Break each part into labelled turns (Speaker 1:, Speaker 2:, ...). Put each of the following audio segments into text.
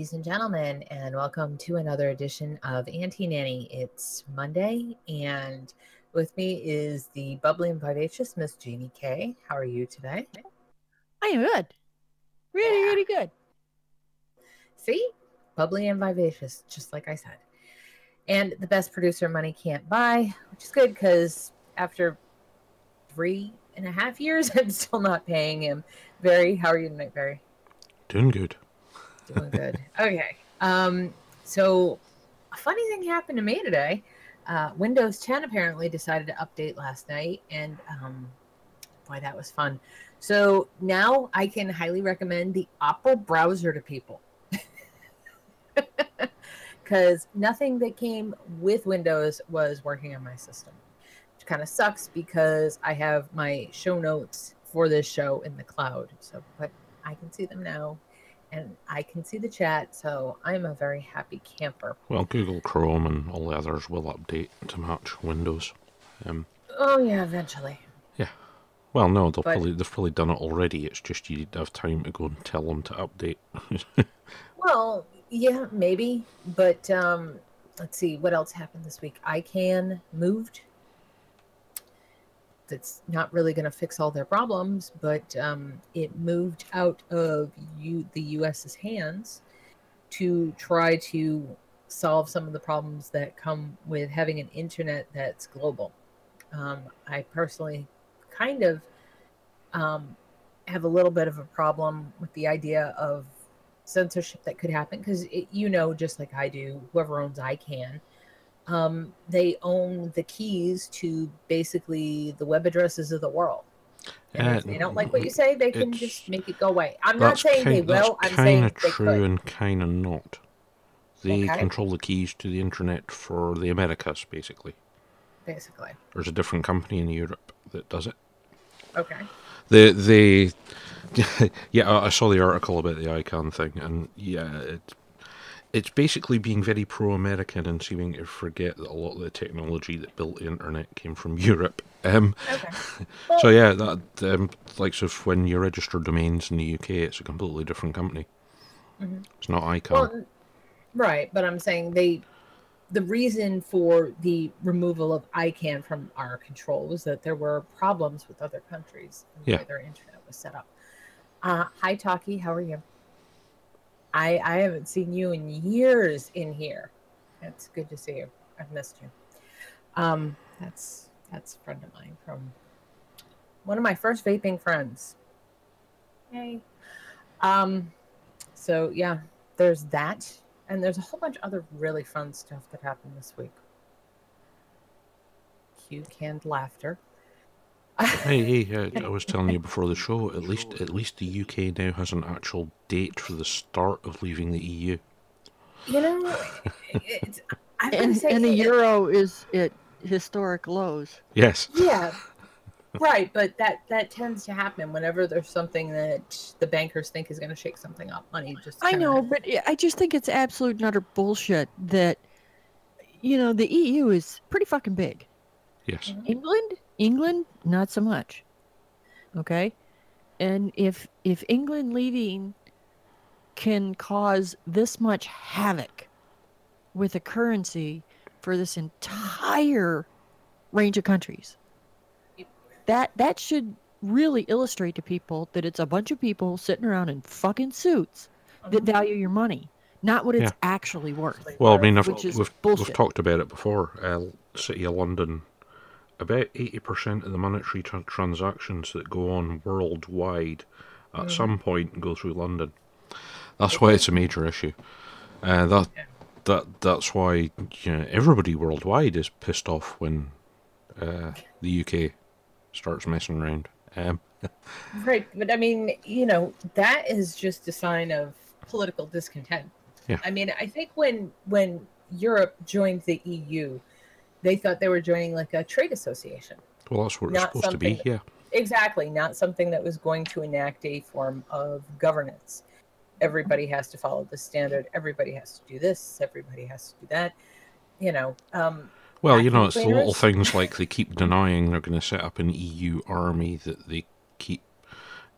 Speaker 1: Ladies and gentlemen, and welcome to another edition of Anti-Nanny. It's Monday, and with me is the bubbly and vivacious Miss Jeannie K. How are you today?
Speaker 2: I am good. Really,
Speaker 1: Yeah.
Speaker 2: really good.
Speaker 1: See, bubbly and vivacious, just like I said. And the best producer money can't buy, which is good because after three and a half years, I'm still not paying him. Barry, how are you tonight, Barry?
Speaker 3: Doing good.
Speaker 1: Doing good. okay. Um, so a funny thing happened to me today. Uh, Windows 10 apparently decided to update last night, and um, boy, that was fun. So now I can highly recommend the Opera browser to people. Because nothing that came with Windows was working on my system, which kind of sucks because I have my show notes for this show in the cloud. So, but I can see them now and I can see the chat, so I'm a very happy camper.
Speaker 3: Well, Google Chrome and all the others will update to match Windows. Um,
Speaker 1: Oh yeah, eventually. Yeah.
Speaker 3: Well, no, they'll
Speaker 1: But-
Speaker 3: probably they've probably done it already. It's just you need to have time to go and tell them to update.
Speaker 1: Well, yeah, maybe, but um, let's see what else happened this week. ICANN moved. That's not really going to fix all their problems, but um, it moved out of you, the U.S.'s hands to try to solve some of the problems that come with having an internet that's global. Um, I personally kind of um, have a little bit of a problem with the idea of censorship that could happen because you know just like i do whoever owns icann um, they own the keys to basically the web addresses of the world and if they don't like what you say they can just make it go away i'm not saying they
Speaker 3: kind, that's
Speaker 1: will i'm saying
Speaker 3: kind
Speaker 1: they
Speaker 3: of true
Speaker 1: could
Speaker 3: and kind of not. They
Speaker 1: Okay.
Speaker 3: control the keys to the internet for the Americas, basically.
Speaker 1: basically
Speaker 3: There's a different company in Europe that does it.
Speaker 1: okay
Speaker 3: They they yeah, I saw the article about the ICANN thing, and yeah, it, it's basically being very pro-American and seeming to forget that a lot of the technology that built the internet came from Europe. Um,
Speaker 1: okay
Speaker 3: so yeah, that um, like so if when you register domains in the UK, it's a completely different company.
Speaker 1: Mhm.
Speaker 3: It's not ICANN.
Speaker 1: well right but i'm saying they the reason for the removal of icann from our control was that there were problems with other countries and the way their internet was set up uh, hi talkie how are you i i haven't seen you in years in here. It's good to see you. I've missed you. Um that's that's a friend of mine from one of my first vaping friends. Hey um so yeah there's that and there's a whole bunch of other really fun stuff that happened this week. Cue canned laughter
Speaker 3: Hey, hey! Uh, I was telling you before the show. At least, at least the UK now has an actual date for the start of leaving the EU.
Speaker 1: you know it's i'm gonna
Speaker 2: And, and the
Speaker 1: it-
Speaker 2: euro is at historic lows.
Speaker 3: Yes.
Speaker 1: yeah right but that that tends to happen whenever there's something that the bankers think is going to shake something up money just
Speaker 2: I
Speaker 1: kinda-
Speaker 2: know, but I- I just think it's absolute and utter bullshit that, you know, the EU is pretty fucking big.
Speaker 3: Yes.
Speaker 2: England, England, not so much. Okay, and if if England leaving can cause this much havoc with a currency for this entire range of countries, that that should really illustrate to people that it's a bunch of people sitting around in fucking suits that value your money, not what it's
Speaker 3: Yeah.
Speaker 2: actually worth.
Speaker 3: Well, I mean, I've, we've, we've talked about it before. Uh, City of London, about 80% of the monetary tra- transactions that go on worldwide at
Speaker 1: Mhm.
Speaker 3: some point go through London. That's why it's a major issue. Uh, that that that's why you know, everybody worldwide is pissed off when uh, the UK starts messing around. Um,
Speaker 1: Right, but I mean, you know, that is just a sign of political discontent.
Speaker 3: Yeah.
Speaker 1: I mean, I think when when Europe joined the EU, they thought they were joining like a trade association.
Speaker 3: well, that's what it's supposed to be.
Speaker 1: something-
Speaker 3: Yeah.
Speaker 1: Exactly, not something that was going to enact a form of governance. Everybody has to follow the standard. Everybody has to do this. Everybody has to do that. You know, um,
Speaker 3: Well, you know, it's the little things like they keep denying they're going to set up an EU army that they keep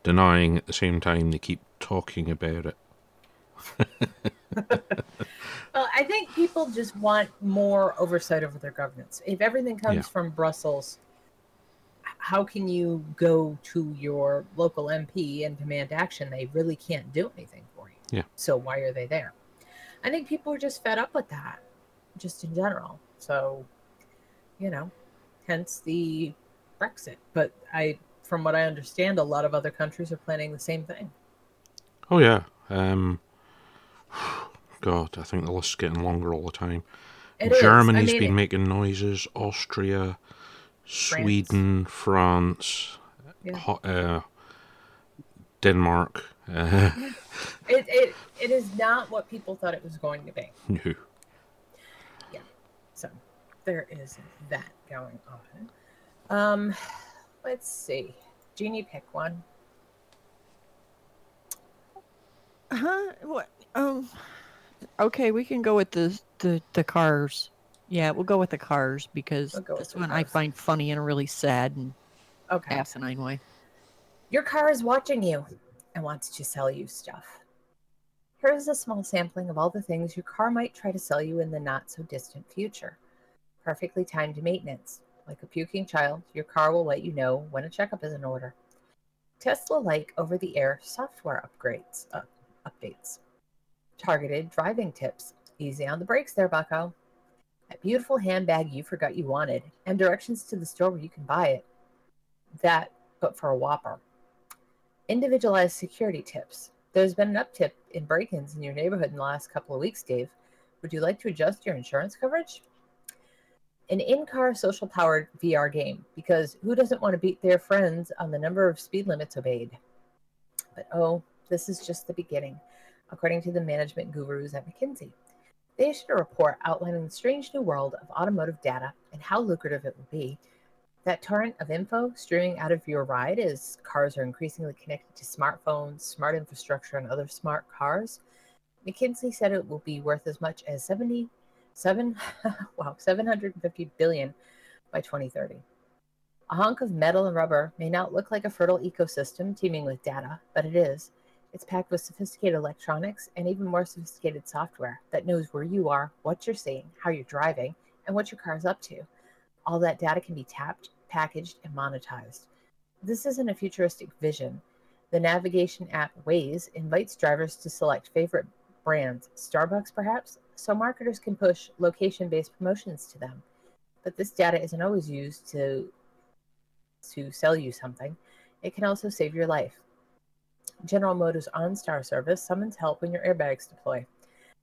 Speaker 3: denying at the same time they keep talking about it.
Speaker 1: Well, I think people just want more oversight over their governance. If everything comes
Speaker 3: Yeah.
Speaker 1: from Brussels, how can you go to your local MP and demand action? They really can't do anything for you.
Speaker 3: Yeah.
Speaker 1: So why are they there? I think people are just fed up with that, just in general. So, you know, hence the Brexit. But I, from what I understand, a lot of other countries are planning the same thing.
Speaker 3: Oh yeah. Um, God, I think the list's getting longer all the time.
Speaker 1: It is. I mean,
Speaker 3: been making noises. Austria, Sweden, France,
Speaker 1: Yeah.
Speaker 3: ho- uh, Denmark. Uh,
Speaker 1: it, it, it is not what people thought it was going to be.
Speaker 3: no.
Speaker 1: So there is that going on. Um, let's see. Jeannie, pick one.
Speaker 2: Huh? What? Um. Okay, we can go with the the the cars. Yeah, we'll go with the cars because
Speaker 1: We'll go with
Speaker 2: this
Speaker 1: the
Speaker 2: one I
Speaker 1: cars.
Speaker 2: find funny in a really sad and
Speaker 1: Okay.
Speaker 2: asinine way.
Speaker 1: Your car is watching you and wants to sell you stuff. Here is a small sampling of all the things your car might try to sell you in the not so distant future. Perfectly timed maintenance. Like a puking child, your car will let you know when a checkup is in order. Tesla like over the air software upgrades, uh, updates. Targeted driving tips. Easy on the brakes there, bucko. That beautiful handbag you forgot you wanted, and directions to the store where you can buy it. That, but for a whopper individualized security tips. There's been an uptick in break ins in your neighborhood in the last couple of weeks, Dave. Would you like to adjust your insurance coverage? An in car social powered VR game, because who doesn't want to beat their friends on the number of speed limits obeyed? But oh, this is just the beginning, according to the management gurus at McKinsey. They issued a report outlining the strange new world of automotive data and how lucrative it will be that torrent of info streaming out of your ride as cars are increasingly connected to smartphones, smart infrastructure, and other smart cars. McKinsey said it will be worth as much as 77 wow, 750 billion by 2030. A hunk of metal and rubber may not look like a fertile ecosystem teeming with data, but it is. It's packed with sophisticated electronics and even more sophisticated software that knows where you are, what you're seeing, how you're driving, and what your car is up to. All that data can be tapped, packaged, and monetized. This isn't a futuristic vision. The navigation app Waze invites drivers to select favorite brands, Starbucks perhaps, so marketers can push location based promotions to them. But this data isn't always used to, to sell you something, it can also save your life. General Motors OnStar service summons help when your airbags deploy.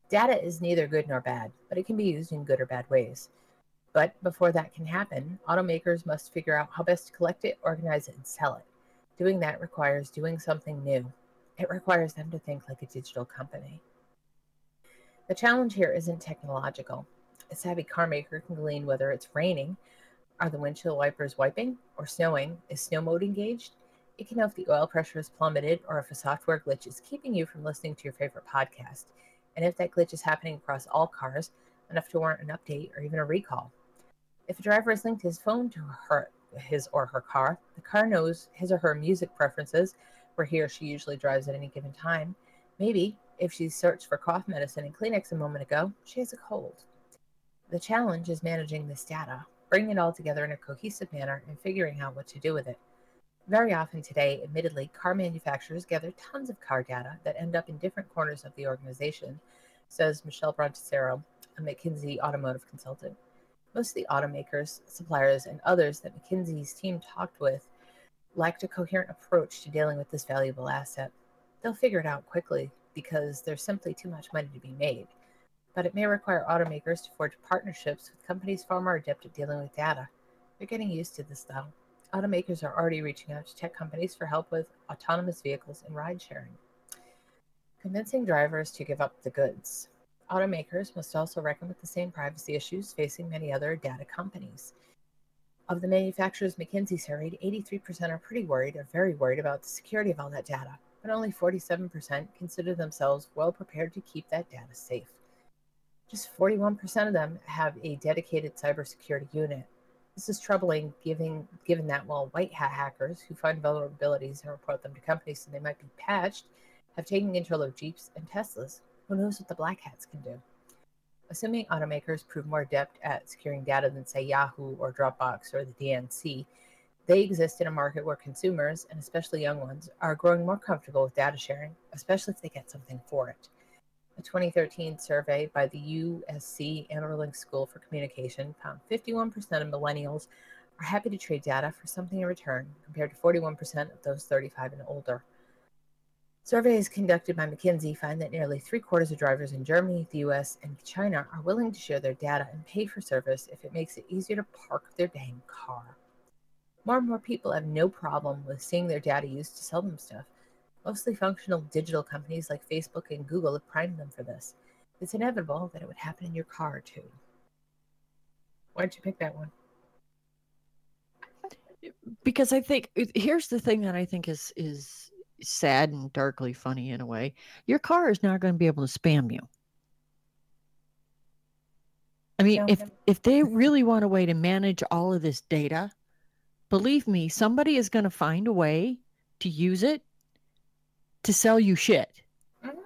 Speaker 1: Data is neither good nor bad, but it can be used in good or bad ways. But before that can happen, automakers must figure out how best to collect it, organize it, and sell it. Doing that requires doing something new. It requires them to think like a digital company. The challenge here isn't technological. A savvy car maker can glean whether it's raining, are the windshield wipers wiping, or snowing, is snow mode engaged. It can know if the oil pressure is plummeted or if a software glitch is keeping you from listening to your favorite podcast, and if that glitch is happening across all cars, enough to warrant an update or even a recall. If a driver has linked his phone to her, his or her car, the car knows his or her music preferences, where he or she usually drives at any given time. Maybe if she searched for cough medicine and Kleenex a moment ago, she has a cold. The challenge is managing this data, bringing it all together in a cohesive manner, and figuring out what to do with it. Very often today, admittedly, car manufacturers gather tons of car data that end up in different corners of the organization, says Michelle Bertoncello, a McKinsey automotive consultant. Most of the automakers, suppliers, and others that McKinsey's team talked with lacked a coherent approach to dealing with this valuable asset. They'll figure it out quickly because there's simply too much money to be made. But it may require automakers to forge partnerships with companies far more adept at dealing with data. They're getting used to this, though. Automakers are already reaching out to tech companies for help with autonomous vehicles and ride sharing. Convincing drivers to give up the goods. Automakers must also reckon with the same privacy issues facing many other data companies. Of the manufacturers McKinsey surveyed, 83% are pretty worried or very worried about the security of all that data, but only 47% consider themselves well prepared to keep that data safe. Just 41% of them have a dedicated cybersecurity unit. This is troubling given, given that while white hat hackers who find vulnerabilities and report them to companies so they might be patched have taken control of Jeeps and Teslas, who knows what the black hats can do? Assuming automakers prove more adept at securing data than, say, Yahoo or Dropbox or the DNC, they exist in a market where consumers, and especially young ones, are growing more comfortable with data sharing, especially if they get something for it. A 2013 survey by the USC Annenberg School for Communication found 51% of millennials are happy to trade data for something in return, compared to 41% of those 35 and older. Surveys conducted by McKinsey find that nearly three quarters of drivers in Germany, the US, and China are willing to share their data and pay for service if it makes it easier to park their dang car. More and more people have no problem with seeing their data used to sell them stuff. Mostly functional digital companies like Facebook and Google have primed them for this. It's inevitable that it would happen in your car too. Why'd you pick that one?
Speaker 2: because I think here's the thing that I think is is sad and darkly funny in a way. Your car is not going to be able to spam you. I mean, if if they really want a way to manage all of this data, believe me, somebody is going to find a way to use it to sell you shit.
Speaker 1: Mhm.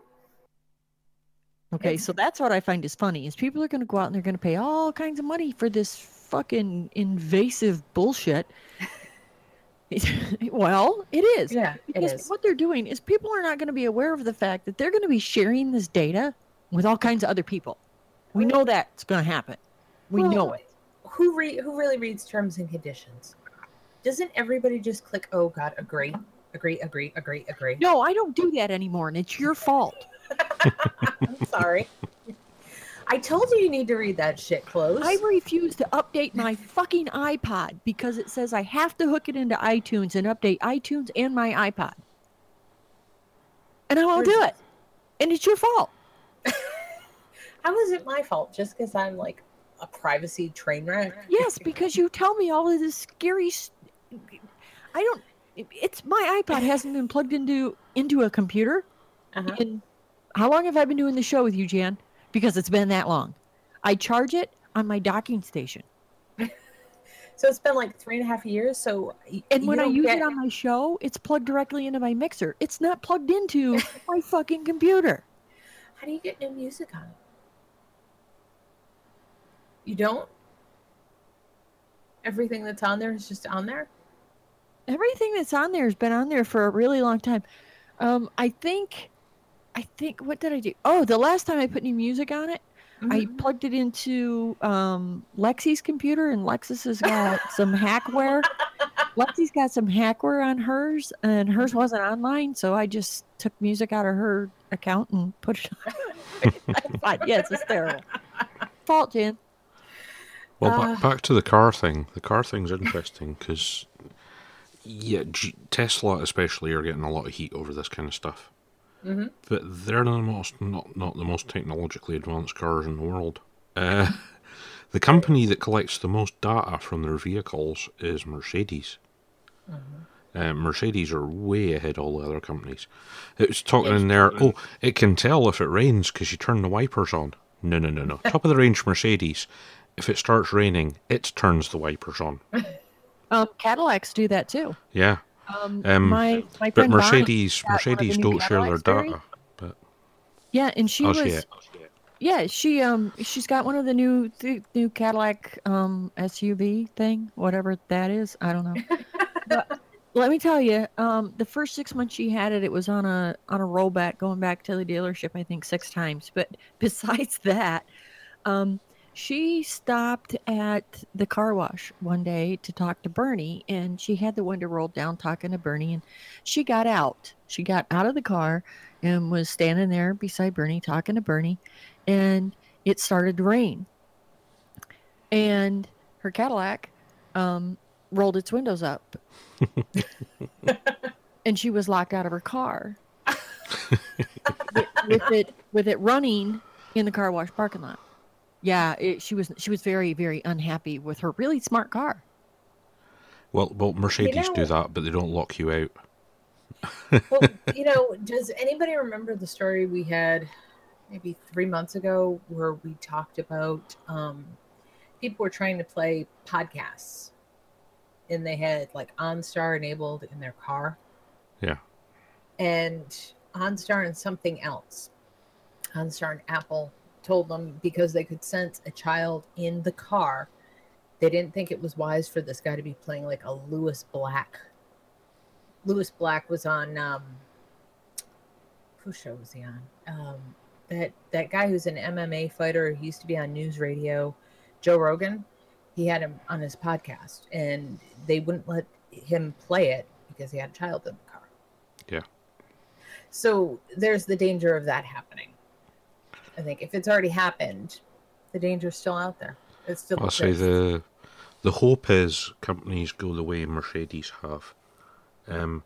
Speaker 2: Okay, so that's what I find is funny is people are going to go out and they're going to pay all kinds of money for this fucking invasive bullshit. well, it is.
Speaker 1: Yeah,
Speaker 2: Because
Speaker 1: is.
Speaker 2: what they're doing is people are not going to be aware of the fact that they're going to be sharing this data with all kinds of other people. We know that's going to happen. We know it.
Speaker 1: Who re- who really reads terms and conditions? Doesn't everybody just click, oh God, agree, agree, agree, agree, agree?
Speaker 2: No, I don't do that anymore, and it's your fault.
Speaker 1: I'm sorry. I told you you need to read that shit close.
Speaker 2: I refuse to update my fucking iPod because it says I have to hook it into iTunes and update iTunes and my iPod. And I won't do it. And it's your fault.
Speaker 1: How is it my fault? Just because I'm like a privacy train wreck?
Speaker 2: Yes, because you tell me all of this scary. s- I don't. It- It's my iPod hasn't been plugged into into a computer.
Speaker 1: Uh-huh.
Speaker 2: And how long have I been doing the show with you, Jan? Because it's been that long. I charge it on my docking station,
Speaker 1: So it's been like three and a half years. So
Speaker 2: and when I use
Speaker 1: get-
Speaker 2: it on my show, it's plugged directly into my mixer. It's not plugged into my fucking computer.
Speaker 1: how do you get new music on it? You don't. Everything that's on there is just on there.
Speaker 2: Everything that's on there has been on there for a really long time. Um, I think, I think, what did I do? Oh, the last time I put new music on it, I
Speaker 1: Mhm.
Speaker 2: plugged it into um, Lexi's computer, and Lexus has got some hackware. Lexi's got some hackware on hers, and hers wasn't online, so I just took music out of her account and put it on. Fine. Yes, it's terrible. Fault, Jan.
Speaker 3: Well,
Speaker 1: Uh,
Speaker 3: back, back to the car thing. The car thing's interesting because, yeah, G- Tesla especially are getting a lot of heat over this kind of stuff.
Speaker 1: Mhm.
Speaker 3: But they're the most not not the most technologically advanced cars in the world. Uh, the company that collects the most data from their vehicles is Mercedes. Uh, Mercedes are way ahead of all the other companies. It was talking in there. Oh, it can tell if it rains because you turn the wipers on. No, no, no, no. Top of the range Mercedes. if it starts raining, it turns the wipers on.
Speaker 2: Um, Cadillacs do that too.
Speaker 3: Yeah,
Speaker 2: Um,
Speaker 3: Um,
Speaker 2: my my
Speaker 3: but
Speaker 2: Bonnie-
Speaker 3: Mercedes
Speaker 2: got one of the
Speaker 3: Mercedes don't share their data. But
Speaker 2: Yeah, and she
Speaker 3: oh,
Speaker 2: was
Speaker 3: shit.
Speaker 2: yeah she um she's got one of the new the new Cadillac um SUV thing whatever that is I don't know. but let me tell you, um, the first six months she had it, it was on a on a rollback going back to the dealership I think six times. But besides that, um, she stopped at the car wash one day to talk to Bernie, and she had the window rolled down talking to Bernie, and she got out. She got out of the car and was standing there beside Bernie talking to Bernie, and it started to rain. And her Cadillac um, rolled its windows up, and she was locked out of her car with, with it with it running in the car wash parking lot. Yeah, it, she was she was very very unhappy with her really smart car.
Speaker 3: Well, well, Mercedes do
Speaker 1: know-
Speaker 3: that, but they don't lock you out.
Speaker 1: well, you know, does anybody remember the story we had maybe three months ago where we talked about um, people were trying to play podcasts and they had like OnStar enabled in their car?
Speaker 3: Yeah.
Speaker 1: And OnStar and something else, OnStar and Apple told them because they could sense a child in the car, they didn't think it was wise for this guy to be playing like a Lewis Black Lewis Black was on um whose show was he on? Um that that guy who's an MMA fighter, he used to be on news radio, Joe Rogan. He had him on his podcast and they wouldn't let him play it because he had a child in the car.
Speaker 3: Yeah.
Speaker 1: So there's the danger of that happening. I think if it's already happened, the danger's still out there. It's still
Speaker 3: I say the the hope is companies go the way Mercedes have, um,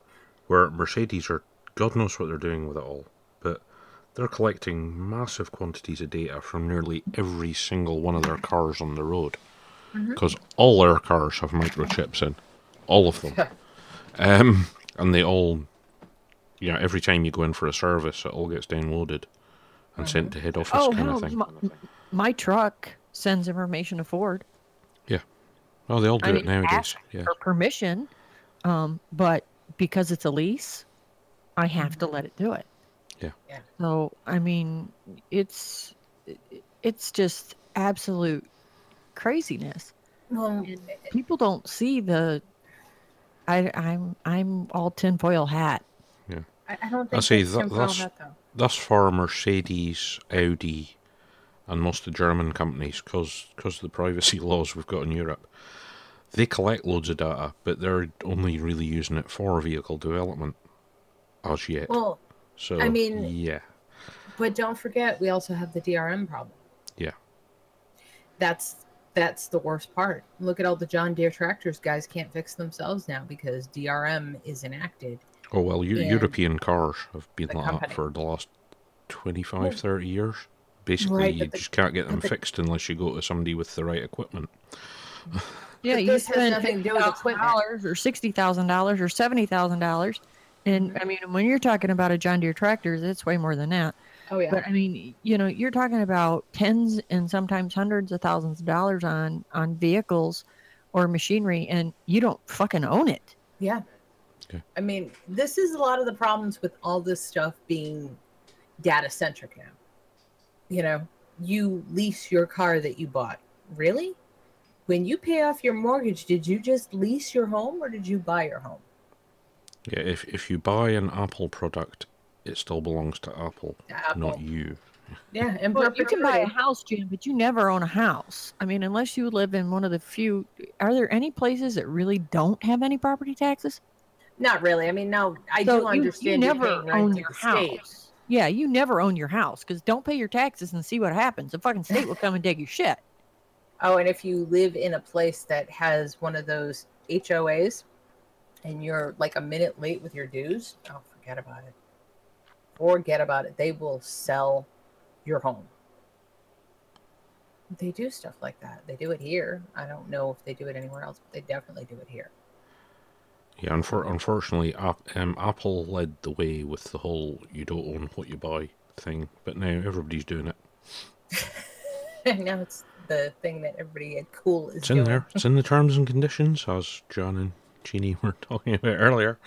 Speaker 3: where Mercedes are God knows what they're doing with it all, but they're collecting massive quantities of data from nearly every single one of their cars on the road, because all their cars have microchips in, all of them, um, and they all, you know, every time you go in for a service, it all gets downloaded and sent to head office
Speaker 2: Oh
Speaker 3: kind
Speaker 2: hell,
Speaker 3: of thing.
Speaker 2: my, my truck sends information to Ford. Yeah.
Speaker 3: Oh, they all do
Speaker 2: I
Speaker 3: it
Speaker 2: mean,
Speaker 3: nowadays.
Speaker 2: ask
Speaker 3: Yeah.
Speaker 2: for permission, um, but because it's a lease, I have to let it do it.
Speaker 3: Yeah.
Speaker 1: Yeah.
Speaker 2: So I mean, it's it's just absolute craziness.
Speaker 1: well,
Speaker 2: people don't see the. I, I'm I'm all tinfoil hat.
Speaker 1: I, I don't think
Speaker 3: I
Speaker 1: think
Speaker 3: see,
Speaker 1: that's
Speaker 3: that- that's-
Speaker 1: hat, though.
Speaker 3: Thus far, Mercedes, Audi, and most of the German companies, because of the privacy laws we've got in Europe, they collect loads of data, but they're only really using it for vehicle development as yet.
Speaker 1: Well,
Speaker 3: so,
Speaker 1: I mean-
Speaker 3: yeah,
Speaker 1: But don't forget, we also have the DRM problem.
Speaker 3: Yeah.
Speaker 1: That's that's the worst part. Look at all the John Deere tractors guys can't fix themselves now because DRM is enacted.
Speaker 3: Oh well, Eu-
Speaker 1: and
Speaker 3: European cars have been
Speaker 1: the
Speaker 3: like that for the last 25,
Speaker 1: Well,
Speaker 3: 30 years. Basically,
Speaker 1: right,
Speaker 3: you
Speaker 1: the-
Speaker 3: just can't get them
Speaker 1: the-
Speaker 3: fixed unless you go to somebody with the right equipment.
Speaker 2: Yeah, you
Speaker 1: this has
Speaker 2: spend
Speaker 1: nothing to do with equipment.
Speaker 2: dollars or sixty thousand dollars or seventy thousand dollars, and. I mean, when you're talking about a John Deere tractor, it's way more than that.
Speaker 1: Oh yeah.
Speaker 2: But I mean, you know, you're talking about tens and sometimes hundreds of thousands of dollars on on vehicles or machinery, and you don't fucking own it.
Speaker 1: Yeah.
Speaker 3: Okay.
Speaker 1: I mean, this is a lot of the problems with all this stuff being data centric now. You know, you lease your car that you bought. Really? When you pay off your mortgage, did you just lease your home or did you buy your home?
Speaker 3: Yeah, if if you buy an Apple product, it still belongs to Apple,
Speaker 1: Apple.
Speaker 3: not you.
Speaker 1: Yeah, and
Speaker 2: Well, you can buy a house, Jim, but you never own a house. I mean, unless you live in one of the few. Are there any places that really don't have any property taxes?
Speaker 1: Not really. I mean, no, I
Speaker 2: So
Speaker 1: do
Speaker 2: you-
Speaker 1: understand
Speaker 2: you never own your
Speaker 1: the state.
Speaker 2: Yeah, you never own your house because don't pay your taxes and see what happens. The fucking state will come and take your shit.
Speaker 1: Oh, and if you live in a place that has one of those HOAs and you're like a minute late with your dues, oh, forget about it. Forget about it. They will sell your home. They do stuff like that. They do it here. I don't know if they do it anywhere else, but they definitely do it here.
Speaker 3: Yeah, unfor- unfortunately, um, Apple led the way with the whole "you don't own what you buy" thing, but now everybody's doing it.
Speaker 1: now it's the thing that everybody at cool is
Speaker 3: It's in
Speaker 1: doing.
Speaker 3: there. It's in the terms and conditions, as John and Jeannie were talking about earlier.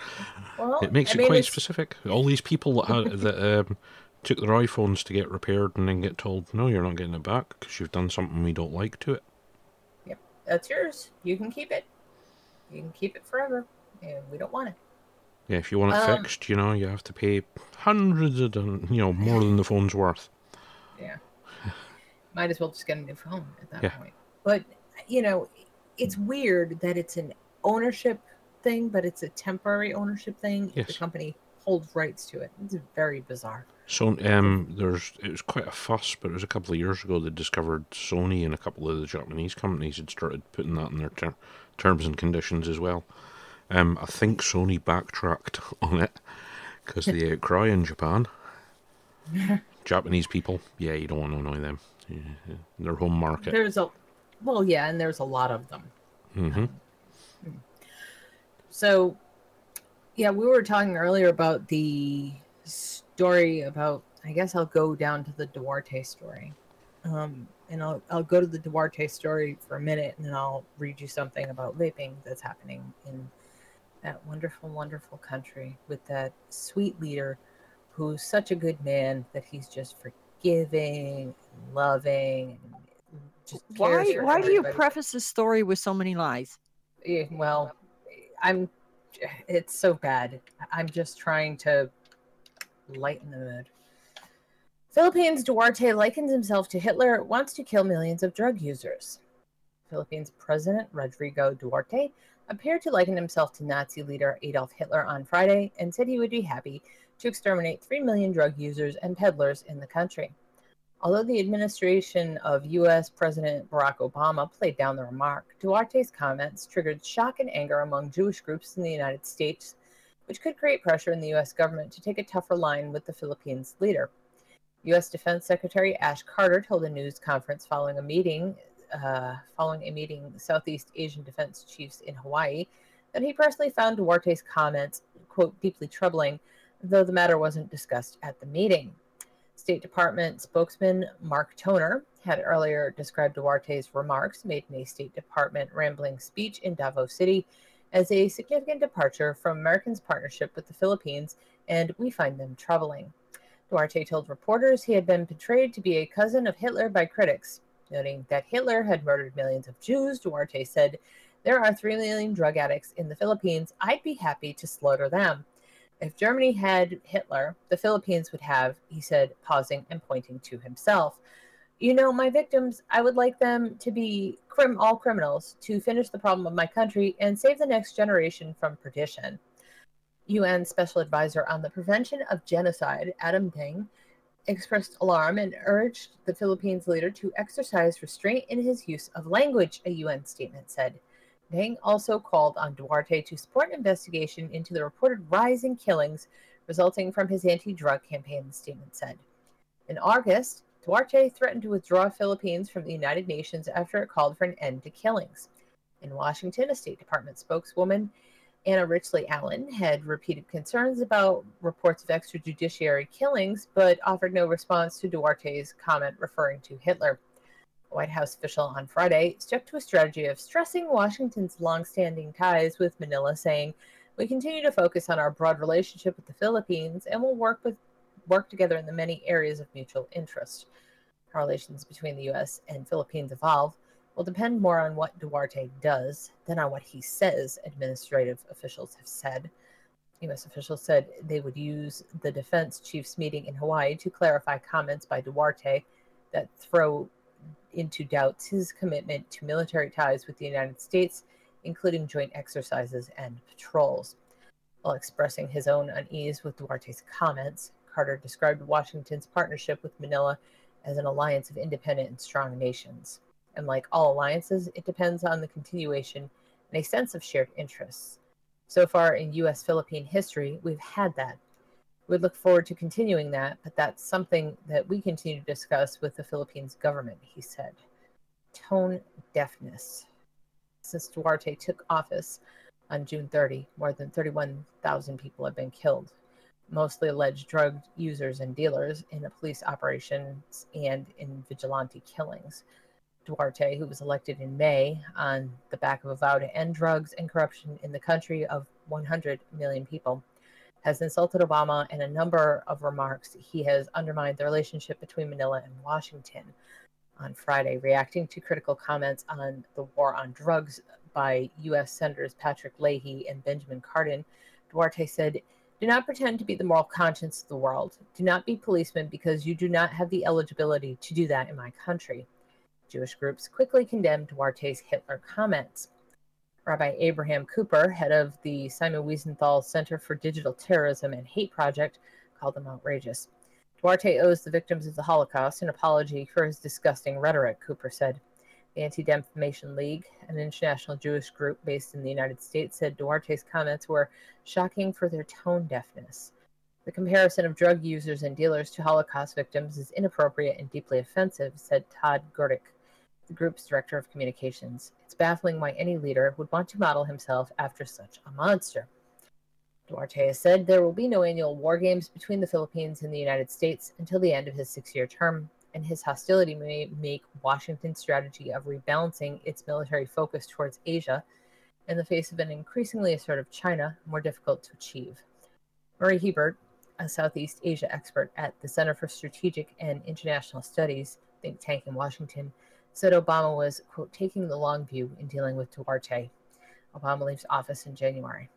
Speaker 1: Well,
Speaker 3: It makes
Speaker 1: I
Speaker 3: it
Speaker 1: mean,
Speaker 3: quite
Speaker 1: it's-
Speaker 3: specific. All these people that had, that um, took their iPhones to get repaired and then get told, "No, you're not getting it back because you've done something we don't like to it."
Speaker 1: Yep, that's yours. You can keep it. You can keep it forever, and we don't want it.
Speaker 3: Yeah, if you want it
Speaker 1: Um,
Speaker 3: fixed, you know, you have to pay hundreds of, you know, more than the phone's worth.
Speaker 1: Yeah. Might as well just get a new phone at that
Speaker 3: Yeah.
Speaker 1: point. But you know, it's weird that it's an ownership thing, but it's a temporary ownership thing. If the company holds rights to it. It's very bizarre.
Speaker 3: So, um, there's it was quite a fuss, but it was a couple of years ago they discovered Sony and a couple of the Japanese companies had started putting that in their ter- terms and conditions as well. Um, I think Sony backtracked on it because they outcry in Japan. Japanese people, yeah, you don't want to annoy them. Yeah, yeah, their home market.
Speaker 1: There's a well, yeah, and there's a lot of them.
Speaker 3: hmm
Speaker 1: So, yeah, we were talking earlier about the story about. I guess I'll go down to the Duarte story, um, and I'll I'll go to the Duarte story for a minute, and then I'll read you something about vaping that's happening in that wonderful, wonderful country with that sweet leader, who's such a good man that he's just forgiving, loving, just
Speaker 2: Why why do you preface this story with so many lies?
Speaker 1: Yeah, well, I'm. It's so bad. I'm just trying to lighten the mood. Philippines Duarte likens himself to Hitler, wants to kill millions of drug users. Philippines President Rodrigo Duarte appeared to liken himself to Nazi leader Adolf Hitler on Friday and said he would be happy to exterminate 3 million drug users and peddlers in the country. Although the administration of U.S. President Barack Obama played down the remark, Duarte's comments triggered shock and anger among Jewish groups in the United States, which could create pressure in the U.S. government to take a tougher line with the Philippines leader. U.S. Defense Secretary Ash Carter told a news conference following a meeting, uh, following a meeting with Southeast Asian defense chiefs in Hawaii, that he personally found Duarte's comments "quote deeply troubling," though the matter wasn't discussed at the meeting. State Department spokesman Mark Toner had earlier described Duarte's remarks made in a State Department rambling speech in Davao City as a significant departure from Americans' partnership with the Philippines, and we find them troubling. Duarte told reporters he had been portrayed to be a cousin of Hitler by critics. Noting that Hitler had murdered millions of Jews, Duarte said, There are 3 million drug addicts in the Philippines. I'd be happy to slaughter them. If Germany had Hitler, the Philippines would have, he said, pausing and pointing to himself. You know, my victims, I would like them to be crim- all criminals to finish the problem of my country and save the next generation from perdition. UN Special Advisor on the Prevention of Genocide, Adam Dieng, expressed alarm and urged the Philippines leader to exercise restraint in his use of language, a UN statement said. Dieng also called on Duarte to support an investigation into the reported rise in killings resulting from his anti drug campaign, the statement said. In August, Duarte threatened to withdraw Philippines from the United Nations after it called for an end to killings. In Washington, a State Department spokeswoman, Anna Richey-Allen, had repeated concerns about reports of extrajudiciary killings, but offered no response to Duarte's comment referring to Hitler. A White House official on Friday stuck to a strategy of stressing Washington's longstanding ties with Manila, saying, "We continue to focus on our broad relationship with the Philippines and will work with work together in the many areas of mutual interest. How relations between the U.S. and Philippines evolve will depend more on what Duarte does than on what he says, administrative officials have said. U.S. officials said they would use the defense chiefs meeting in Hawaii to clarify comments by Duarte that throw into doubts his commitment to military ties with the United States, including joint exercises and patrols. While expressing his own unease with Duarte's comments, Carter described Washington's partnership with Manila as an alliance of independent and strong nations. And like all alliances, it depends on the continuation and a sense of shared interests. So far in U.S. Philippine history, we've had that. We look forward to continuing that, but that's something that we continue to discuss with the Philippines government, he said. Tone deafness. Since Duarte took office on June 30, more than 31,000 people have been killed, mostly alleged drug users and dealers in the police operations and in vigilante killings. Duarte, who was elected in May on the back of a vow to end drugs and corruption in the country of 100 million people, has insulted Obama in a number of remarks. He has undermined the relationship between Manila and Washington on Friday, reacting to critical comments on the war on drugs by U.S. Senators Patrick Leahy and Benjamin Cardin. Duarte said, Do not pretend to be the moral conscience of the world. Do not be policemen because you do not have the eligibility to do that in my country. Jewish groups quickly condemned Duarte's Hitler comments. Rabbi Abraham Cooper, head of the Simon Wiesenthal Center for Digital Terrorism and Hate Project, called them outrageous. Duarte owes the victims of the Holocaust an apology for his disgusting rhetoric, Cooper said. The Anti Defamation League, an international Jewish group based in the United States, said Duarte's comments were shocking for their tone deafness. The comparison of drug users and dealers to Holocaust victims is inappropriate and deeply offensive, said Todd Gutnick, the group's director of communications. It's baffling why any leader would want to model himself after such a monster. Duarte has said there will be no annual war games between the Philippines and the United States until the end of his six year term, and his hostility may make Washington's strategy of rebalancing its military focus towards Asia in the face of an increasingly assertive China more difficult to achieve. Murray Hiebert, a Southeast Asia expert at the Center for Strategic and International Studies think tank in Washington, said Obama was, quote, taking the long view in dealing with Duarte. Obama leaves office in January.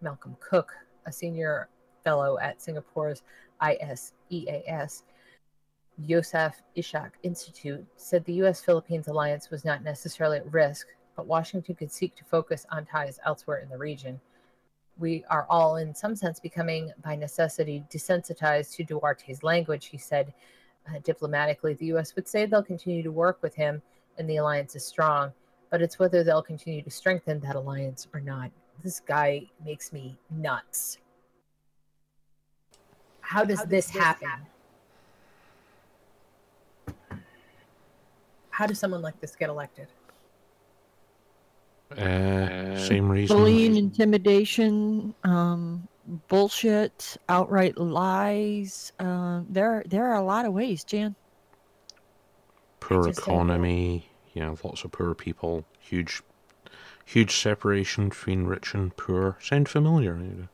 Speaker 1: Malcolm Cook, a senior fellow at Singapore's ISEAS Yusof Ishak Institute, said the U.S. Philippines alliance was not necessarily at risk, but Washington could seek to focus on ties elsewhere in the region. We are all, in some sense, becoming by necessity desensitized to Duarte's language, he said. Uh, diplomatically, the U.S. would say they'll continue to work with him and the alliance is strong, but it's whether they'll continue to strengthen that alliance or not. This guy makes me nuts. How does, this, happen? How does someone like this get elected?
Speaker 3: Uh, same reason.
Speaker 2: Bullying, intimidation, um, bullshit, outright lies. Uh, there, there are a lot of ways, Jan.
Speaker 3: Poor
Speaker 1: just don't know.
Speaker 3: economy. Yeah, lots of poor people. Huge, huge separation between rich and poor. Sound familiar?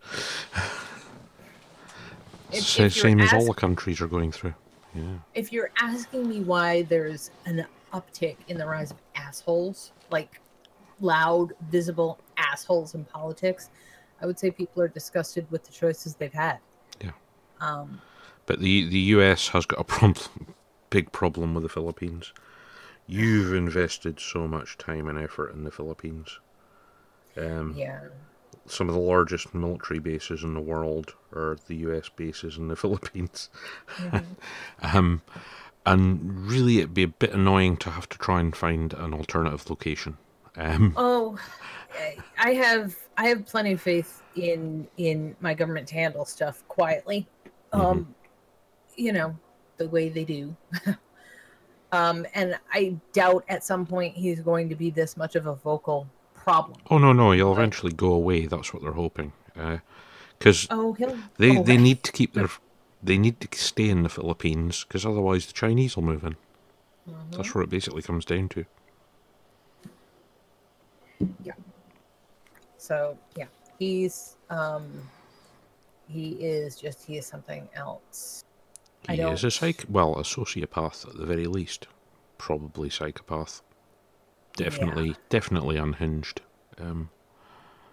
Speaker 1: If-
Speaker 3: Sa-
Speaker 1: if you're
Speaker 3: same as all the countries are going through. Yeah.
Speaker 1: if you're asking me why there's an uptick in the rise of assholes, like loud, visible assholes in politics, I would say people are disgusted with the choices they've had.
Speaker 3: Yeah.
Speaker 1: Um,
Speaker 3: But the the US has got a problem, big problem with the Philippines. You've invested so much time and effort in the Philippines. Um,
Speaker 1: yeah.
Speaker 3: Some of the largest military bases in the world are the US bases in the Philippines. um, and really, it'd be a bit annoying to have to try and find an alternative location. Um,
Speaker 1: Oh, I- have I have plenty of faith in in my government to handle stuff quietly. Um, you know, the way they do. um, and I doubt at some point he's going to be this much of a vocal problem.
Speaker 3: oh no, no, he'll eventually go away. That's what they're hoping. Because
Speaker 1: Oh,
Speaker 3: they they need to keep their they need to stay in the Philippines because otherwise the Chinese will move in.
Speaker 1: Mhm.
Speaker 3: That's what it basically comes down to.
Speaker 1: So yeah, he's um, he is just he is something else.
Speaker 3: He is a psych well, a sociopath at the very least. Probably psychopath. Definitely definitely unhinged. Um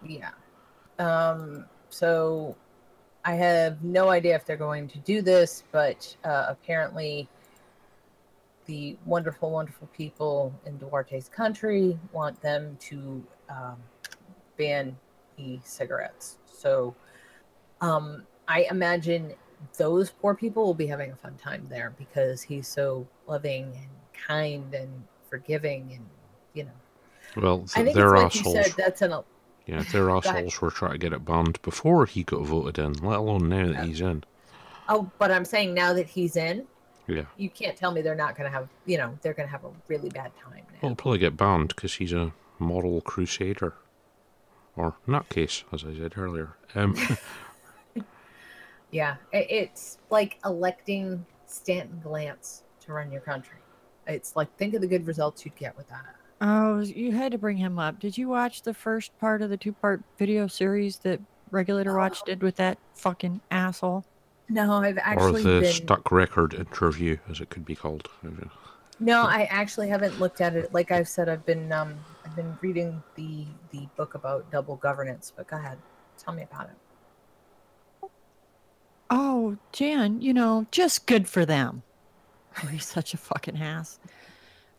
Speaker 1: Yeah. Um, so I have no idea if they're going to do this, but uh, apparently the wonderful, wonderful people in Duarte's country want them to um, ban e-cigarettes. So um, I imagine those poor people will be having a fun time there because he's so loving and kind and forgiving and you know
Speaker 3: well
Speaker 1: I
Speaker 3: th-
Speaker 1: think like you
Speaker 3: assholes
Speaker 1: said that's an
Speaker 3: yeah, their assholes were trying to get it banned before he got voted in, let alone now that
Speaker 1: Yeah.
Speaker 3: he's in.
Speaker 1: Oh, but I'm saying now that he's in,
Speaker 3: Yeah.
Speaker 1: you can't tell me they're not going to have, you know, they're going to have a really bad time now.
Speaker 3: he'll probably get banned because he's a moral crusader. Or nutcase, as I said earlier. Um,
Speaker 1: Yeah, it's like electing Stanton Glantz to run your country. It's like think of the good results you'd get with that.
Speaker 2: Oh, you had to bring him up. Did you watch the first part of the two part video series that Regulator Watch did with that fucking asshole?
Speaker 1: No, I've actually
Speaker 3: or
Speaker 1: actually
Speaker 3: the
Speaker 1: been
Speaker 3: stuck record interview, as it could be called.
Speaker 1: No, I actually haven't looked at it. Like I've said, I've been um I've been reading the the book about double governance. But go ahead, tell me about it.
Speaker 2: Oh, Jan, you know, just good for them. Oh, he's such a fucking ass.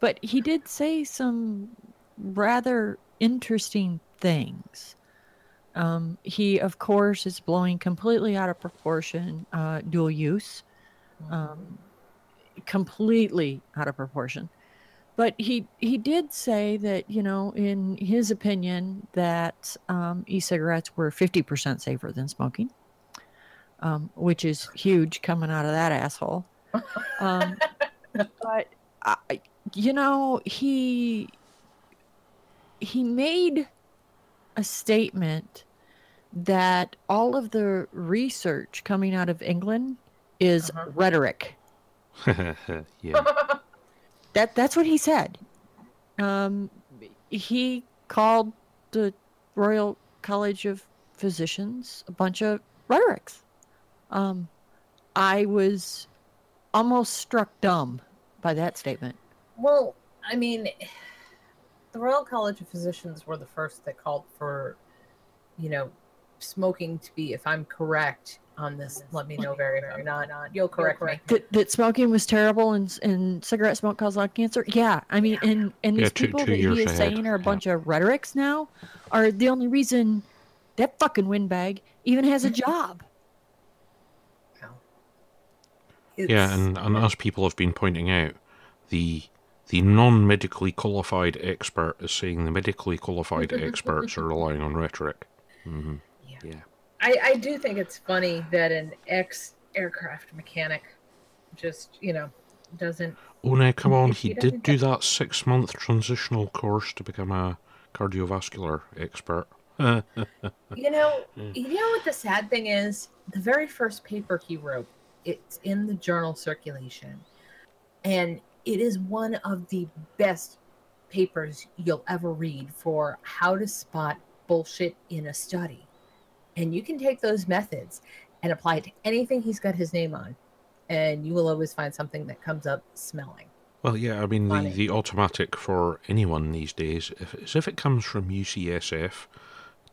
Speaker 2: But he did say some rather interesting things. Um, he, of course, is blowing completely out of proportion uh, dual use, um, completely out of proportion. But he he did say that you know, in his opinion, that um, e-cigarettes were fifty percent safer than smoking, um, which is huge coming out of that asshole. Um, but I, you know, he he made a statement that all of the research coming out of England is
Speaker 1: Uh-huh.
Speaker 2: rhetoric.
Speaker 3: yeah.
Speaker 2: That that's what he said. Um, he called the Royal College of Physicians a bunch of rhetorics. Um, I was almost struck dumb by that statement.
Speaker 1: Well, I mean, the Royal College of Physicians were the first that called for, you know, smoking to be. If I'm correct on this, let me know, Very. If I'm not, not you'll correct me.
Speaker 2: That, that smoking was terrible and and cigarette smoke caused lung cancer. Yeah, I mean, and and
Speaker 3: Yeah,
Speaker 2: these
Speaker 3: two-
Speaker 2: people
Speaker 3: two
Speaker 2: that he is
Speaker 3: ahead,
Speaker 2: saying are a
Speaker 3: yeah.
Speaker 2: bunch of rhetorics now are the only reason that fucking windbag even has a job.
Speaker 3: Yeah,
Speaker 1: It's-
Speaker 3: and, and as people have been pointing out, the the non-medically qualified expert is saying the medically qualified experts are relying on rhetoric. hmm
Speaker 1: Yeah.
Speaker 3: Yeah.
Speaker 1: I, I do think it's funny that an ex aircraft mechanic just, you know, doesn't.
Speaker 3: Oh, now come on,
Speaker 1: He
Speaker 3: he did do that six-month transitional course to become a cardiovascular expert.
Speaker 1: You know, you know what the sad thing is? The very first paper he wrote, it's in the journal circulation. And it is one of the best papers you'll ever read for how to spot bullshit in a study. And you can take those methods and apply it to anything he's got his name on. And you will always find something that comes up smelling.
Speaker 3: Well, yeah, I mean, the, the automatic for anyone these days, if, is if it comes from UCSF,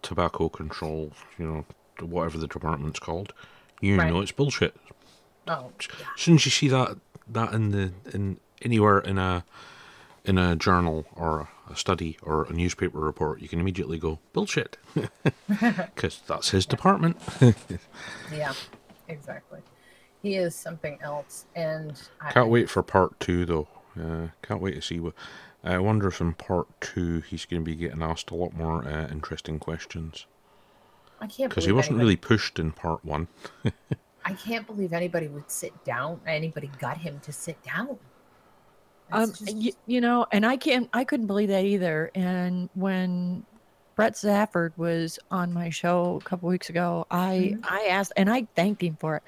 Speaker 3: tobacco control, you know, whatever the department's called, you
Speaker 1: Right.
Speaker 3: know it's bullshit.
Speaker 1: Oh,
Speaker 3: As soon as you see that that in the in anywhere in a in a journal or a study or a newspaper report, you can immediately go bullshit, because that's his department.
Speaker 1: yeah, exactly. He is something else. And I,
Speaker 3: Can't wait for part two though. Uh, can't wait to see what. I wonder if in part two he's going to be getting asked a lot more uh, interesting questions
Speaker 1: I can't
Speaker 3: because he wasn't
Speaker 1: anybody-
Speaker 3: really pushed in part one.
Speaker 1: I can't believe anybody would sit down. Anybody got him to sit down.
Speaker 2: Um,
Speaker 1: just-
Speaker 2: y- you know, and I can't, I couldn't believe that either. And when Brent Stafford was on my show a couple weeks ago, I,
Speaker 1: Mhm.
Speaker 2: I asked, and I thanked him for it.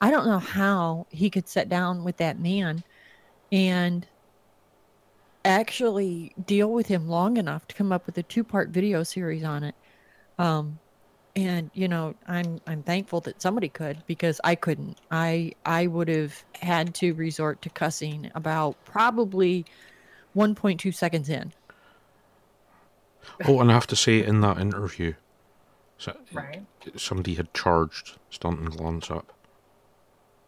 Speaker 2: I don't know how he could sit down with that man and actually deal with him long enough to come up with a two-part video series on it. Um, and you know, I'm I'm thankful that somebody could because I couldn't. I I would have had to resort to cussing about probably 1.2 seconds in.
Speaker 3: oh, and I have to say, in that interview, so,
Speaker 1: right.
Speaker 3: somebody had charged Stanton Glantz up.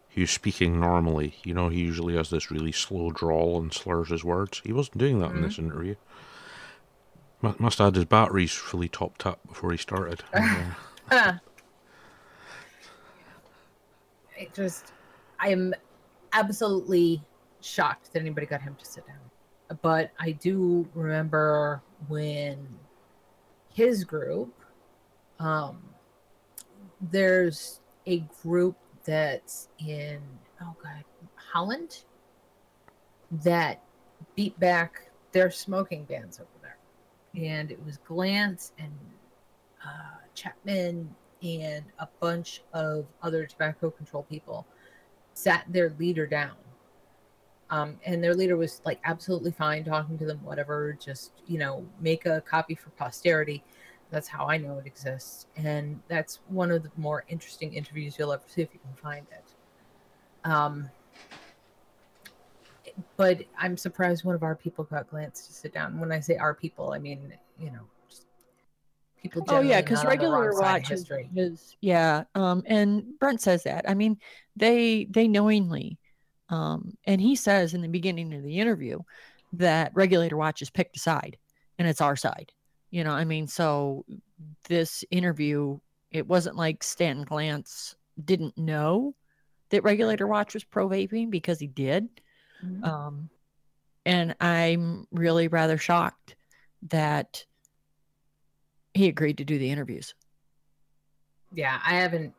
Speaker 3: He was speaking normally. You know, he usually has this really slow drawl and slurs his words. He wasn't doing that in mm-hmm. this interview. Mu- Must have had his batteries fully topped up before he started. And, uh,
Speaker 1: Ah. It just, I am absolutely shocked that anybody got him to sit down. But I do remember when his group, um, there's a group that's in, oh God, Holland that beat back their smoking bans over there. And it was Glantz and uh, Chapman and a bunch of other tobacco control people sat their leader down Um, and their leader was like absolutely fine talking to them, whatever, just, you know, make a copy for posterity. That's how I know it exists. And that's one of the more interesting interviews you'll ever see if you can find it. Um, but I'm surprised one of our people got Glantz to sit down. When I say our people, I mean, you know, just people.
Speaker 2: Oh yeah, because
Speaker 1: not on the
Speaker 2: regular
Speaker 1: wrong side of
Speaker 2: watch is,
Speaker 1: history.
Speaker 2: is yeah. Um, and Brent says that. I mean, they they knowingly, um, and he says in the beginning of the interview that regulator watch is picked a side, and it's our side. You know, I mean, so this interview, it wasn't like Stanton Glantz didn't know that regulator watch was pro vaping because he did.
Speaker 1: Mhm.
Speaker 2: Um, and I'm really rather shocked that he agreed to do the interviews.
Speaker 1: yeah, I haven't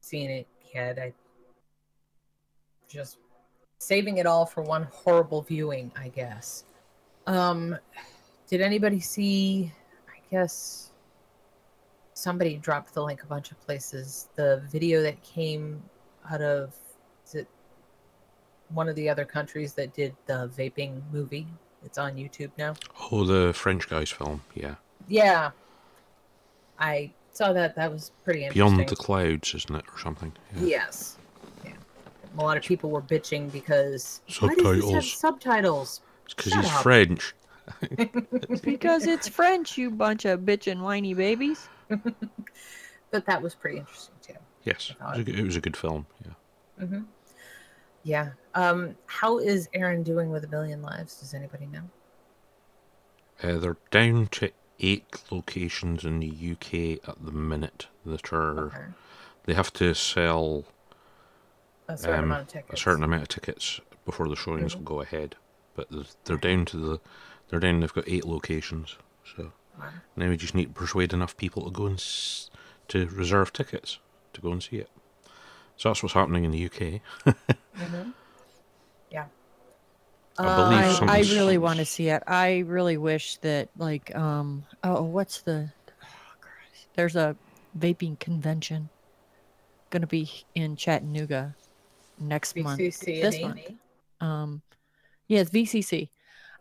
Speaker 1: seen it yet. I just saving it all for one horrible viewing, I guess. Um, did anybody see? I guess somebody dropped the link a bunch of places. The video that came out of one of the other countries that did the vaping movie? It's on YouTube now.
Speaker 3: Oh, the French guy's film. Yeah.
Speaker 1: Yeah, I saw that. That was pretty interesting.
Speaker 3: Beyond the Clouds, isn't it, or something? Yeah.
Speaker 1: Yes. Yeah. A lot of people were bitching because why does this have
Speaker 3: Subtitles.
Speaker 1: subtitles?
Speaker 3: It's because
Speaker 1: Shut
Speaker 3: he's
Speaker 1: up.
Speaker 3: French.
Speaker 2: Because it's French, you bunch of bitchin' whiny babies.
Speaker 1: But that was pretty interesting too.
Speaker 3: Yes, it was, a, good- it was a good film. Yeah.
Speaker 1: hmm Yeah. Um, how is Aaron doing with a billion lives? Does anybody know?
Speaker 3: Uh, they're down to eight locations in the UK at the minute that are.
Speaker 1: Okay.
Speaker 3: They have to sell
Speaker 1: A certain
Speaker 3: um,
Speaker 1: amount of
Speaker 3: a
Speaker 1: tickets.
Speaker 3: certain amount of tickets before the showings will go ahead. But they're down to the. They're down. They've got eight locations. So
Speaker 1: Wow.
Speaker 3: now we just need to persuade enough people to go and s- to reserve tickets to go and see it. So that's what's happening in the UK.
Speaker 1: Mhm. Yeah.
Speaker 3: I believe
Speaker 2: I, I really want to see it. I really wish that, like, um, oh, what's the? Oh, There's a vaping convention going to be in Chattanooga next month. This
Speaker 1: and
Speaker 2: month. Um, yeah, it's VCC.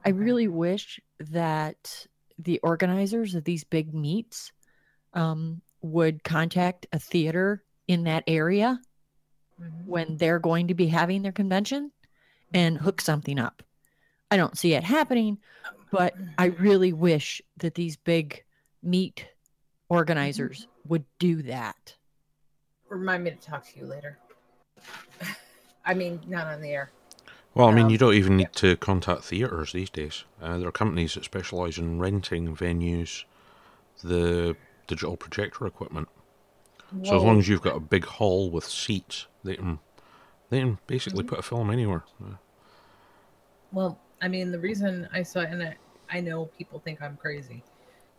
Speaker 2: I really wish that the organizers of these big meets um, would contact a theater in that area
Speaker 1: Mhm.
Speaker 2: when they're going to be having their convention and hook something up. I don't see it happening, but I really wish that these big meet organizers would do that.
Speaker 1: Remind me to talk to you later. I mean, not on the air.
Speaker 3: Well, I mean,
Speaker 1: Um,
Speaker 3: you don't even need to contact theatres these days. Uh, there are companies that specialise in renting venues the digital projector equipment. So as long as you've got a big hall with seats, they can they can basically put a film anywhere. Uh,
Speaker 1: Well, I mean, the reason I saw, and I, I know people think I'm crazy.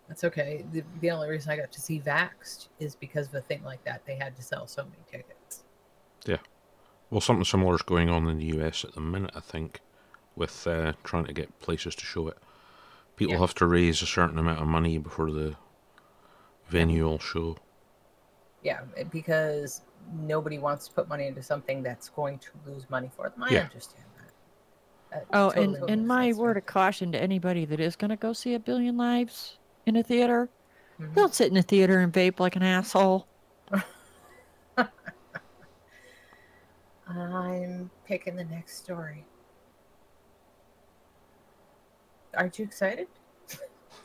Speaker 1: That's okay. The, the only reason I got to see Vaxxed is because of a thing like that. They had to sell so many tickets. Yeah.
Speaker 3: Well, something similar is going on in the US at the minute, I think, with uh, trying to get places to show it. People
Speaker 1: Yeah.
Speaker 3: have to raise a certain amount of money before the venue will show.
Speaker 1: Yeah, because nobody wants to put money into something that's going to lose money for them. I
Speaker 3: Yeah.
Speaker 1: understand that. That
Speaker 2: Oh,
Speaker 1: totally
Speaker 2: and, and my word of caution to anybody that is going to go see a billion lives in a theater
Speaker 1: Mhm.
Speaker 2: don't sit in a theater and vape like an asshole.
Speaker 1: I'm picking the next story. Aren't you excited?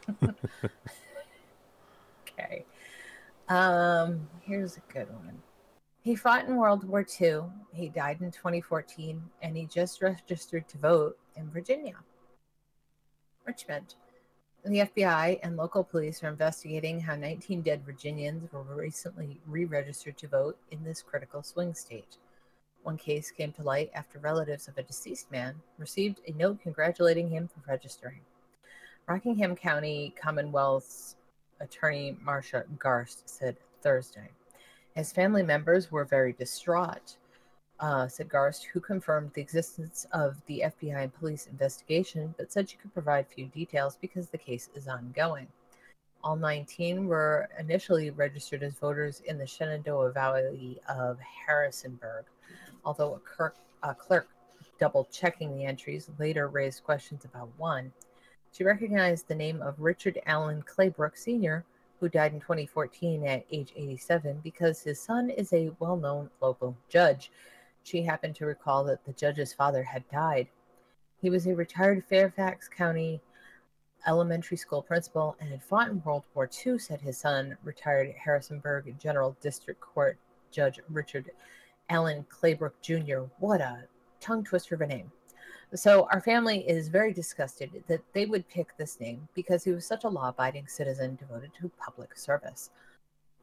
Speaker 1: okay. Um, here's a good one. He fought in World War II. He died in 2014, and he just registered to vote in Virginia. Richmond. The FBI and local police are investigating how 19 dead Virginians were recently re registered to vote in this critical swing state. One case came to light after relatives of a deceased man received a note congratulating him for registering. Rockingham County Commonwealth's attorney Marsha Garst said Thursday. His family members were very distraught, uh, said Garst, who confirmed the existence of the FBI and police investigation, but said she could provide few details because the case is ongoing. All 19 were initially registered as voters in the Shenandoah Valley of Harrisonburg, although a, clerk, a clerk double checking the entries, later raised questions about one. She recognized the name of Richard Allen Claybrook Sr., who died in 2014 at age 87 because his son is a well known local judge. She happened to recall that the judge's father had died. He was a retired Fairfax County elementary school principal and had fought in World War II, said his son, retired Harrisonburg General District Court Judge Richard Allen Claybrook Jr. What a tongue twister of a name. So our family is very disgusted that they would pick this name because he was such a law-abiding citizen devoted to public service.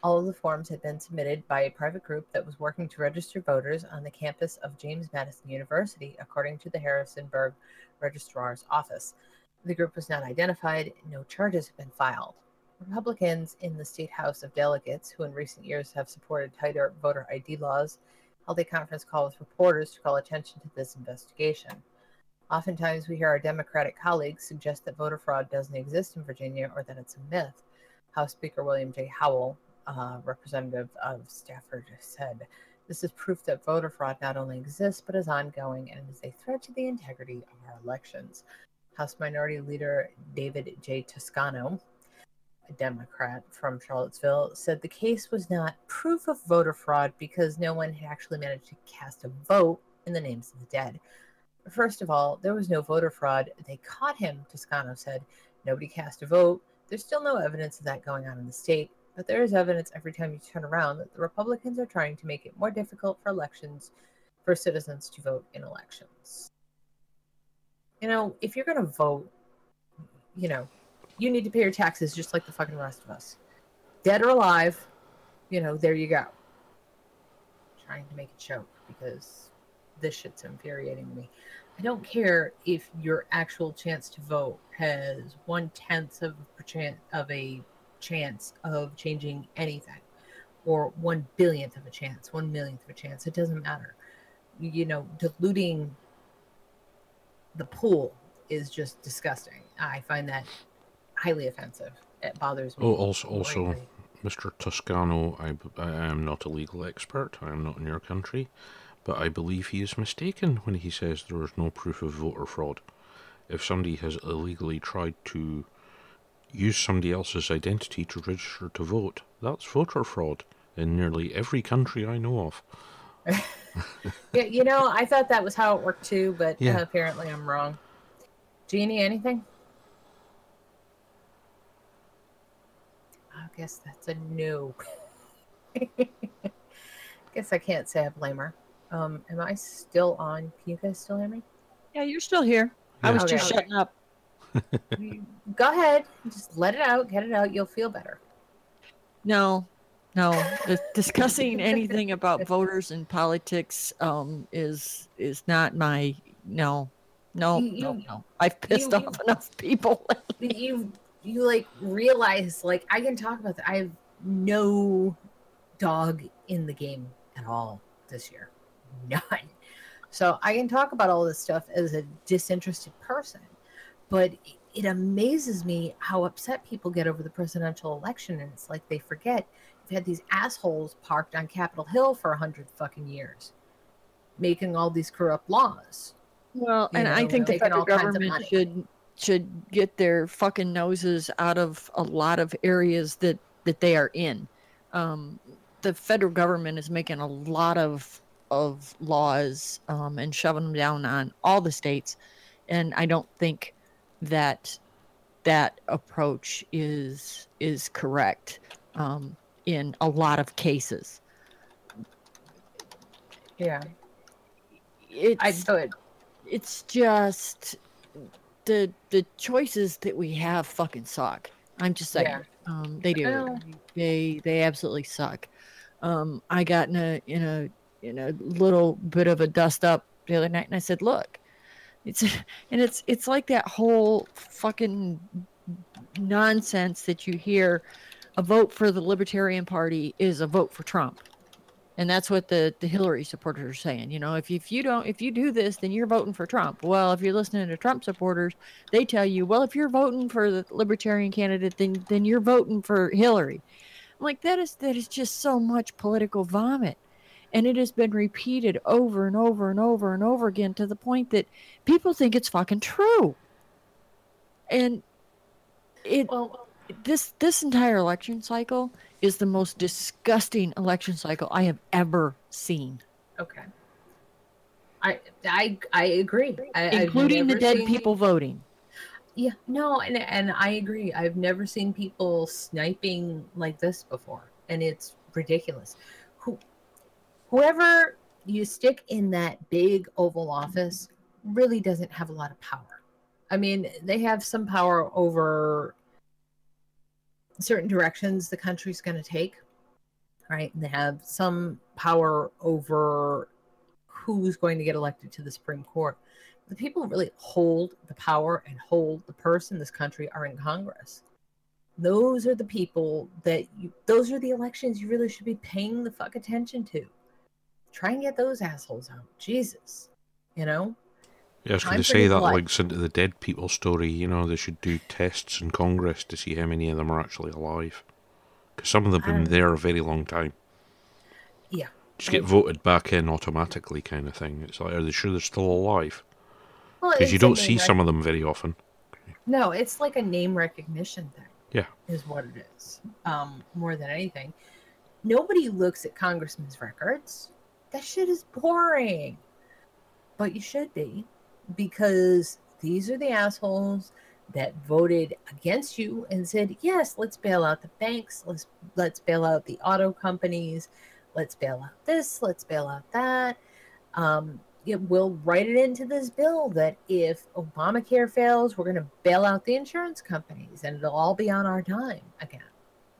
Speaker 1: All of the forms had been submitted by a private group that was working to register voters on the campus of James Madison University, according to the Harrisonburg Registrar's Office. The group was not identified, no charges have been filed. Republicans in the State House of Delegates, who in recent years have supported tighter voter ID laws, held a conference call with reporters to call attention to this investigation. Oftentimes, we hear our Democratic colleagues suggest that voter fraud doesn't exist in Virginia or that it's a myth. House Speaker William J. Howell, uh, representative of Stafford, said, This is proof that voter fraud not only exists but is ongoing and is a threat to the integrity of our elections. House Minority Leader David J. Toscano, a Democrat from Charlottesville, said the case was not proof of voter fraud because no one had actually managed to cast a vote in the names of the dead. First of all, there was no voter fraud. They caught him, Toscano said. Nobody cast a vote. There's still no evidence of that going on in the state, but there is evidence every time you turn around that the Republicans are trying to make it more difficult for elections for citizens to vote in elections. You know, if you're going to vote, you know, you need to pay your taxes just like the fucking rest of us. Dead or alive, you know, there you go. trying to make a joke because this shit's infuriating me. I don't care if your actual chance to vote has one tenth of a chance of a chance of changing anything, or one billionth of a chance, one millionth of a chance. It doesn't matter. You know, diluting the pool is just disgusting. I find that highly offensive. It bothers me.
Speaker 3: Oh, also, also,
Speaker 1: greatly.
Speaker 3: Mr. Toscano, I, I am not a legal expert. I am not in your country, but I believe he is mistaken when he says there is no proof of voter fraud. If somebody has illegally tried to use somebody else's identity to register to vote, that's voter fraud in nearly every country I know of.
Speaker 1: Yeah, you know, I thought that was how it worked too, but
Speaker 3: Yeah.
Speaker 1: uh, apparently I'm wrong. Jeannie, anything? I guess that's a no. guess I can't say I blame her. Um, am I still on? Can you guys still hear me?
Speaker 2: Yeah, you're still here. I was
Speaker 1: Okay.
Speaker 2: just shutting up.
Speaker 1: Go ahead, just let it out, get it out. You'll feel better.
Speaker 2: No, no. Discussing anything about voters and politics um, is is not my no, no,
Speaker 1: You-
Speaker 2: no, no. I've pissed
Speaker 1: you-
Speaker 2: off enough people.
Speaker 1: You you like realize like I can talk about that. I have no dog in the game at all this year. None. So I can talk about all this stuff as a disinterested person. But it- amazes me how upset people get over the presidential election and it's like they forget you've had these assholes parked on Capitol Hill for a hundred fucking years making all these corrupt laws.
Speaker 2: Well,
Speaker 1: You
Speaker 2: and I think the federal
Speaker 1: all kinds of
Speaker 2: government should should get their fucking noses out of a lot of areas that that they are in. Um, the federal government is making a lot of of laws um, and shoving them down on all the states, and I don't think that that approach is is correct um, in a lot of cases.
Speaker 1: Yeah.
Speaker 2: It's,
Speaker 1: I
Speaker 2: it's just the the choices that we have fucking suck. I'm just saying.
Speaker 1: Yeah.
Speaker 2: Um, they do. They they absolutely suck. Um, I got in a in a in a little bit of a dust up the other night, and I said, "Look, it's and it's it's like that whole fucking nonsense that you hear. A vote for the Libertarian Party is a vote for Trump." and that's what the the Hillary supporters are saying. You know, if if you don't if you do this, then you're voting for Trump. Well, if you're listening to Trump supporters, they tell you, well, if you're voting for the Libertarian candidate, then then you're voting for Hillary. Like that is that is just so much political vomit, And it has been repeated over and over and over and over again to the point that people think it's fucking true. And it
Speaker 1: Well,
Speaker 2: this this entire election cycle is the most disgusting election cycle I have ever seen,
Speaker 1: okay. I I I agree. I,
Speaker 2: including the dead people voting.
Speaker 1: Yeah, no, and and I agree. I've never seen people sniping like this before, and it's ridiculous. Who, whoever you stick in that big Oval Office really doesn't have a lot of power. I mean, they have some power over certain directions the country's going to take, right? And they have some power over who's going to get elected to the Supreme Court the people who really hold the power and hold the purse in this country are in Congress. Those are the people that you, those are the elections you really should be paying the fuck attention to. Try and get those assholes out. Jesus. You know?
Speaker 3: Yeah, I was going to say that
Speaker 1: polite.
Speaker 3: links into the dead people story. You know, they should do tests in Congress to see how many of them are actually alive. Because some of them have been there a very long time.
Speaker 1: Yeah.
Speaker 3: Just get voted back in automatically, kind of thing. It's like, are they sure they're still alive?
Speaker 1: Well,
Speaker 3: Because you don't see
Speaker 1: rec-
Speaker 3: some of them very often.
Speaker 1: No, it's like a name recognition thing.
Speaker 3: Yeah.
Speaker 1: Is what it is. Um, more than anything. Nobody looks at congressmen's records. That shit is boring. But you should be because these are the assholes that voted against you and said, "Yes, let's bail out the banks. Let's let's bail out the auto companies. Let's bail out this. Let's bail out that." Um, it will write it into this bill that if Obamacare fails, we're going to bail out the insurance companies, and it'll all be on our dime again.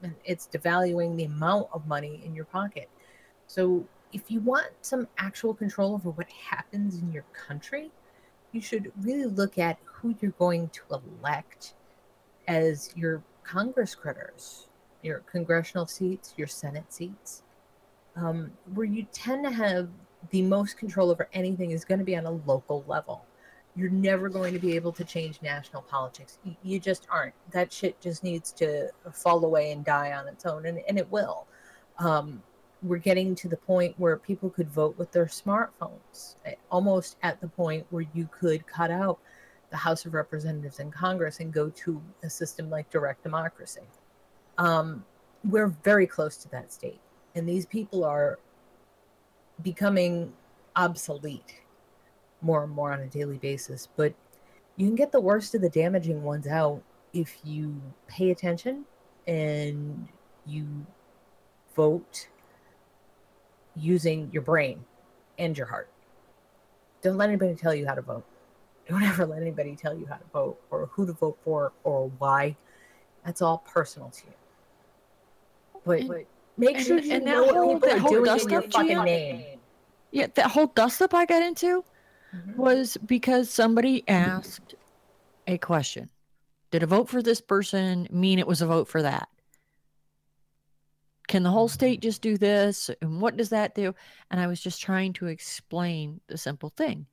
Speaker 1: And it's devaluing the amount of money in your pocket. So, if you want some actual control over what happens in your country, you should really look at who you're going to elect as your Congress critters, your congressional seats, your Senate seats, um, where you tend to have the most control over anything is going to be on a local level. You're never going to be able to change national politics. You, just aren't. That shit just needs to fall away and die on its own, and, and it will. Um, we're getting to the point where people could vote with their smartphones, eh, almost at the point where you could cut out the House of Representatives and Congress and go to a system like direct democracy. Um, we're very close to that state, and these people are becoming obsolete more and more on a daily basis. But you can get the worst of the damaging ones out if you pay attention and you vote using your brain and your heart. Don't let anybody tell you how to vote. Don't ever let anybody tell you how to vote or who to vote for or why. That's all personal to you. But,
Speaker 2: And-
Speaker 1: but make
Speaker 2: and-
Speaker 1: sure you
Speaker 2: and that
Speaker 1: know
Speaker 2: whole-
Speaker 1: what people
Speaker 2: that
Speaker 1: are doing in your fucking name.
Speaker 2: Yeah, that whole dust up I got into
Speaker 1: Mhm.
Speaker 2: was because somebody asked a question. Did a vote for this person mean it was a vote for that? Can the whole state just do this? And what does that do? And I was just trying to explain the simple thing.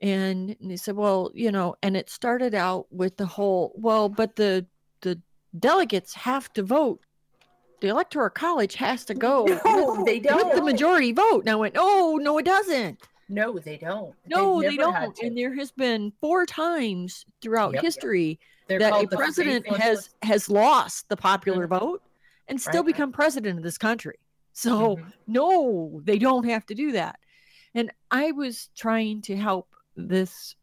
Speaker 2: And they said, well, you know, and it started out with the whole, well, but the the delegates have to vote. The electoral college has to go
Speaker 1: No,
Speaker 2: with,
Speaker 1: they
Speaker 2: with the majority vote. And I went, oh, no, it doesn't.
Speaker 1: No, they don't.
Speaker 2: No,
Speaker 1: They've
Speaker 2: they don't. And there has been four times throughout
Speaker 1: Yep.
Speaker 2: history
Speaker 1: They're
Speaker 2: that a president has has lost the popular
Speaker 1: Mhm.
Speaker 2: vote and still
Speaker 1: Right.
Speaker 2: become president of this country. So
Speaker 1: Mhm.
Speaker 2: no, they don't have to do that. And I was trying to help this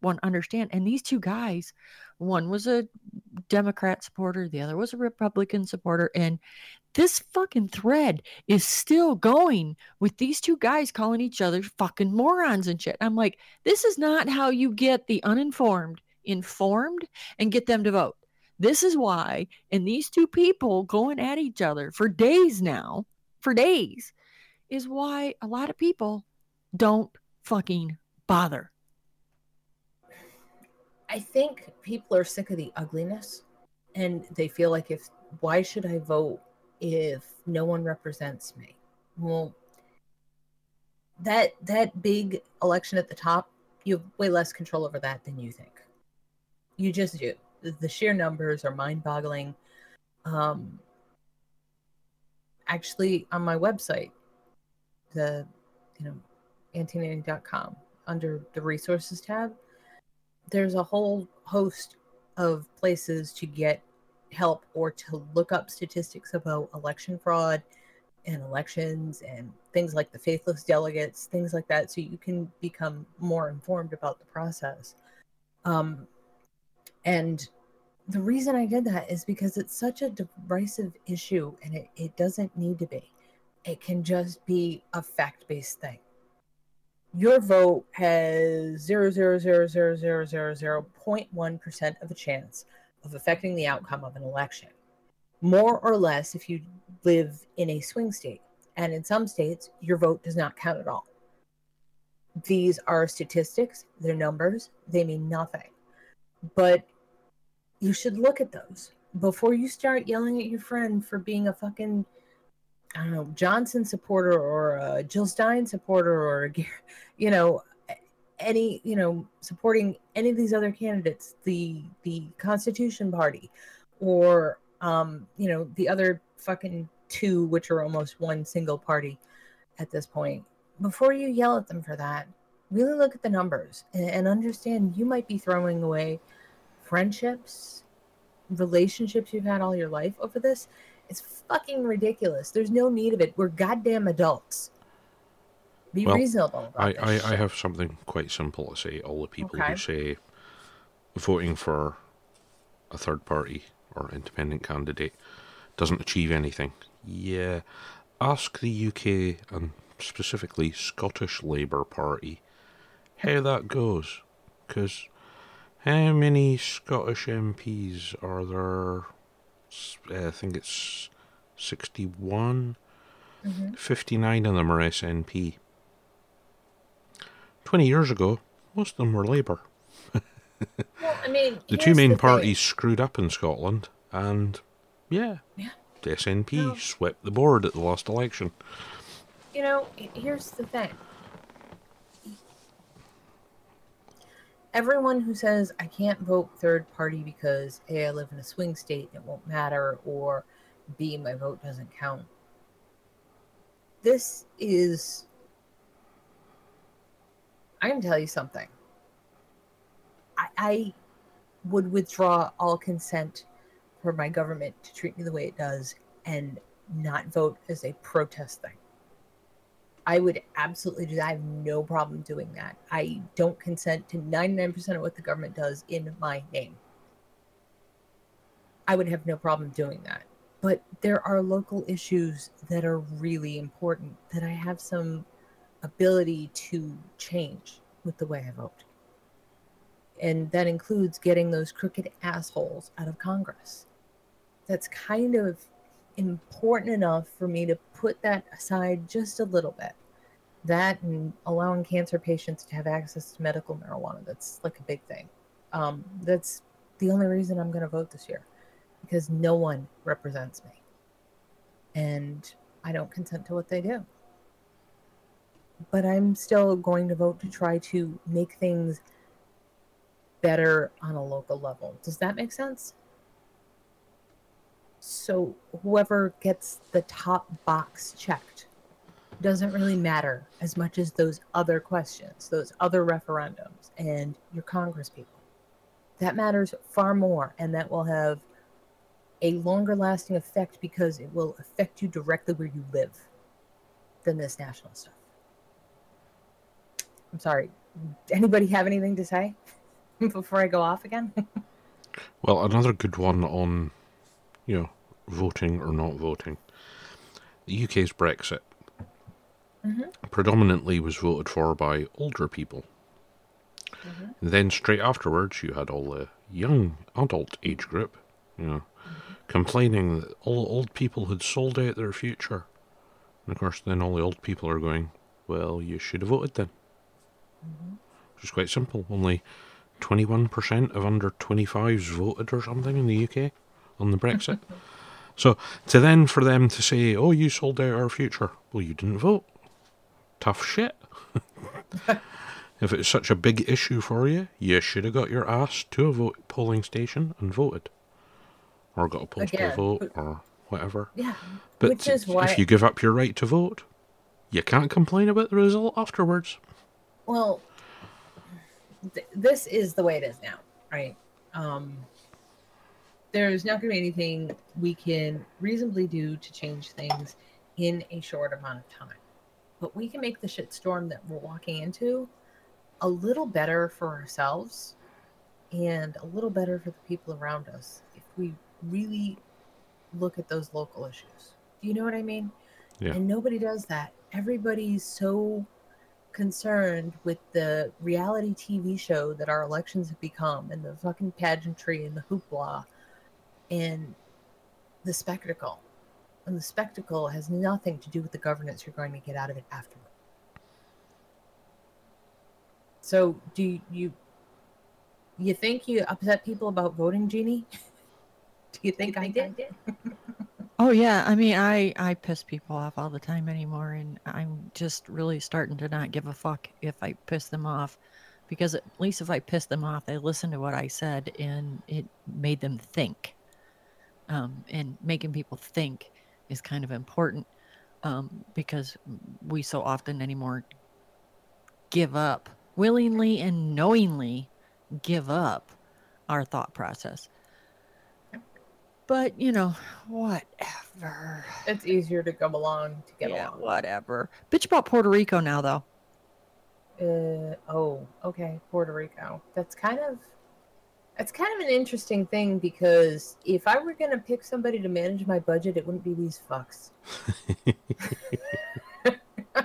Speaker 2: one understand. And these two guys, one was a Democrat supporter, the other was a Republican supporter. And this fucking thread is still going with these two guys calling each other fucking morons and shit. I'm like, this is not how you get the uninformed informed and get them to vote. This is why, and these two people going at each other for days now, for days, is why a lot of people don't fucking bother.
Speaker 1: I think people are sick of the ugliness and they feel like if why should I vote if no one represents me? Well that that big election at the top, you have way less control over that than you think. You just do. The, sheer numbers are mind-boggling. Um actually on my website the you know antinanny.com under the resources tab there's a whole host of places to get help or to look up statistics about election fraud and elections and things like the faithless delegates things like that so you can become more informed about the process um, and the reason i did that is because it's such a divisive issue and it, it doesn't need to be it can just be a fact-based thing your vote has zero zero zero zero zero zero zero point one percent of a chance of affecting the outcome of an election, more or less if you live in a swing state. And in some states, your vote does not count at all. These are statistics, they're numbers, they mean nothing. But you should look at those before you start yelling at your friend for being a fucking I don't know, Johnson supporter or a Jill Stein supporter or, you know, any, you know, supporting any of these other candidates, the the Constitution Party, or um, you know, the other fucking two, which are almost one single party at this point. Before you yell at them for that, really look at the numbers and, and understand you might be throwing away friendships, relationships you've had all your life over this it's fucking ridiculous. There's no need of it. We're goddamn adults. Be
Speaker 3: Well,
Speaker 1: reasonable.
Speaker 3: I, I, I have something quite simple to say. All the people
Speaker 1: Okay.
Speaker 3: who say voting for a third party or independent candidate doesn't achieve anything. Yeah, ask the UK and specifically Scottish Labour Party how that goes. Because how many Scottish MPs are there? Uh, I think it's 61.
Speaker 1: Mhm.
Speaker 3: 59 of them are SNP. 20 years ago, most of them were Labour.
Speaker 1: Well, I mean,
Speaker 3: The two main
Speaker 1: the thing.
Speaker 3: parties screwed up in Scotland, and yeah,
Speaker 1: Yeah.
Speaker 3: the SNP
Speaker 1: No.
Speaker 3: swept the board at the last election.
Speaker 1: You know, here's the thing. Everyone who says I can't vote third party because A, I live in a swing state it won't matter, or B, my vote doesn't count. This is. I can tell you something. I, I would withdraw all consent for my government to treat me the way it does and not vote as a protest thing. I would absolutely do that. I have no problem doing that. I don't consent to 99% of what the government does in my name. I would have no problem doing that. But there are local issues that are really important that I have some ability to change with the way I vote. And that includes getting those crooked assholes out of Congress. That's kind of important enough for me to put that aside just a little bit. That and allowing cancer patients to have access to medical marijuana. That's like a big thing. Um, that's the only reason I'm going to vote this year because no one represents me. And I don't consent to what they do. But I'm still going to vote to try to make things better on a local level. Does that make sense? So whoever gets the top box checked doesn't really matter as much as those other questions, those other referendums, and your Congress people. That matters far more, and that will have a longer lasting effect because it will affect you directly where you live than this national stuff. I'm sorry. Anybody have anything to say before I go off again?
Speaker 3: Well, another good one on, you know, voting or not voting. The UK's Brexit
Speaker 1: Mhm.
Speaker 3: predominantly was voted for by older people.
Speaker 1: Mhm.
Speaker 3: Then straight afterwards, you had all the young adult age group, you know, complaining that all old people had sold out their future. And of course, then all the old people are going, "Well, you should have voted then." Which is quite simple. Only 21% of under 25s voted or something in the UK on the Brexit. so to then for them to say, "Oh, you sold out our future," well, you didn't vote. Tough shit. if it's such a big issue for you, you should have got your ass to a vote polling station and voted, or got a postal
Speaker 1: Again,
Speaker 3: vote or whatever.
Speaker 1: yeah.
Speaker 3: But
Speaker 1: Which is why if
Speaker 3: you give up your right to vote, You can't complain about the result afterwards.
Speaker 1: Well, th- this is the way it is now, right? Um, there's not going to be anything we can reasonably do to change things in a short amount of time. But we can make the shitstorm that we're walking into a little better for ourselves and a little better for the people around us if we really look at those local issues. Do you know what I mean?
Speaker 3: Yeah.
Speaker 1: And nobody does that. Everybody's so concerned with the reality TV show that our elections have become and the fucking pageantry and the hoopla and the spectacle. And the spectacle has nothing to do with the governance you're going to get out of it afterward. So, do you you, you think you upset people about voting, Jeannie? do you think, I did?
Speaker 2: Oh yeah, I mean, I I piss people off all the time anymore, and I'm just really starting to not give a fuck if I piss them off, because at least if I piss them off, they listen to what I said, and it made them think. Um, and making people think is kind of important, um, because we so often anymore give up willingly and knowingly give up our thought process. But you know, whatever.
Speaker 1: It's easier to go along to get
Speaker 2: yeah,
Speaker 1: along.
Speaker 2: whatever. Bitch about Puerto Rico now, though.
Speaker 1: Uh, oh, okay, Puerto Rico. That's kind of that's kind of an interesting thing because if I were gonna pick somebody to manage my budget, it wouldn't be these fucks.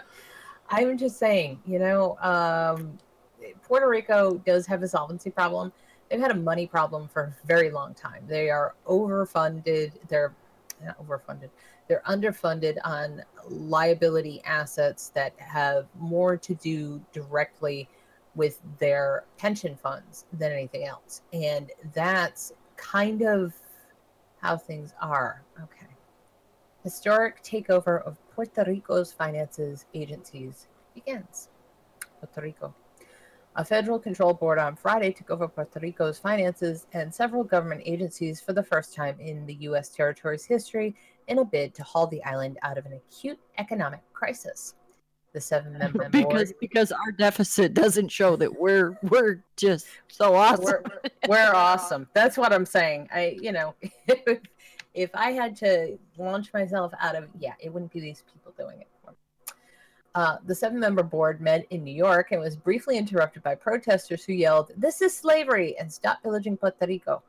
Speaker 1: I'm just saying, you know, um, Puerto Rico does have a solvency problem. They've had a money problem for a very long time. They are overfunded. They're not overfunded. They're underfunded on liability assets that have more to do directly with their pension funds than anything else. And that's kind of how things are. Okay. Historic takeover of Puerto Rico's finances agencies begins. Puerto Rico. A federal control board on Friday took over Puerto Rico's finances and several government agencies for the first time in the U.S. territory's history in a bid to haul the island out of an acute economic crisis. The seven-member
Speaker 2: because
Speaker 1: board
Speaker 2: because our deficit doesn't show that we're we're just so awesome.
Speaker 1: we're, we're awesome. That's what I'm saying. I, you know, if, if I had to launch myself out of, yeah, it wouldn't be these people doing it for me. Uh, the seven member board met in New York and was briefly interrupted by protesters who yelled, This is slavery and stop pillaging Puerto Rico.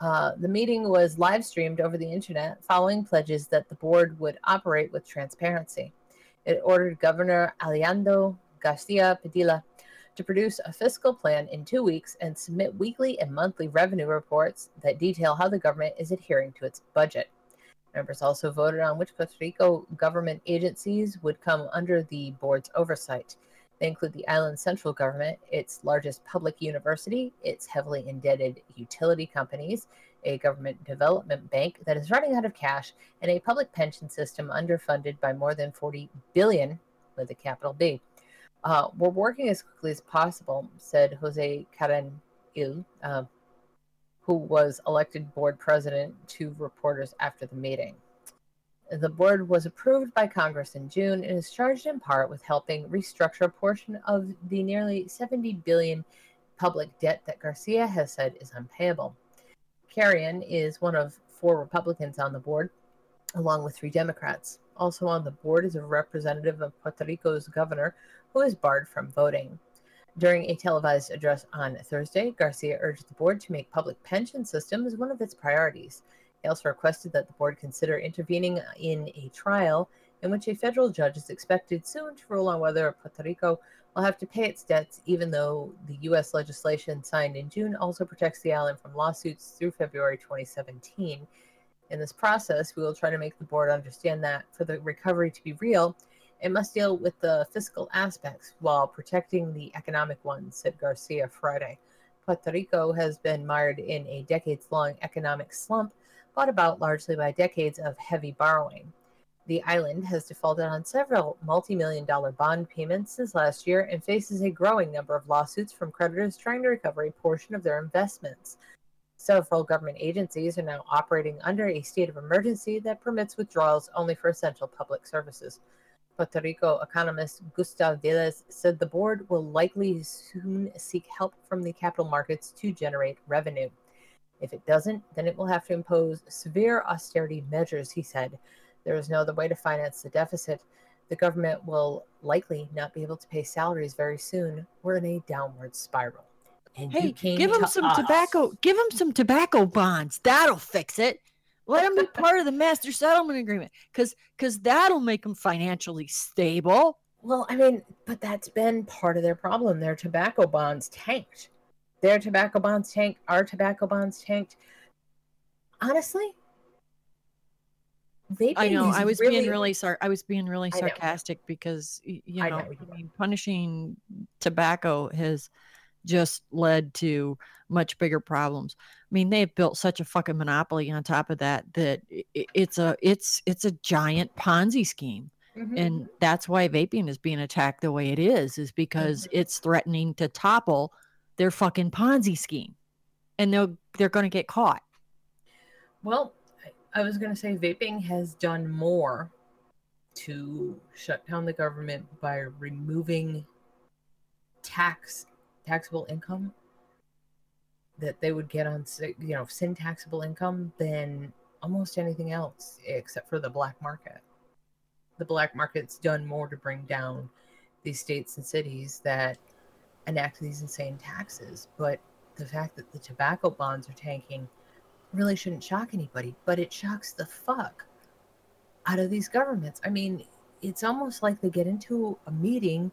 Speaker 1: Uh, the meeting was live streamed over the internet following pledges that the board would operate with transparency. It ordered Governor Alejandro Garcia Padilla to produce a fiscal plan in two weeks and submit weekly and monthly revenue reports that detail how the government is adhering to its budget. Members also voted on which Puerto Rico government agencies would come under the board's oversight. They include the island's central government, its largest public university, its heavily indebted utility companies, a government development bank that is running out of cash, and a public pension system underfunded by more than 40 billion with a capital B. Uh, we're working as quickly as possible, said Jose Karen Il, uh, who was elected board president to reporters after the meeting. The board was approved by Congress in June and is charged in part with helping restructure a portion of the nearly 70 billion public debt that Garcia has said is unpayable. Carrion is one of four Republicans on the board, along with three Democrats. Also on the board is a representative of Puerto Rico's governor, who is barred from voting. During a televised address on Thursday, Garcia urged the board to make public pension systems one of its priorities. He also requested that the board consider intervening in a trial in which a federal judge is expected soon to rule on whether Puerto Rico will have to pay its debts, even though the U.S. legislation signed in June also protects the island from lawsuits through February 2017. In this process, we will try to make the board understand that for the recovery to be real, it must deal with the fiscal aspects while protecting the economic ones, said Garcia Friday. Puerto Rico has been mired in a decades long economic slump, brought about largely by decades of heavy borrowing. The island has defaulted on several multi million dollar bond payments since last year and faces a growing number of lawsuits from creditors trying to recover a portion of their investments. Several government agencies are now operating under a state of emergency that permits withdrawals only for essential public services. Puerto Rico economist Gustav Velez said the board will likely soon seek help from the capital markets to generate revenue. If it doesn't, then it will have to impose severe austerity measures, he said. There is no other way to finance the deficit. The government will likely not be able to pay salaries very soon. We're in a downward spiral. And you
Speaker 2: Hey, give them
Speaker 1: to
Speaker 2: some
Speaker 1: us.
Speaker 2: tobacco. Give them some tobacco bonds. That'll fix it. Let them be part of the master settlement agreement, because because that'll make them financially stable.
Speaker 1: Well, I mean, but that's been part of their problem. Their tobacco bonds tanked. Their tobacco bonds tanked. Our tobacco bonds tanked. Honestly,
Speaker 2: I know. I was
Speaker 1: really,
Speaker 2: being really sar- I was being really
Speaker 1: know.
Speaker 2: sarcastic because you
Speaker 1: I
Speaker 2: know,
Speaker 1: know
Speaker 2: I mean, punishing tobacco has just led to much bigger problems. I mean, they've built such a fucking monopoly on top of that that it's a it's it's a giant Ponzi scheme.
Speaker 1: Mhm.
Speaker 2: and that's why vaping is being attacked the way it is is because
Speaker 1: Mhm.
Speaker 2: it's threatening to topple their fucking ponzi scheme and they'll they're going to get caught
Speaker 1: Well, I- was going to say vaping has done more to shut down the government by removing tax taxable income that they would get on you know sin taxable income than almost anything else except for the black market. The black market's done more to bring down these states and cities that enact these insane taxes, but the fact that the tobacco bonds are tanking really shouldn't shock anybody, but it shocks the fuck out of these governments. I mean, it's almost like they get into a meeting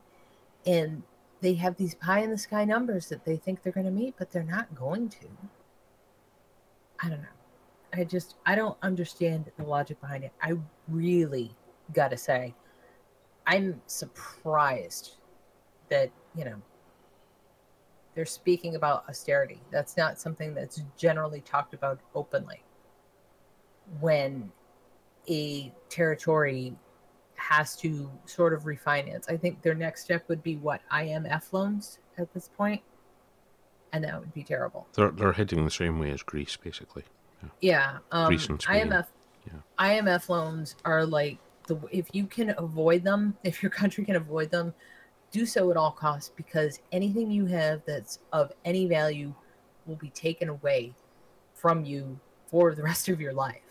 Speaker 1: and they have these pie in the sky numbers that they think they're going to meet, but they're not going to. I don't know. I just, I don't understand the logic behind it. I really got to say, I'm surprised that, you know, they're speaking about austerity. That's not something that's generally talked about openly. When a territory has to sort of refinance, I think their next step would be what IMF loans at this point, and that would be terrible.
Speaker 3: They're they're heading the same way as Greece, basically.
Speaker 1: Yeah, um,
Speaker 3: Greece and Spain,
Speaker 1: IMF
Speaker 3: yeah.
Speaker 1: IMF loans are like the if you can avoid them, if your country can avoid them, do so at all costs because anything you have that's of any value will be taken away from you for the rest of your life,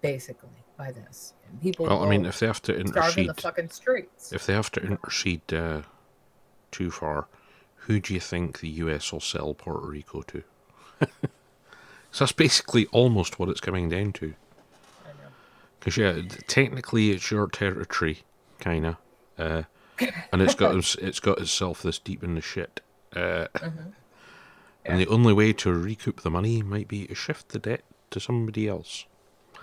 Speaker 1: basically by this. And people
Speaker 3: Well, I mean, if they have to
Speaker 1: starve in the fucking streets.
Speaker 3: if they have to intercede uh, too far, who do you think the US will sell Puerto Rico to? so that's basically almost what it's coming down to.
Speaker 1: I know.
Speaker 3: Because yeah, technically it's your territory, kinda, uh, and it's got its- got itself this deep in the shit. Uh,
Speaker 1: Mhm.
Speaker 3: And the only way to recoup the money might be to shift the debt to somebody else.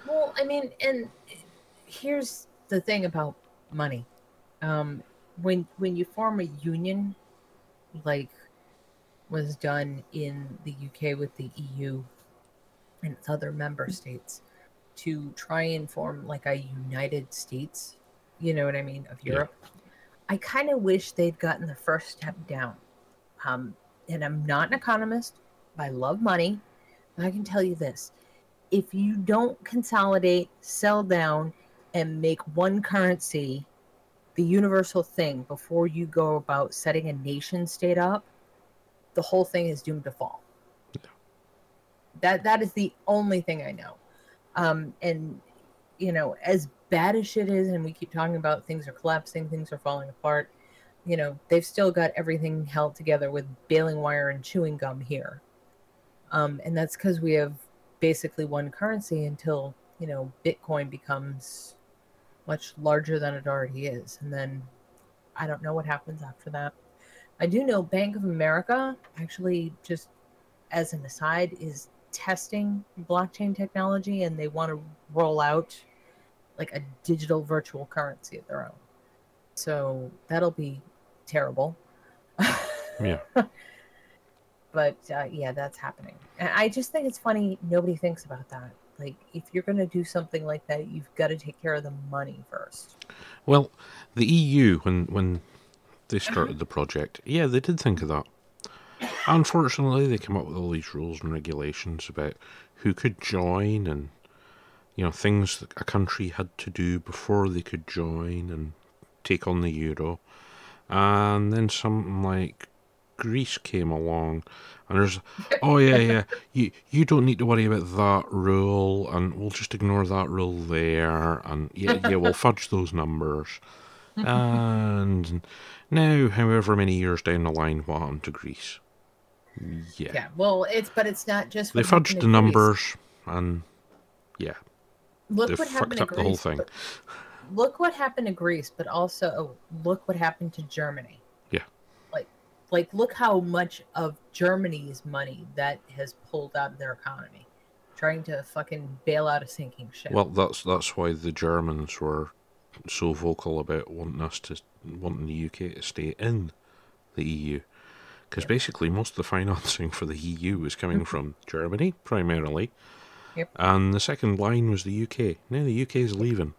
Speaker 1: Well, I mean, and here's the thing about money. Um, when when you form a union, like was done in the UK with the EU and its other member states, to try and form like a United States, you know what I mean, of
Speaker 3: Yeah.
Speaker 1: I kind of wish they'd gotten the first step down. Um, and I'm not an economist. I love money. But I can tell you this if you don't consolidate, sell down, and make one currency the universal thing before you go about setting a nation state up, the whole thing is doomed to fall. That that is the only thing I know. Um, and you know, as bad as shit is, and we keep talking about things are collapsing, things are falling apart. You know, they've still got everything held together with baling wire and chewing gum here. Um, and that's because we have basically one currency until you know Bitcoin becomes much larger than it already is, and then I don't know what happens after that. I do know Bank of America actually just as an aside is testing blockchain technology, and they want to roll out like a digital virtual currency of their own. So that'll be terrible.
Speaker 3: Yeah.
Speaker 1: but uh, yeah, that's happening. And I just think it's funny nobody thinks about that. Like, if you're going to do something like that, you've got to take care of the money first.
Speaker 3: Well, the EU when when they started the project, yeah, they did think of that. Unfortunately, they came up with all these rules and regulations about who could join and you know things that a country had to do before they could join and take on the euro, and then something like Greece came along, and there's, oh yeah, yeah, you you don't need to worry about that rule, and we'll just ignore that rule there, and yeah, yeah, we'll fudge those numbers, and now, however many years down the line, what happened to Greece? Yeah,
Speaker 1: Yeah. Well, it's but it's not just
Speaker 3: they fudged the
Speaker 1: Greece.
Speaker 3: numbers, and yeah,
Speaker 1: Look
Speaker 3: they
Speaker 1: what happened to
Speaker 3: up the whole
Speaker 1: Greece,
Speaker 3: thing.
Speaker 1: but- Look what happened to Greece, but also oh, look what happened to Germany.
Speaker 3: Yeah.
Speaker 1: Like, like look how much of Germany's money that has pulled out of their economy, trying to fucking bail out a sinking ship.
Speaker 3: Well, that's that's why the Germans were so vocal about wanting us to wanting the UK to stay in the EU, because basically most of the financing for the EU was coming mm-hmm. from Germany primarily,
Speaker 1: Yep.
Speaker 3: and the second line was the UK. Now the UK is leaving.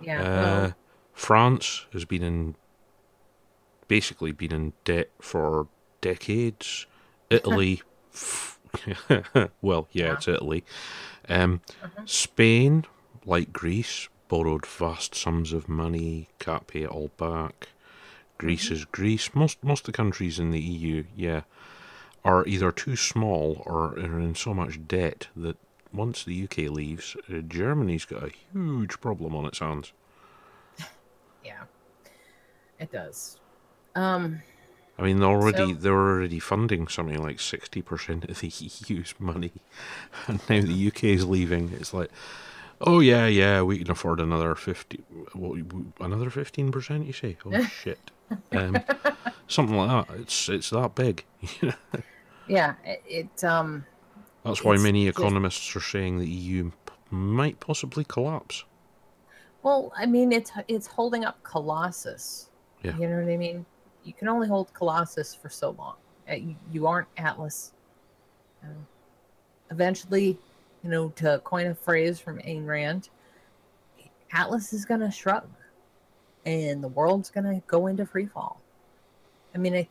Speaker 1: yeah.
Speaker 3: Uh,
Speaker 1: well,
Speaker 3: France has been in basically been in debt for decades. Italy, well, yeah,
Speaker 1: Yeah.
Speaker 3: it's Italy. Um,
Speaker 1: Mhm.
Speaker 3: Spain, like Greece, borrowed vast sums of money, can't pay it all back. Greece is Greece. Most most of the countries in the EU, yeah, are either too small or are in so much debt that once the UK leaves, uh, Germany's got a huge problem on its hands.
Speaker 1: yeah. It does. Um.
Speaker 3: I mean, they're already
Speaker 1: So-
Speaker 3: they're already funding something like sixty percent of the EU's money, and now the UK is leaving. It's like, oh yeah, yeah, we can afford another fifty, another fifteen percent. You say? Oh shit, um, something like that. It's it's that big.
Speaker 1: Yeah. It. it um.
Speaker 3: That's why many economists are saying the EU might possibly collapse.
Speaker 1: Well, I mean, it's it's holding up Colossus.
Speaker 3: Yeah.
Speaker 1: You know what I mean? You can only hold Colossus for so long. Uh, You, you aren't Atlas. Um, eventually, you know, to coin a phrase from Ayn Rand, Atlas is going to shrug, and the world's going to go into free fall. I mean, I,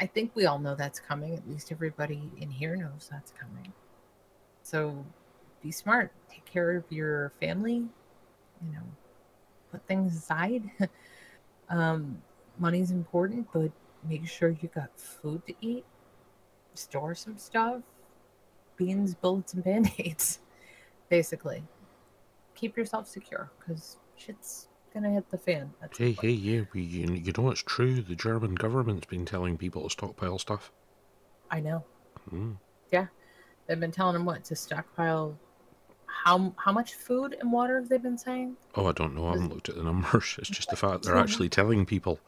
Speaker 1: I think we all know that's coming. At least everybody in here knows that's coming. So, be smart. Take care of your family. You know, put things aside. um, money's important, but make sure you got food to eat. Store some stuff. Beans, bullets, and band-aids. Basically. Keep yourself secure, because shit's gonna hit the fan. at
Speaker 3: Hey, hey, yeah, we, you, you know it's true. The German government's been telling people to stockpile stuff.
Speaker 1: I know.
Speaker 3: Mm.
Speaker 1: They've been telling them what to stockpile. How how much food and water have they been saying?
Speaker 3: Oh, I don't know. I haven't looked at the numbers. It's just the fact they're actually telling people.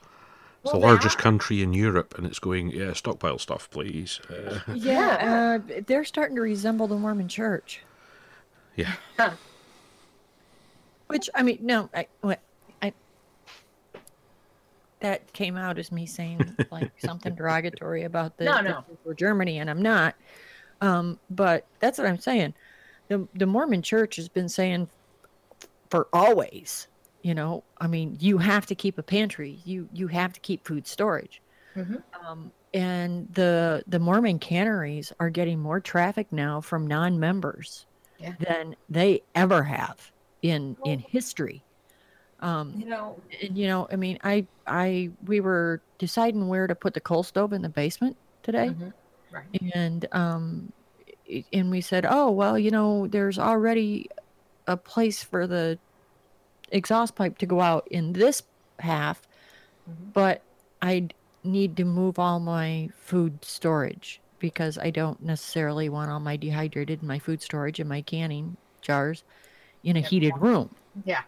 Speaker 3: It's
Speaker 1: Well,
Speaker 3: the largest country in Europe, and it's going, yeah, stockpile stuff, please. Uh,
Speaker 2: Yeah, uh, they're starting to resemble the Mormon Church.
Speaker 3: yeah.
Speaker 2: Which I mean, no, what, I that came out as me saying like something derogatory about the,
Speaker 1: No,
Speaker 2: the
Speaker 1: no.
Speaker 2: for Germany, and I'm not. Um, but that's what I'm saying. The the Mormon Church has been saying for always. You know, I mean, you have to keep a pantry. You you have to keep food storage.
Speaker 1: Mhm.
Speaker 2: Um, and the the Mormon canneries are getting more traffic now from non-members
Speaker 1: Yeah.
Speaker 2: than they ever have in in history. Um,
Speaker 1: You know,
Speaker 2: and you know, I mean, I I we were deciding where to put the coal stove in the basement today,
Speaker 1: mhm, right.
Speaker 2: and um, and we said, oh well, you know, there's already a place for the exhaust pipe to go out in this half,
Speaker 1: Mhm.
Speaker 2: but I need to move all my food storage because I don't necessarily want all my dehydrated my food storage and my canning jars in a
Speaker 1: Yep.
Speaker 2: heated room
Speaker 1: Yeah.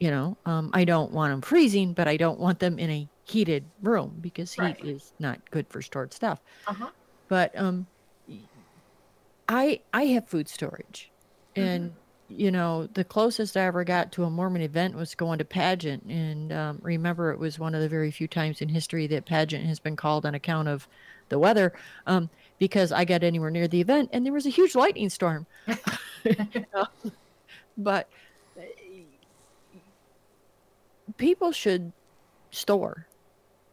Speaker 2: You know um, i don't want them freezing but i don't want them in a heated room because heat
Speaker 1: Right.
Speaker 2: is not good for stored stuff.
Speaker 1: Uh-huh.
Speaker 2: but um i i have food storage. And you know the closest i ever got to a mormon event was going to pageant. And um, remember it was one of the very few times in history that pageant has been called on account of the weather um, because i got anywhere near the event and there was a huge lightning storm. But people should store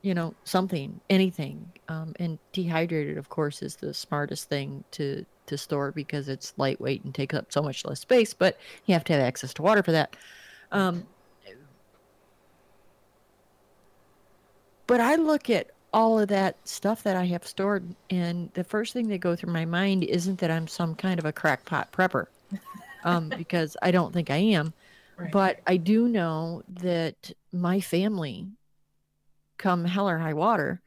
Speaker 2: you know something anything um, and dehydrated of course is the smartest thing to to store because it's lightweight and takes up so much less space but you have to have access to water for that um, But I look at all of that stuff that I have stored, and the first thing that go through my mind isn't that I'm some kind of a crackpot prepper, um, because I don't think I am.
Speaker 1: Right.
Speaker 2: But I do know that my family, come hell or high water,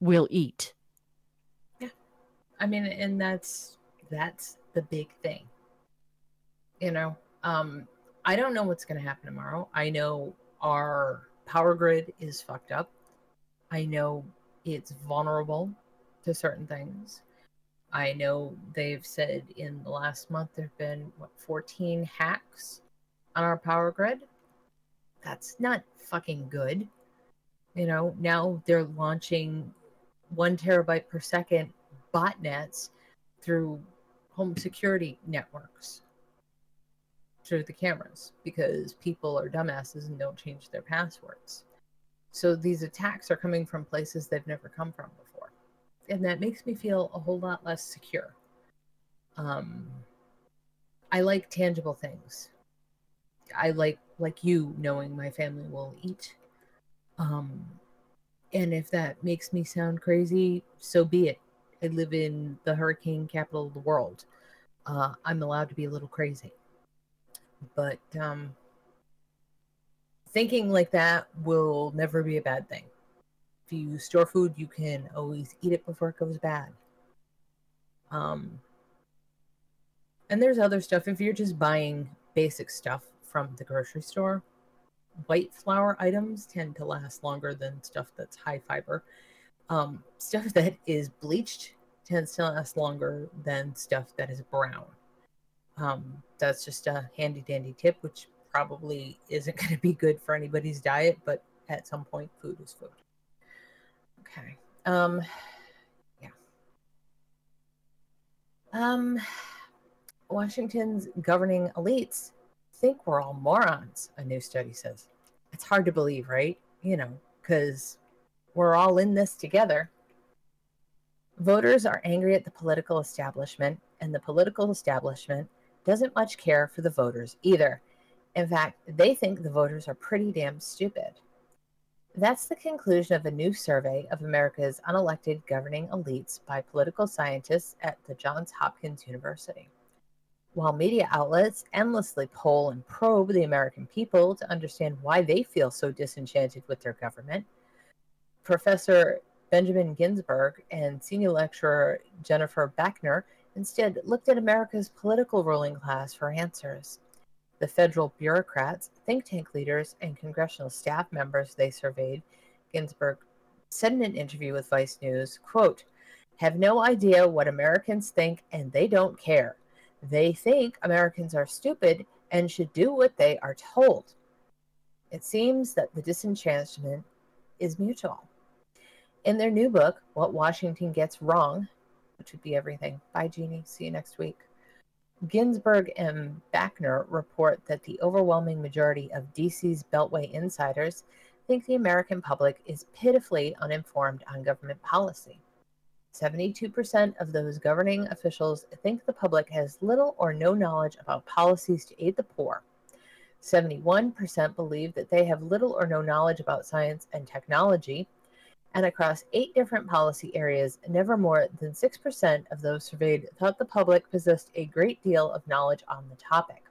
Speaker 2: will eat. Yeah.
Speaker 1: I mean, and that's that's the big thing. You know, um, I don't know what's going to happen tomorrow. I know our power grid is fucked up. I know it's vulnerable to certain things. I know they've said in the last month there have been what 14 hacks on our power grid. That's not fucking good. You know, now they're launching one terabyte per second botnets through home security networks through the cameras because people are dumbasses and don't change their passwords. So these attacks are coming from places they've never come from before. And that makes me feel a whole lot less secure. Um, I like tangible things. I like like you knowing my family will eat. Um, and if that makes me sound crazy, so be it. I live in the hurricane capital of the world. Uh, I'm allowed to be a little crazy. But um, thinking like that will never be a bad thing. If you store food, you can always eat it before it goes bad. Um, and there's other stuff. If you're just buying basic stuff from the grocery store, white flour items tend to last longer than stuff that's high fiber. Um, stuff that is bleached tends to last longer than stuff that is brown. Um, that's just a handy dandy tip, which probably isn't going to be good for anybody's diet, but at some point, food is food. Okay. Um, yeah. Um, Washington's governing elites think we're all morons, a new study says. It's hard to believe, right? You know, because we're all in this together. Voters are angry at the political establishment, and the political establishment doesn't much care for the voters either. In fact, they think the voters are pretty damn stupid. That's the conclusion of a new survey of America's unelected governing elites by political scientists at the Johns Hopkins University. While media outlets endlessly poll and probe the American people to understand why they feel so disenchanted with their government, Professor Benjamin Ginsberg and senior lecturer Jennifer Bachner instead looked at America's political ruling class for answers. The federal bureaucrats, think tank leaders, and congressional staff members they surveyed, Ginsberg said in an interview with Vice News, quote, have no idea what Americans think and they don't care. They think Americans are stupid and should do what they are told. It seems that the disenchantment is mutual. In their new book, What Washington Gets Wrong, which would be everything. Bye, Jeannie. See you next week. Ginsberg and Bachner report that the overwhelming majority of DC's Beltway insiders think the American public is pitifully uninformed on government policy. 72% of those governing officials think the public has little or no knowledge about policies to aid the poor. 71% believe that they have little or no knowledge about science and technology. And across eight different policy areas, never more than 6% of those surveyed thought the public possessed a great deal of knowledge on the topic.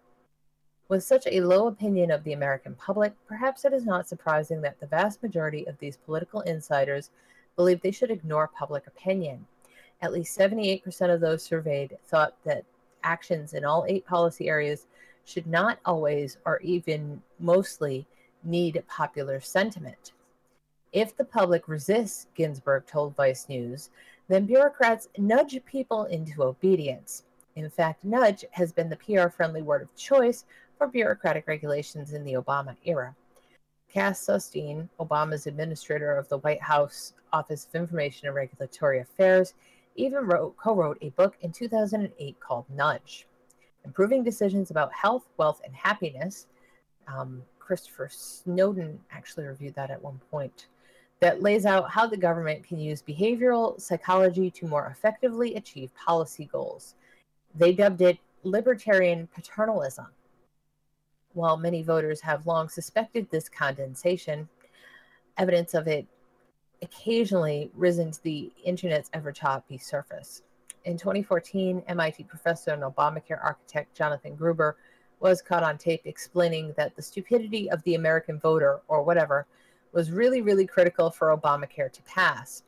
Speaker 1: With such a low opinion of the American public, perhaps it is not surprising that the vast majority of these political insiders believe they should ignore public opinion. At least 78% of those surveyed thought that actions in all eight policy areas should not always or even mostly need popular sentiment. If the public resists, Ginsberg told Vice News, then bureaucrats nudge people into obedience. In fact, nudge has been the PR friendly word of choice for bureaucratic regulations in the Obama era. Cass Sunstein, Obama's administrator of the White House Office of Information and Regulatory Affairs, even wrote, co-wrote a book in 2008 called Nudge, Improving Decisions About Health, Wealth, and Happiness. Um, Christopher Snowdon actually reviewed that at one point. That lays out how the government can use behavioral psychology to more effectively achieve policy goals. They dubbed it libertarian paternalism. While many voters have long suspected this condensation, evidence of it occasionally risen to the internet's ever choppy surface. In 2014, MIT professor and Obamacare architect Jonathan Gruber was caught on tape explaining that the stupidity of the American voter, or whatever, was really, really critical for Obamacare to pass.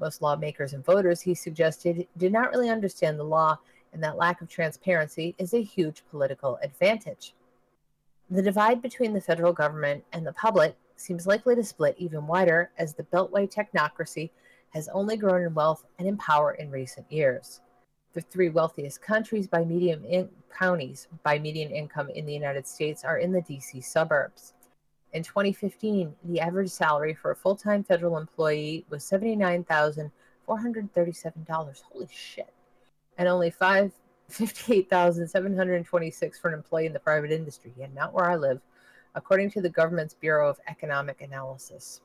Speaker 1: Most lawmakers and voters, he suggested, did not really understand the law, and that lack of transparency is a huge political advantage. The divide between the federal government and the public seems likely to split even wider as the Beltway technocracy has only grown in wealth and in power in recent years. The three wealthiest countries by in- counties by median income in the United States are in the DC suburbs. In 2015, the average salary for a full-time federal employee was $79,437. Holy shit. And only five fifty-eight thousand seven hundred twenty-six for an employee in the private industry. and not where I live, according to the government's Bureau of Economic Analysis.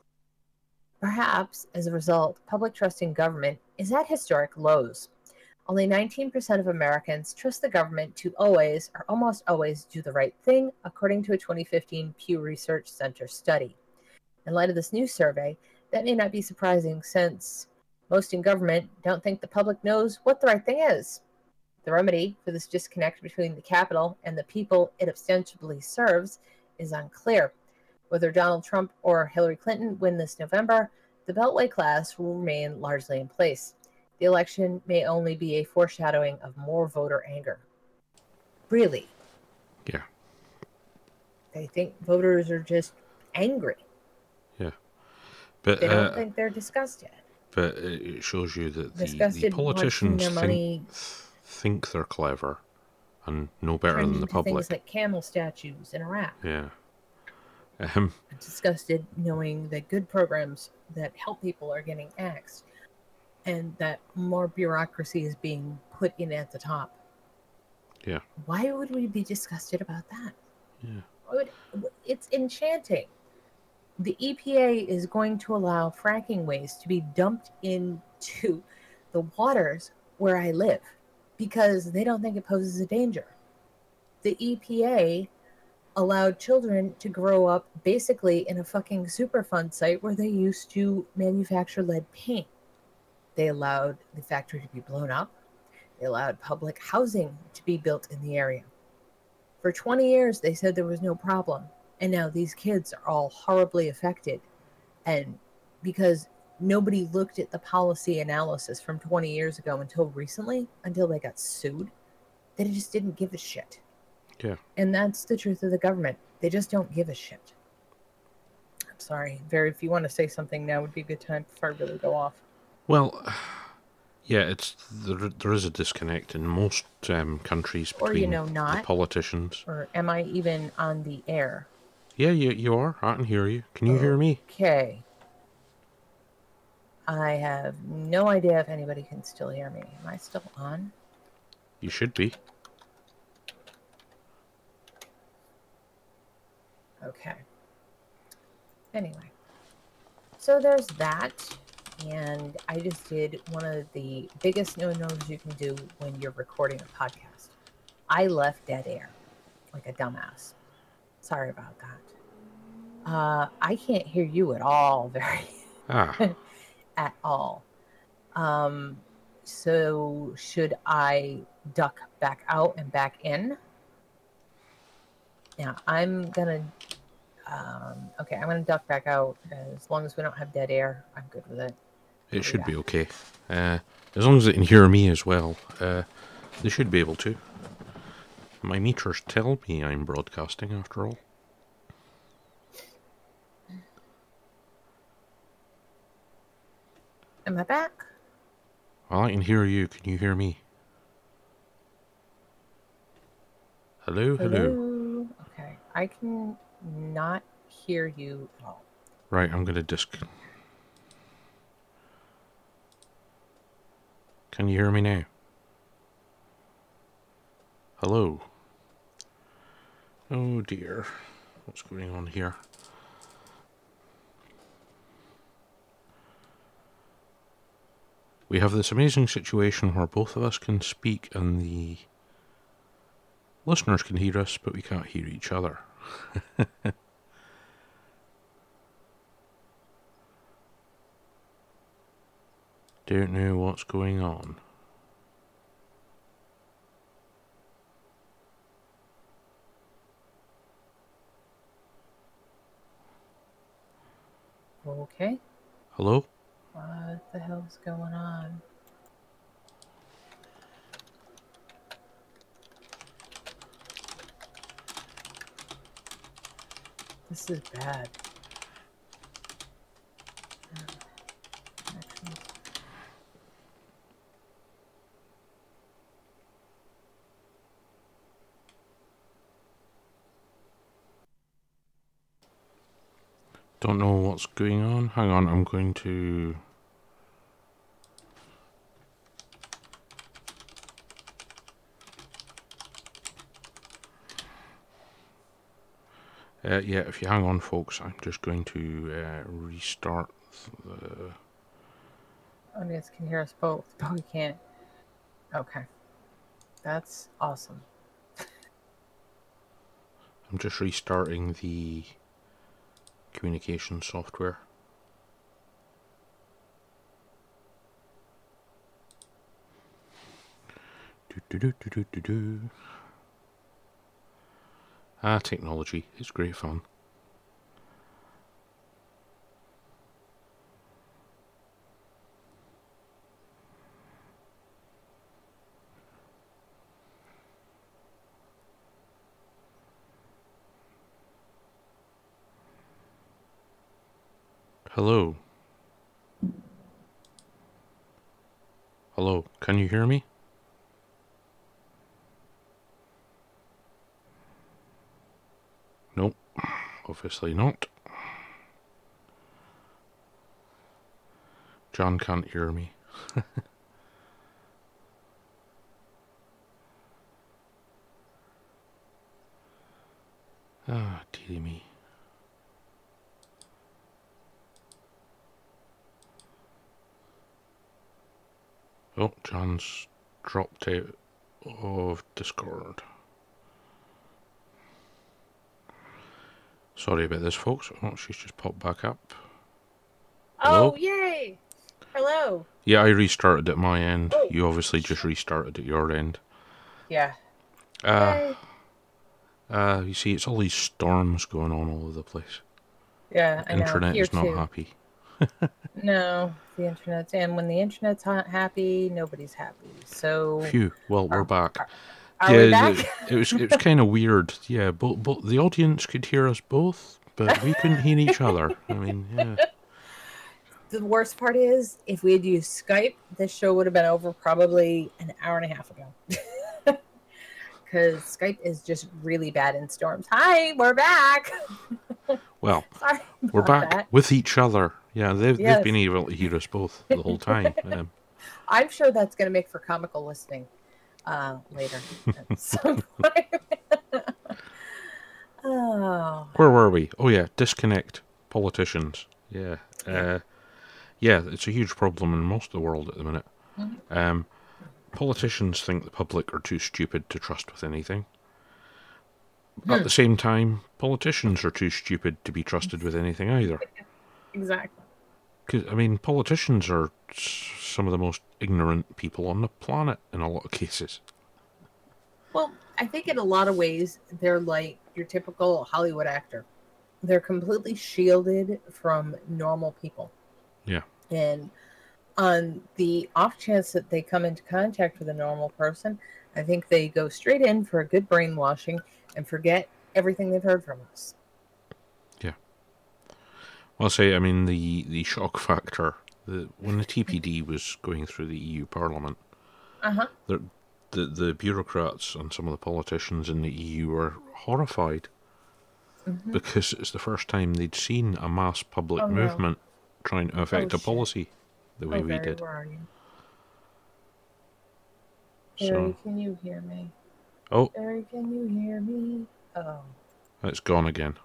Speaker 1: Perhaps as a result, public trust in government is at historic lows. Only 19% of Americans trust the government to always or almost always do the right thing, according to a 2015 Pew Research Center study. In light of this new survey, that may not be surprising since most in government don't think the public knows what the right thing is. The remedy for this disconnect between the capital and the people it ostensibly serves is unclear. Whether Donald Trump or Hillary Clinton win this November, the Beltway class will remain largely in place. The election may only be a foreshadowing of more voter anger. Really?
Speaker 3: Yeah.
Speaker 1: They think voters are just angry. Yeah.
Speaker 3: But
Speaker 1: They don't
Speaker 3: uh,
Speaker 1: think they're disgusted.
Speaker 3: but it shows you that the, the politicians
Speaker 1: their
Speaker 3: think,
Speaker 1: money
Speaker 3: think they're clever and no better than the public.
Speaker 1: things like camel statues in Iraq.
Speaker 3: Yeah. Um,
Speaker 1: disgusted knowing that good programs that help people are getting axed and that more bureaucracy is being put in at the top.
Speaker 3: Yeah.
Speaker 1: Why would we be disgusted about that?
Speaker 3: Yeah.
Speaker 1: Would, it's enchanting. The EPA is going to allow fracking waste to be dumped into the waters where I live because they don't think it poses a danger. The EPA allowed children to grow up basically in a fucking Superfund site where they used to manufacture lead paint. They allowed the factory to be blown up. They allowed public housing to be built in the area. For 20 years, they said there was no problem. And now these kids are all horribly affected. And because nobody looked at the policy analysis from 20 years ago until recently, until they got sued, they just didn't give a shit.
Speaker 3: Yeah.
Speaker 1: And that's the truth of the government. They just don't give a shit. I'm sorry. Very, if you want to say something now would be a good time before I really go off.
Speaker 3: well, yeah, it's there, there is a disconnect in most um, countries
Speaker 1: Or,
Speaker 3: between
Speaker 1: you know,
Speaker 3: the politicians.
Speaker 1: Or am I even on the air?
Speaker 3: Yeah, you you are. I can hear you. Can you hear me?
Speaker 1: Okay. I have no idea if anybody can still hear me. Am I still on?
Speaker 3: You should be.
Speaker 1: Okay. Anyway, so there's that. And I just did one of the biggest no nos you can do when you're recording a podcast. I left dead air like a dumbass. Sorry about that. Uh, I can't hear you at all, very
Speaker 3: Ah,
Speaker 1: at all. Um, so should I duck back out and back in? Yeah, I'm gonna. Um, okay, I'm gonna duck back out as long as we don't have dead air. I'm good with it.
Speaker 3: it should
Speaker 1: Yeah.
Speaker 3: be okay. Uh, as long as they can hear me as well, uh, they should be able to. My meters tell me I'm broadcasting after all.
Speaker 1: Am I back?
Speaker 3: Well, I can hear you. Can you hear me? Hello, hello.
Speaker 1: Okay, I can not hear you at all.
Speaker 3: Right, I'm gonna disc. Can you hear me now? Hello. Oh dear. What's going on here? We have this amazing situation where both of us can speak and the listeners can hear us, but we can't hear each other. Don't know what's going on.
Speaker 1: Okay.
Speaker 3: Hello?
Speaker 1: What the hell's going on? This is bad.
Speaker 3: Don't know what's going on. Hang on, I'm going to. Uh, yeah, if you hang on, folks, I'm just going to uh, restart the.
Speaker 1: Audience can hear us both, but we can't. Okay. That's awesome.
Speaker 3: I'm just restarting the communication software. Do, do, do, do, do, do, do. Ah, technology. It's great fun. Hello. Hello, can you hear me? Nope, obviously not. John can't hear me. ah, dearie me. Oh, John's dropped out of Discord. Sorry about this, folks. Oh, she's just popped back up. Hello?
Speaker 1: Oh, yay! Hello.
Speaker 3: Yeah, I restarted at my end.
Speaker 1: Oh.
Speaker 3: You obviously just restarted at your end.
Speaker 1: Yeah.
Speaker 3: Uh,
Speaker 1: Yay.
Speaker 3: uh, you see, it's all these storms going on all over the place.
Speaker 1: Yeah, I know.
Speaker 3: Internet is not
Speaker 1: too.
Speaker 3: happy.
Speaker 1: No, the internet's and when the internet's not happy, nobody's happy. So
Speaker 3: Phew. Well, we're back.
Speaker 1: Are
Speaker 3: yeah,
Speaker 1: back?
Speaker 3: it was it was kind of weird. Yeah, but but the audience could hear us both, but we couldn't hear each other. I mean, yeah.
Speaker 1: the worst part is, if we had used Skype, this show would have been over probably an hour and a half ago. Because Skype is just really bad in storms. Hi, we're back.
Speaker 3: Well,
Speaker 1: Sorry,
Speaker 3: we're back
Speaker 1: that.
Speaker 3: with each other. Yeah, they've
Speaker 1: Yes.
Speaker 3: they've been able to hear us both the whole time. Um,
Speaker 1: I'm sure that's going to make for comical listening uh, later. at some point. oh,
Speaker 3: where were we? Oh yeah, disconnect politicians. Yeah, uh, yeah, it's a huge problem in most of the world at the minute.
Speaker 1: Mhm.
Speaker 3: Um, politicians think the public are too stupid to trust with anything. At
Speaker 1: Hmm.
Speaker 3: the same time, politicians are too stupid to be trusted with anything either.
Speaker 1: exactly.
Speaker 3: 'Cause, I mean, politicians are some of the most ignorant people on the planet in a lot of cases.
Speaker 1: Well, I think in a lot of ways, they're like your typical Hollywood actor. They're completely shielded from normal people.
Speaker 3: Yeah.
Speaker 1: And on the off chance that they come into contact with a normal person, I think they go straight in for a good brainwashing and forget everything they've heard from us.
Speaker 3: I'll say, I mean, the, the shock factor, the, when the TPD was going through the EU Parliament,
Speaker 1: Uh huh.
Speaker 3: the, the, the bureaucrats and some of the politicians in the EU were horrified
Speaker 1: Mhm.
Speaker 3: because it's the first time they'd seen a mass public
Speaker 1: Oh, no.
Speaker 3: movement trying to affect a policy the way
Speaker 1: Oh,
Speaker 3: we did.
Speaker 1: you?
Speaker 3: So,
Speaker 1: can you hear me?
Speaker 3: oh,
Speaker 1: Barry, can you hear me? Oh.
Speaker 3: it's gone again.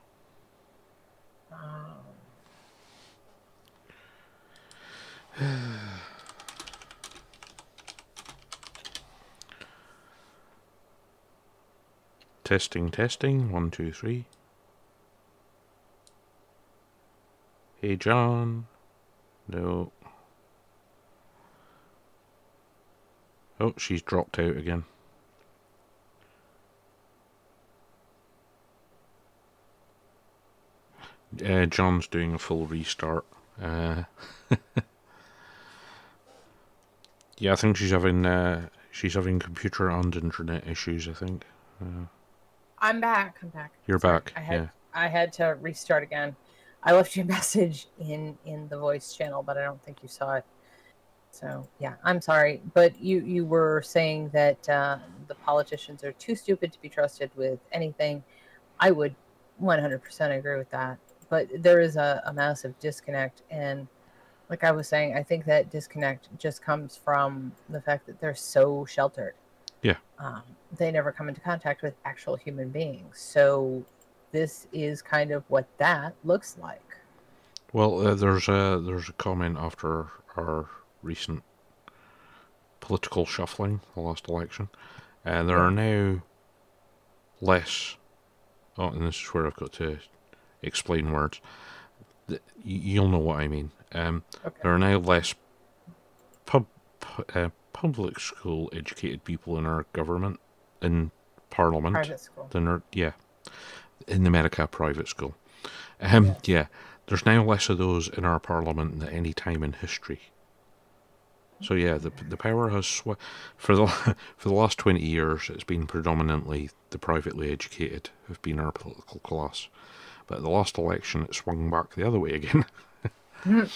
Speaker 1: um,
Speaker 3: Testing, testing. One, two, three. Hey, John. No. Oh, she's dropped out again. Uh, John's doing a full restart. Uh, yeah, I think she's having uh, she's having computer and internet issues. I think uh,
Speaker 1: I'm back. I'm back.
Speaker 3: you're
Speaker 1: Sorry,
Speaker 3: back.
Speaker 1: I had
Speaker 3: Yeah,
Speaker 1: I had to restart again. I left you a message in in the voice channel, but I don't think you saw it. So yeah, I'm sorry, but you you were saying that uh, the politicians are too stupid to be trusted with anything. I would 100% agree with that, but there is a, a massive disconnect, and like I was saying, I think that disconnect just comes from the fact that they're so sheltered.
Speaker 3: Yeah.
Speaker 1: Um, they never come into contact with actual human beings, so this is kind of what that looks like.
Speaker 3: Well, uh, there's a there's a comment after our recent political shuffling, the last election, and there are now less. Oh, and this is where I've got to explain words. Th- y- You'll know what I mean. Um,
Speaker 1: Okay.
Speaker 3: there are now less pub, uh, public school educated people in our government, in Parliament,
Speaker 1: Private school.
Speaker 3: than are yeah, in America private school. Um, yeah, there's now less of those in our parliament than at any time in history. So yeah, the the power has sw- for the for the last twenty years. It's been predominantly the privately educated have been our political class, but at the last election it swung back the other way again.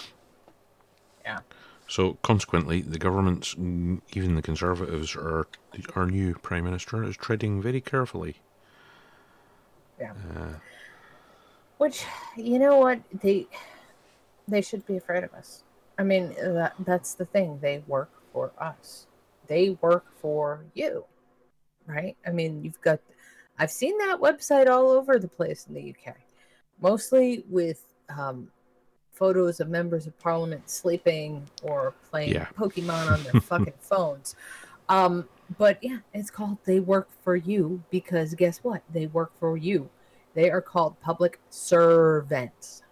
Speaker 1: Yeah.
Speaker 3: So consequently, the government's even the Conservatives are our new prime minister is treading very carefully.
Speaker 1: Yeah.
Speaker 3: Uh,
Speaker 1: Which, you know what, they they should be afraid of us. I mean, that that's the thing. They work for us. They work for you, right? I mean, you've got. I've seen that website all over the place in the UK, mostly with um, photos of members of parliament sleeping or playing
Speaker 3: Yeah.
Speaker 1: Pokemon on their fucking phones. Um, but yeah, it's called They Work for You because guess what? They work for you. They are called public servants.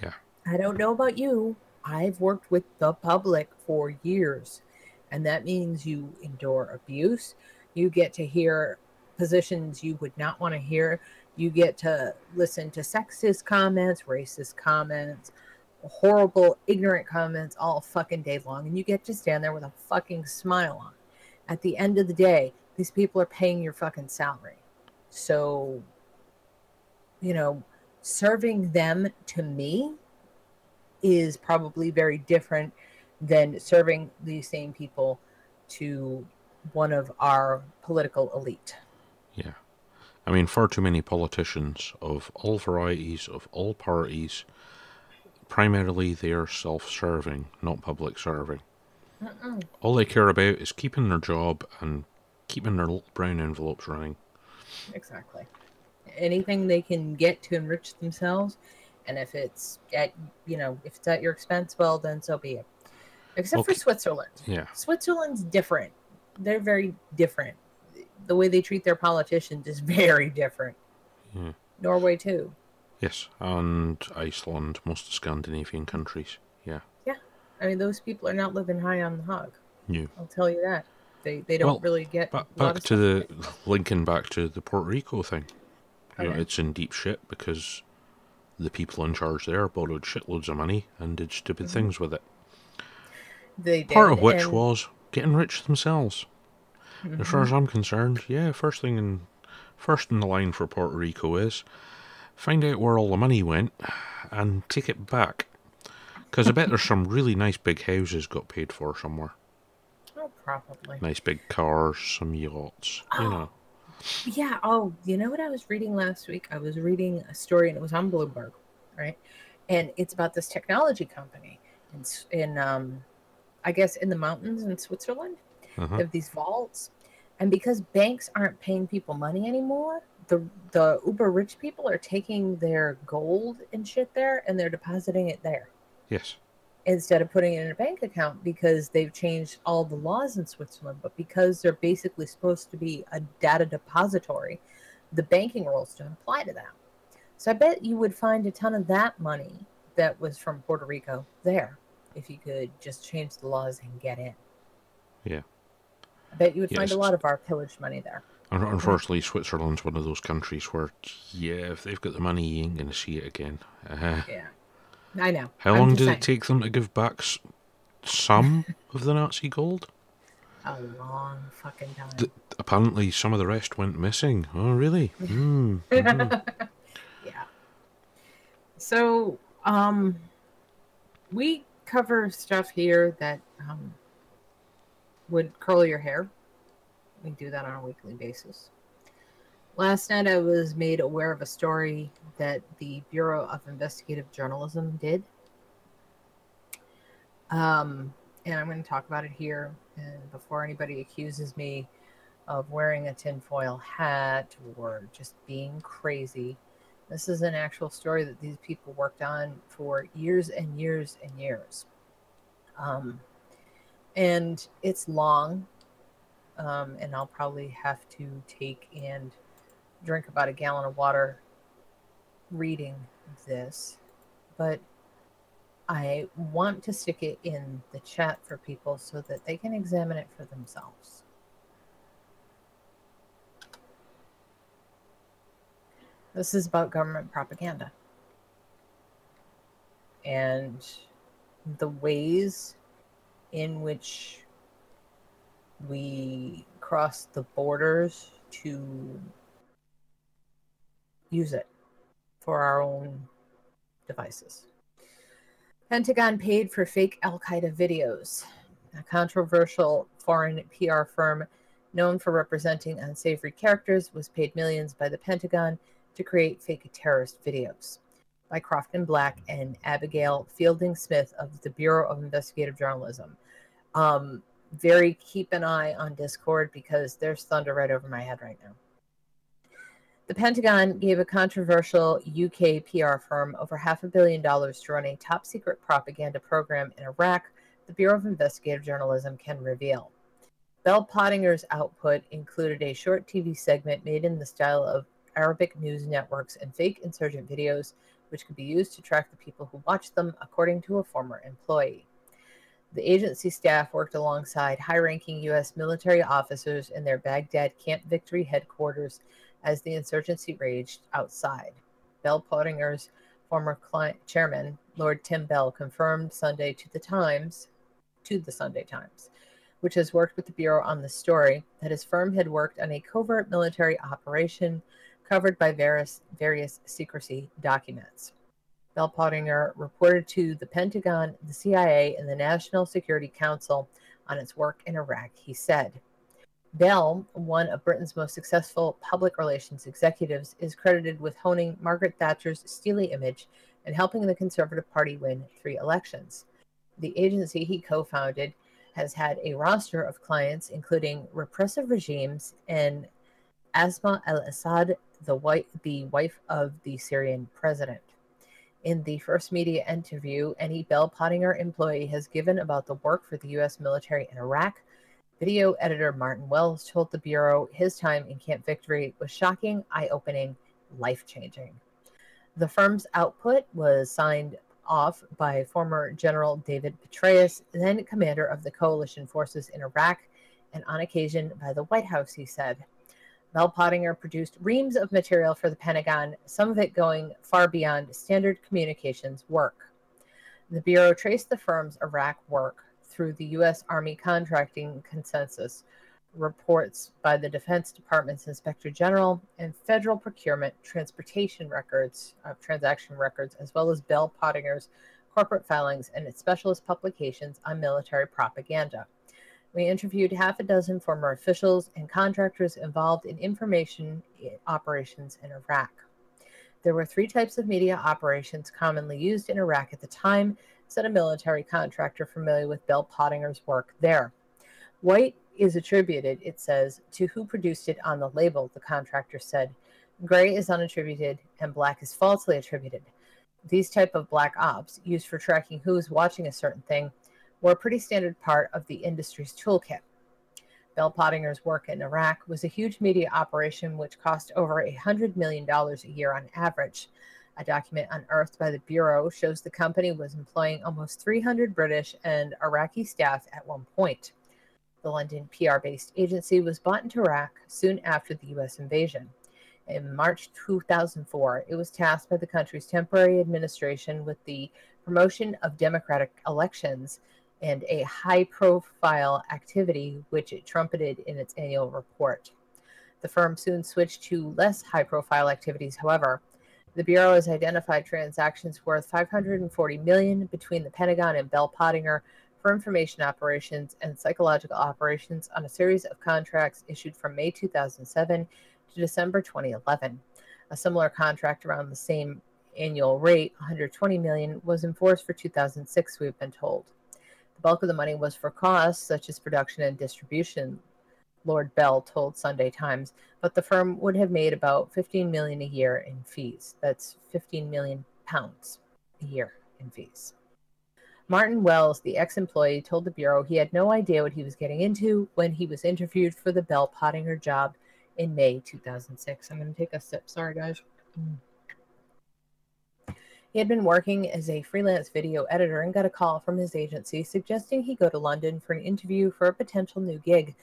Speaker 3: Yeah.
Speaker 1: I don't know about you. I've worked with the public for years. And that means you endure abuse. You get to hear positions you would not want to hear. You get to listen to sexist comments, racist comments, horrible, ignorant comments all fucking day long. And you get to stand there with a fucking smile on. At the end of the day, these people are paying your fucking salary. So, you know, serving them to me is probably very different than serving these same people to one of our political elite.
Speaker 3: Yeah. I mean, far too many politicians of all varieties, of all parties, primarily they are self serving, not public serving.
Speaker 1: Mm-mm.
Speaker 3: All they care about is keeping their job and keeping their little brown envelopes running.
Speaker 1: Exactly. Anything they can get to enrich themselves, and if it's at you know if it's at your expense, well then so be it. Except
Speaker 3: Okay.
Speaker 1: for Switzerland.
Speaker 3: Yeah.
Speaker 1: Switzerland's different. They're very different. The way they treat their politicians is very different.
Speaker 3: Yeah.
Speaker 1: Norway too.
Speaker 3: Yes. And Iceland, most of the Scandinavian countries. Yeah.
Speaker 1: Yeah, I mean, those people are not living high on the hog.
Speaker 3: New.
Speaker 1: I'll tell you that. They they don't
Speaker 3: Well,
Speaker 1: really get
Speaker 3: Back, back to the linking back to the Puerto Rico thing. You know, it's in deep shit because the people in charge there borrowed shitloads of money and did stupid
Speaker 1: Mhm.
Speaker 3: things with it.
Speaker 1: They
Speaker 3: Part of which
Speaker 1: and-
Speaker 3: was getting rich themselves. As far as I'm concerned, yeah, first thing in first in the line for Puerto Rico is find out where all the money went and take it back. Because I bet there's some really nice big houses got paid for somewhere.
Speaker 1: oh, probably.
Speaker 3: Nice big cars, some yachts, you
Speaker 1: Oh.
Speaker 3: know.
Speaker 1: Yeah. Oh, you know what I was reading last week? I was reading a story, and it was on Bloomberg, right? And it's about this technology company in in um, I guess in the mountains in Switzerland.
Speaker 3: Uh-huh.
Speaker 1: have these vaults, and because banks aren't paying people money anymore, the the uber rich people are taking their gold and shit there, and they're depositing it there
Speaker 3: Yes.
Speaker 1: instead of putting it in a bank account because they've changed all the laws in Switzerland. But because they're basically supposed to be a data depository, the banking rules don't apply to them. So I bet you would find a ton of that money that was from Puerto Rico there if you could just change the laws and get in.
Speaker 3: Yeah.
Speaker 1: I bet you would find a lot of our pillaged money there.
Speaker 3: Unfortunately, Switzerland's one of those countries where, yeah, if they've got the money, you ain't going to see it again. Uh,
Speaker 1: Yeah. I know.
Speaker 3: how
Speaker 1: I'm
Speaker 3: long did
Speaker 1: saying.
Speaker 3: it take them to give back some of the Nazi gold?
Speaker 1: A long fucking time.
Speaker 3: Th- apparently, some of the rest went missing. Oh, really? Hmm. mhm.
Speaker 1: yeah. So, um, we cover stuff here that um, would curl your hair. We do that on a weekly basis. Last night, I was made aware of a story that the Bureau of Investigative Journalism did. Um, and I'm going to talk about it here. And before anybody accuses me of wearing a tinfoil hat or just being crazy, this is an actual story that these people worked on for years and years and years. Um, and it's long, um, and I'll probably have to take and drink about a gallon of water reading this. But I want to stick it in the chat for people so that they can examine it for themselves. This is about government propaganda and the ways in which we cross the borders to use it for our own devices. Pentagon paid for fake Al Qaeda videos. A controversial foreign PR firm known for representing unsavory characters was paid millions by the Pentagon to create fake terrorist videos. By Crofton Black and Abigail Fielding Smith of the Bureau of Investigative Journalism. Um, very keep an eye on Discord because there's thunder right over my head right now. The Pentagon gave a controversial UK PR firm over half a billion dollars to run a top secret propaganda program in Iraq, the Bureau of Investigative Journalism can reveal. Bell Pottinger's output included a short TV segment made in the style of Arabic news networks and fake insurgent videos, which could be used to track the people who watched them, according to a former employee. The agency staff worked alongside high ranking U.S. military officers in their Baghdad Camp Victory headquarters as the insurgency raged outside. Bell Pottinger's former client, chairman, Lord Tim Bell, confirmed Sunday to the Times, to the Sunday Times, which has worked with the Bureau on the story, that his firm had worked on a covert military operation covered by various, various secrecy documents. Bell Pottinger reported to the Pentagon, the CIA, and the National Security Council on its work in Iraq. He said, Bell, one of Britain's most successful public relations executives, is credited with honing Margaret Thatcher's steely image and helping the Conservative Party win three elections. The agency he co founded has had a roster of clients, including repressive regimes and Asma al Assad, the, wife, the wife of the Syrian president. In the first media interview any Bell Pottinger employee has given about the work for the U.S. military in Iraq, video editor Martin Wells told the Bureau his time in Camp Victory was shocking, eye opening, life changing. The firm's output was signed off by former General David Petraeus, then commander of the coalition forces in Iraq, and on occasion by the White House, he said. Bell Pottinger produced reams of material for the Pentagon, some of it going far beyond standard communications work. The Bureau traced the firm's Iraq work through the U.S. Army contracting consensus, reports by the Defense Department's Inspector General, and federal procurement transportation records, uh, transaction records, as well as Bell Pottinger's corporate filings and its specialist publications on military propaganda. We interviewed half a dozen former officials and contractors involved in information eh, operations in Iraq. There were three types of media operations commonly used in Iraq at the time, said a military contractor familiar with Bell Pottinger's work there. White is attributed, it says, to who produced it on the label, the contractor said. Gray is unattributed and black is falsely attributed. These type of black ops, used for tracking who is watching a certain thing, were a pretty standard part of the industry's toolkit. Bell Pottinger's work in Iraq was a huge media operation which cost over $100 million a year on average. A document unearthed by the Bureau shows the company was employing almost 300 British and Iraqi staff at one point. The London PR based agency was bought into Iraq soon after the US invasion. In March 2004, it was tasked by the country's temporary administration with the promotion of democratic elections and a high profile activity which it trumpeted in its annual report. The firm soon switched to less high profile activities, however. The Bureau has identified transactions worth 540 million between the Pentagon and Bell Pottinger for information operations and psychological operations on a series of contracts issued from May 2007 to December 2011. A similar contract around the same annual rate, 120 million, was enforced for 2006, we've been told. The bulk of the money was for costs such as production and distribution, Lord Bell told Sunday Times, but the firm would have made about 15 million a year in fees. That's 15 million pounds a year in fees. Martin Wells, the ex employee, told the Bureau he had no idea what he was getting into when he was interviewed for the Bell Pottinger job in May 2006. I'm going to take a sip. Sorry, guys. Mm. He had been working as a freelance video editor and got a call from his agency suggesting he go to London for an interview for a potential new gig.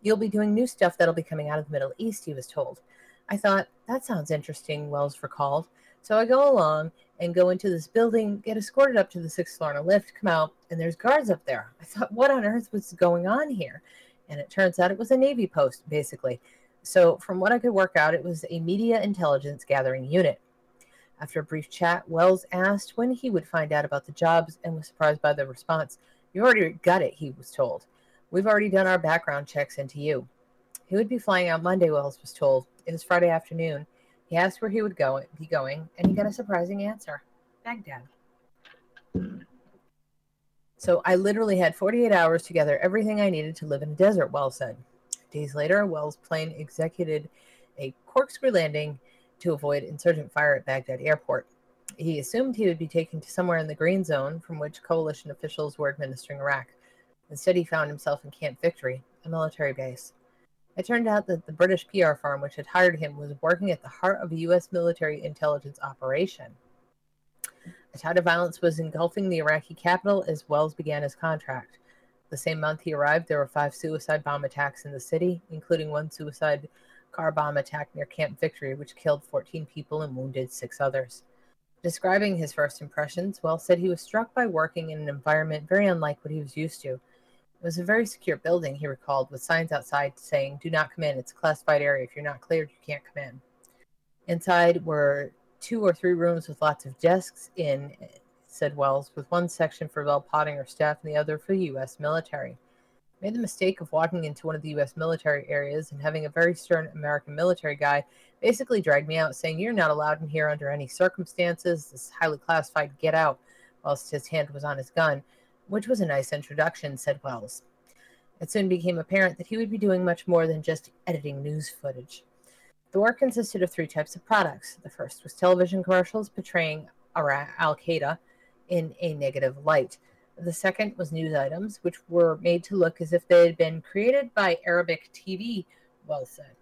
Speaker 1: You'll be doing new stuff that'll be coming out of the Middle East, he was told. I thought, that sounds interesting, Wells recalled. So I go along and go into this building, get escorted up to the sixth floor in a lift, come out, and there's guards up there. I thought, what on earth was going on here? And it turns out it was a Navy post, basically. So, from what I could work out, it was a media intelligence gathering unit. After a brief chat, Wells asked when he would find out about the jobs and was surprised by the response. You already got it, he was told. We've already done our background checks into you. He would be flying out Monday, Wells was told. It was Friday afternoon. He asked where he would go be going, and he got a surprising answer. Baghdad. So I literally had 48 hours to gather everything I needed to live in a desert, Wells said. Days later, Wells' plane executed a corkscrew landing to avoid insurgent fire at Baghdad airport. He assumed he would be taken to somewhere in the green zone from which coalition officials were administering Iraq. Instead, he found himself in Camp Victory, a military base. It turned out that the British PR firm which had hired him was working at the heart of a U.S. military intelligence operation. A tide of violence was engulfing the Iraqi capital as Wells began his contract. The same month he arrived, there were five suicide bomb attacks in the city, including one suicide car bomb attack near Camp Victory, which killed 14 people and wounded six others. Describing his first impressions, Wells said he was struck by working in an environment very unlike what he was used to. It was a very secure building, he recalled, with signs outside saying, Do not come in. It's a classified area. If you're not cleared, you can't come in. Inside were two or three rooms with lots of desks in said Wells, with one section for Bell Pottinger staff and the other for the U.S. military. Made the mistake of walking into one of the U.S. military areas and having a very stern American military guy basically drag me out, saying, You're not allowed in here under any circumstances. This is highly classified. Get out. Whilst his hand was on his gun, which was a nice introduction, said Wells. It soon became apparent that he would be doing much more than just editing news footage. The work consisted of three types of products. The first was television commercials portraying Al Qaeda in a negative light. The second was news items, which were made to look as if they had been created by Arabic TV, well said.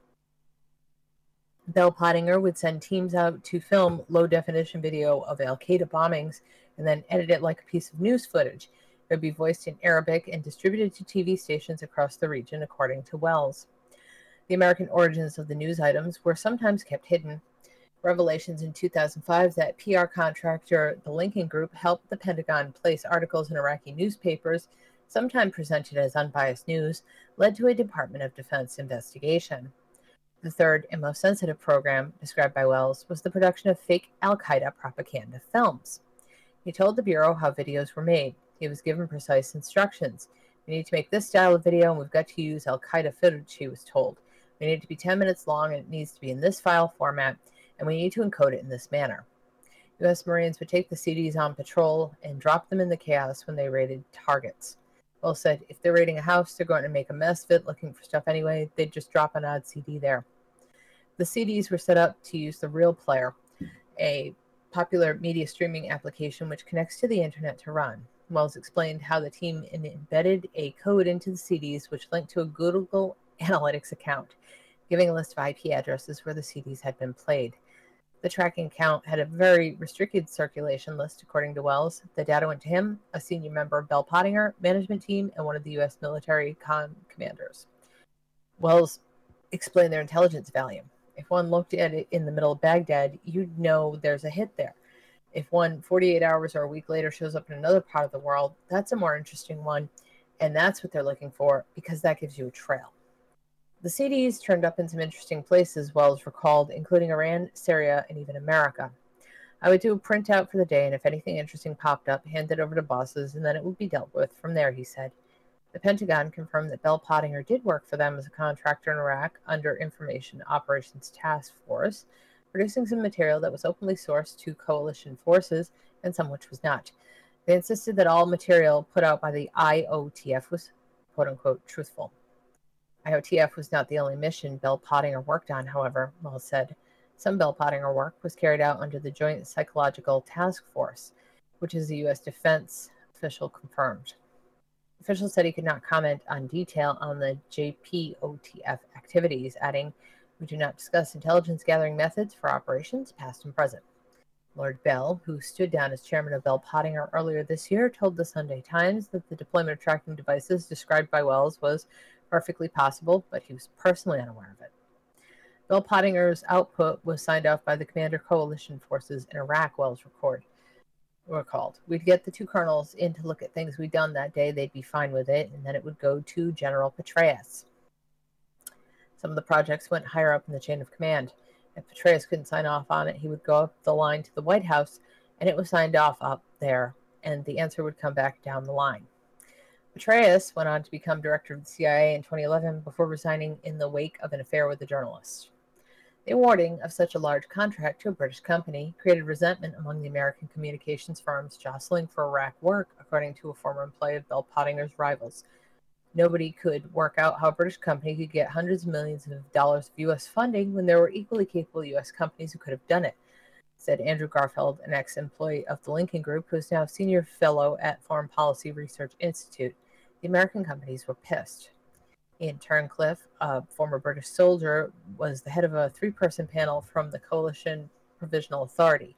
Speaker 1: Bell Pottinger would send teams out to film low definition video of Al Qaeda bombings and then edit it like a piece of news footage. It would be voiced in Arabic and distributed to TV stations across the region, according to Wells. The American origins of the news items were sometimes kept hidden, revelations in 2005 that PR contractor the Lincoln Group helped the Pentagon place articles in Iraqi newspapers, sometimes presented as unbiased news, led to a Department of Defense investigation. The third and most sensitive program, described by Wells, was the production of fake Al Qaeda propaganda films. He told the Bureau how videos were made. He was given precise instructions. We need to make this style of video, and we've got to use Al Qaeda footage, he was told. We need to be 10 minutes long, and it needs to be in this file format and we need to encode it in this manner. U.S. Marines would take the CDs on patrol and drop them in the chaos when they raided targets. Well said, if they're raiding a house, they're going to make a mess of it looking for stuff anyway. They'd just drop an odd CD there. The CDs were set up to use the Real Player, a popular media streaming application which connects to the internet to run. Wells explained how the team embedded a code into the CDs which linked to a Google Analytics account, giving a list of IP addresses where the CDs had been played. The tracking account had a very restricted circulation list, according to Wells. The data went to him, a senior member of Bell Pottinger management team, and one of the U.S. military con commanders. Wells explained their intelligence value. If one looked at it in the middle of Baghdad, you'd know there's a hit there. If one 48 hours or a week later shows up in another part of the world, that's a more interesting one. And that's what they're looking for because that gives you a trail. The CDs turned up in some interesting places, Wells recalled, including Iran, Syria, and even America. I would do a printout for the day, and if anything interesting popped up, hand it over to bosses, and then it would be dealt with from there, he said. The Pentagon confirmed that Bell Pottinger did work for them as a contractor in Iraq under Information Operations Task Force, producing some material that was openly sourced to coalition forces and some which was not. They insisted that all material put out by the IOTF was quote unquote truthful. IOTF was not the only mission Bell Pottinger worked on, however, Wells said. Some Bell Pottinger work was carried out under the Joint Psychological Task Force, which is a U.S. defense official confirmed. Officials said he could not comment on detail on the JPOTF activities, adding, We do not discuss intelligence gathering methods for operations, past and present. Lord Bell, who stood down as chairman of Bell Pottinger earlier this year, told the Sunday Times that the deployment of tracking devices described by Wells was perfectly possible, but he was personally unaware of it. Bell Pottinger's output was signed off by the Commander Coalition forces in Iraq, Wells record, recalled. We'd get the two colonels in to look at things we'd done that day. They'd be fine with it, and then it would go to General Petraeus. Some of the projects went higher up in the chain of command. If Petraeus couldn't sign off on it, he would go up the line to the White House, and it was signed off up there, and the answer would come back down the line. Petraeus went on to become director of the CIA in 2011 before resigning in the wake of an affair with a journalist. The awarding of such a large contract to a British company created resentment among the American communications firms jostling for Iraq work, according to a former employee of Bell Pottinger's rivals. Nobody could work out how a British company could get hundreds of millions of dollars of U.S. funding when there were equally capable U.S. companies who could have done it, said Andrew Garfield, an ex employee of the Lincoln Group, who is now a senior fellow at Foreign Policy Research Institute. The American companies were pissed. Ian Tunnicliffe, a former British soldier, was the head of a three person panel from the Coalition Provisional Authority,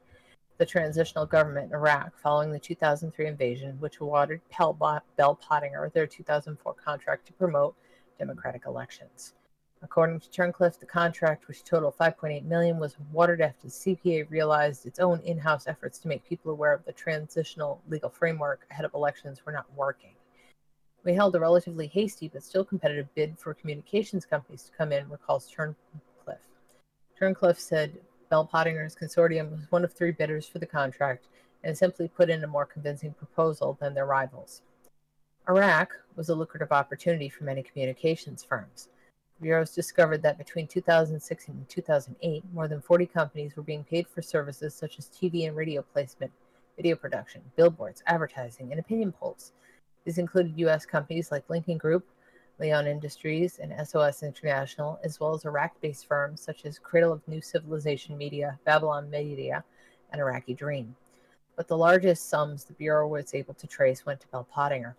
Speaker 1: the transitional government in Iraq following the 2003 invasion, which awarded Bell Pottinger their 2004 contract to promote democratic elections. According to Tunnicliffe, the contract, which totaled 5.8 million, was awarded after the CPA realized its own in-house efforts to make people aware of the transitional legal framework ahead of elections were not working. We held a relatively hasty but still competitive bid for communications companies to come in, recalls Tunnicliffe. Tunnicliffe said Bell Pottinger's consortium was one of three bidders for the contract and simply put in a more convincing proposal than their rivals. Iraq was a lucrative opportunity for many communications firms. Bureaus discovered that between 2006 and 2008, more than 40 companies were being paid for services such as TV and radio placement, video production, billboards, advertising, and opinion polls. These included U.S. companies like Lincoln Group, Leon Industries, and SOS International, as well as Iraq based firms such as Cradle of New Civilization Media, Babylon Media, and Iraqi Dream. But the largest sums the Bureau was able to trace went to Bell Pottinger.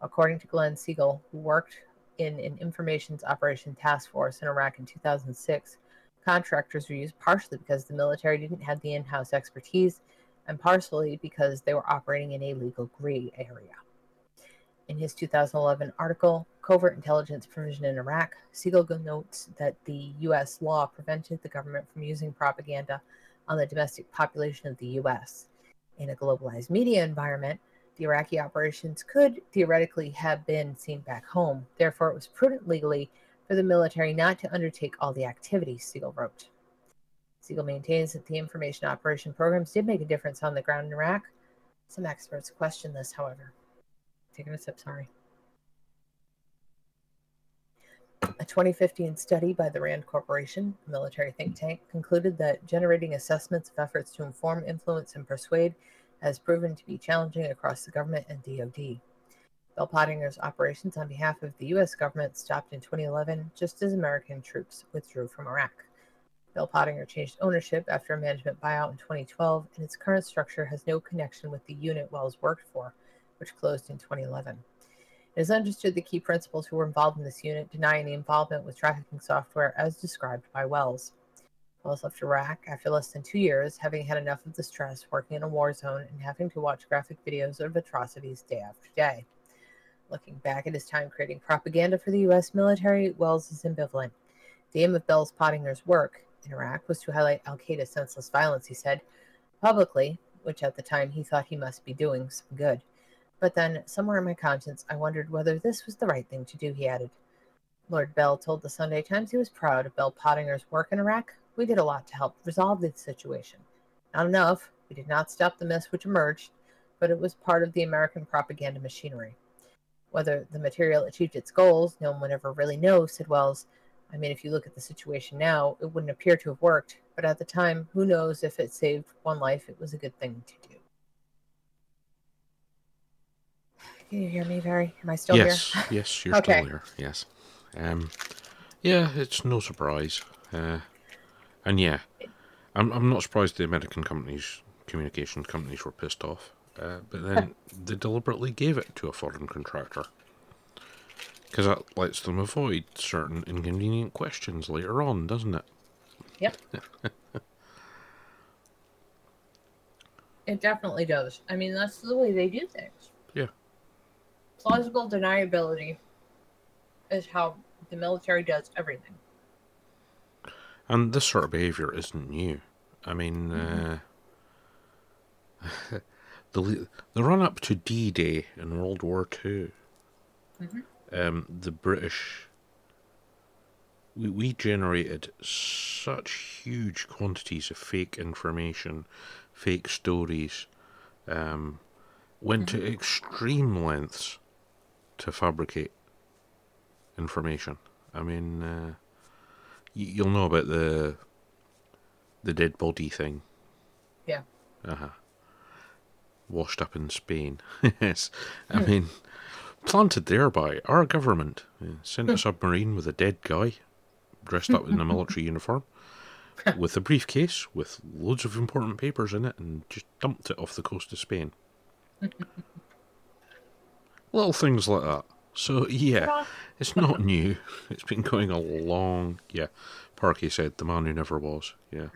Speaker 1: According to Glenn Segell, who worked in an informations operation task force in Iraq in 2006, contractors were used partially because the military didn't have the in house expertise and partially because they were operating in a legal gray area. In his 2011 article, Covert Intelligence Provision in Iraq, Segell notes that the U.S. law prevented the government from using propaganda on the domestic population of the U.S. In a globalized media environment, the Iraqi operations could theoretically have been seen back home. Therefore, it was prudent legally for the military not to undertake all the activities, Segell wrote. Segell maintains that the information operation programs did make a difference on the ground in Iraq. Some experts question this, however taking a sip, sorry. A 2015 study by the RAND Corporation, a military think tank, concluded that generating assessments of efforts to inform, influence, and persuade has proven to be challenging across the government and DoD. Bell Pottinger's operations on behalf of the U.S. government stopped in 2011 just as American troops withdrew from Iraq. Bell Pottinger changed ownership after a management buyout in 2012, and its current structure has no connection with the unit Wells worked for, which closed in 2011. It is understood the key principals who were involved in this unit deny any involvement with trafficking software as described by Wells. Wells left Iraq after less than two years, having had enough of the stress working in a war zone and having to watch graphic videos of atrocities day after day. Looking back at his time creating propaganda for the U.S. military, Wells is ambivalent. The aim of Bell's Pottinger's work in Iraq was to highlight Al Qaeda's senseless violence, he said, publicly, which at the time he thought he must be doing some good. But then, somewhere in my conscience, I wondered whether this was the right thing to do, he added. Lord Bell told the Sunday Times he was proud of Bell Pottinger's work in Iraq. We did a lot to help resolve the situation. Not enough. We did not stop the mess which emerged, but it was part of the American propaganda machinery. Whether the material achieved its goals, no one ever really know, said Wells. I mean, if you look at the situation now, it wouldn't appear to have worked, but at the time, who knows if it saved one life, it was a good thing to do. Can you hear me, Barry? Am I still
Speaker 3: yes,
Speaker 1: here?
Speaker 3: yes, you're
Speaker 1: Okay.
Speaker 3: still here. Yes. Um, yeah, it's no surprise. Uh, and yeah, I'm I'm not surprised the American companies, communications companies, were pissed off. Uh, but then they deliberately gave it to a foreign contractor because that lets them avoid certain inconvenient questions later on, doesn't it?
Speaker 1: Yep. it definitely does. I mean, that's the way they do things. Plausible deniability is how the military does everything.
Speaker 3: And this sort of behaviour isn't new. I mean, uh, the the run up to D Day in World War 2
Speaker 1: Mhm.
Speaker 3: um, the British we we generated such huge quantities of fake information, fake stories, um, went to extreme lengths to fabricate information. I mean. Uh, Y- You'll know about the the dead body thing.
Speaker 1: Yeah.
Speaker 3: Uh huh. Washed up in Spain. yes. I mean, planted there by our government. Yeah, Sent a submarine with a dead guy, dressed up in a military uniform, with a briefcase with loads of important papers in it, and just dumped it off the coast of Spain. Little things like that. So yeah, it's not new. It's been going a long. Yeah, Parky said the man who never was. Yeah,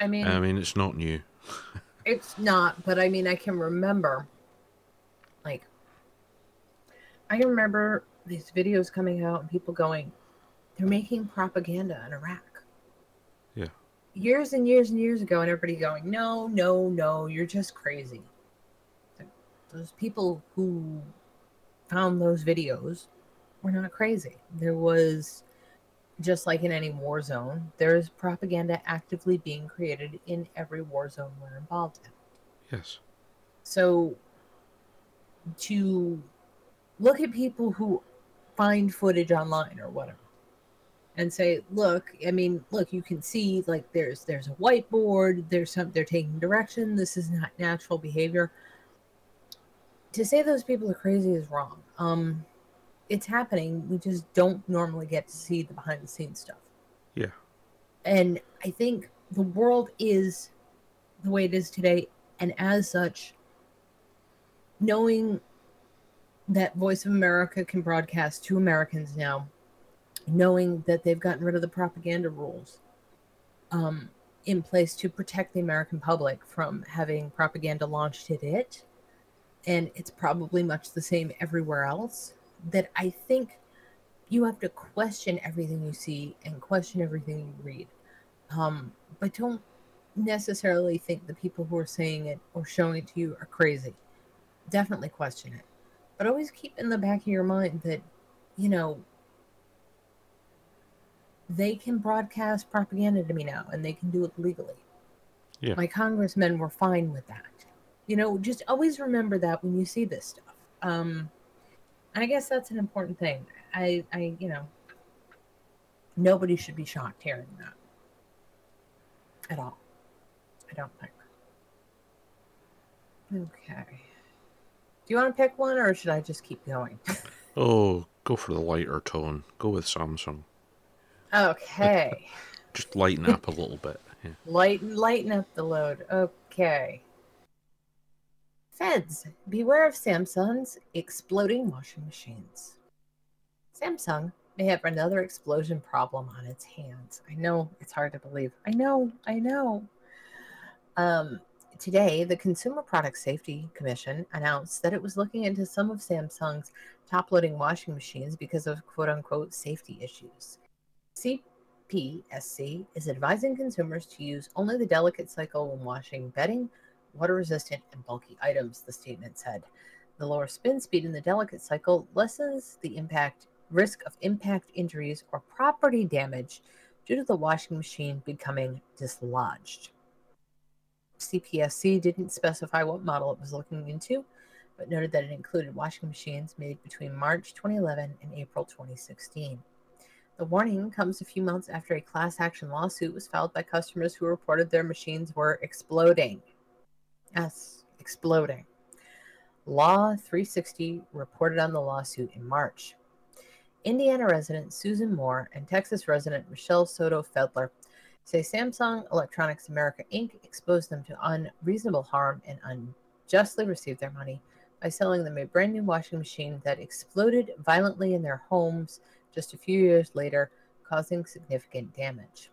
Speaker 1: I mean,
Speaker 3: I mean it's not new.
Speaker 1: It's not, but I mean, I can remember, like, I can remember these videos coming out and people going, they're making propaganda in Iraq.
Speaker 3: Yeah.
Speaker 1: Years and years and years ago, and everybody going, no, no, no, you're just crazy. Those people who found those videos were not crazy. There was, just like in any war zone, there is propaganda actively being created in every war zone we're involved in.
Speaker 3: Yes.
Speaker 1: So to look at people who find footage online or whatever and say, look, I mean, look, you can see like there's there's a whiteboard, there's some they're taking direction, this is not natural behavior. To say those people are crazy is wrong. Um it's happening. We just don't normally get to see the behind the scenes stuff.
Speaker 3: Yeah.
Speaker 1: And I think the world is the way it is today. And as such, knowing that Voice of America can broadcast to Americans now, knowing that they've gotten rid of the propaganda rules um, in place to protect the American public from having propaganda launched at it, and it's probably much the same everywhere else, that I think you have to question everything you see and question everything you read. Um, but don't necessarily think the people who are saying it or showing it to you are crazy. Definitely question it. But always keep in the back of your mind that, you know, they can broadcast propaganda to me now and they can do it legally.
Speaker 3: Yeah.
Speaker 1: My congressmen were fine with that. You know, just always remember that when you see this stuff. Um, and I guess that's an important thing. I, I, you know, nobody should be shocked hearing that at all. I don't think. Okay. Do you want to pick one or should I just keep going?
Speaker 3: Oh, go for the lighter tone. Go with Samsung.
Speaker 1: okay.
Speaker 3: Just lighten up a little bit. Yeah.
Speaker 1: Lighten lighten up the load. Okay. Feds, beware of Samsung's exploding washing machines. Samsung may have another explosion problem on its hands. I know it's hard to believe. I know, I know. Um, today, the Consumer Product Safety Commission announced that it was looking into some of Samsung's top loading washing machines because of quote unquote safety issues. CPSC is advising consumers to use only the delicate cycle when washing bedding, water resistant, and bulky items, the statement said. The lower spin speed in the delicate cycle lessens the impact risk of impact injuries or property damage due to the washing machine becoming dislodged. CPSC didn't specify what model it was looking into, but noted that it included washing machines made between March 2011 and April 2016. The warning comes a few months after a class action lawsuit was filed by customers who reported their machines were exploding. Yes, exploding. Law 360 reported on the lawsuit in March. Indiana resident Susan Moore and Texas resident Michelle Soto Fedler say Samsung Electronics America Inc. exposed them to unreasonable harm and unjustly received their money by selling them a brand new washing machine that exploded violently in their homes just a few years later, causing significant damage.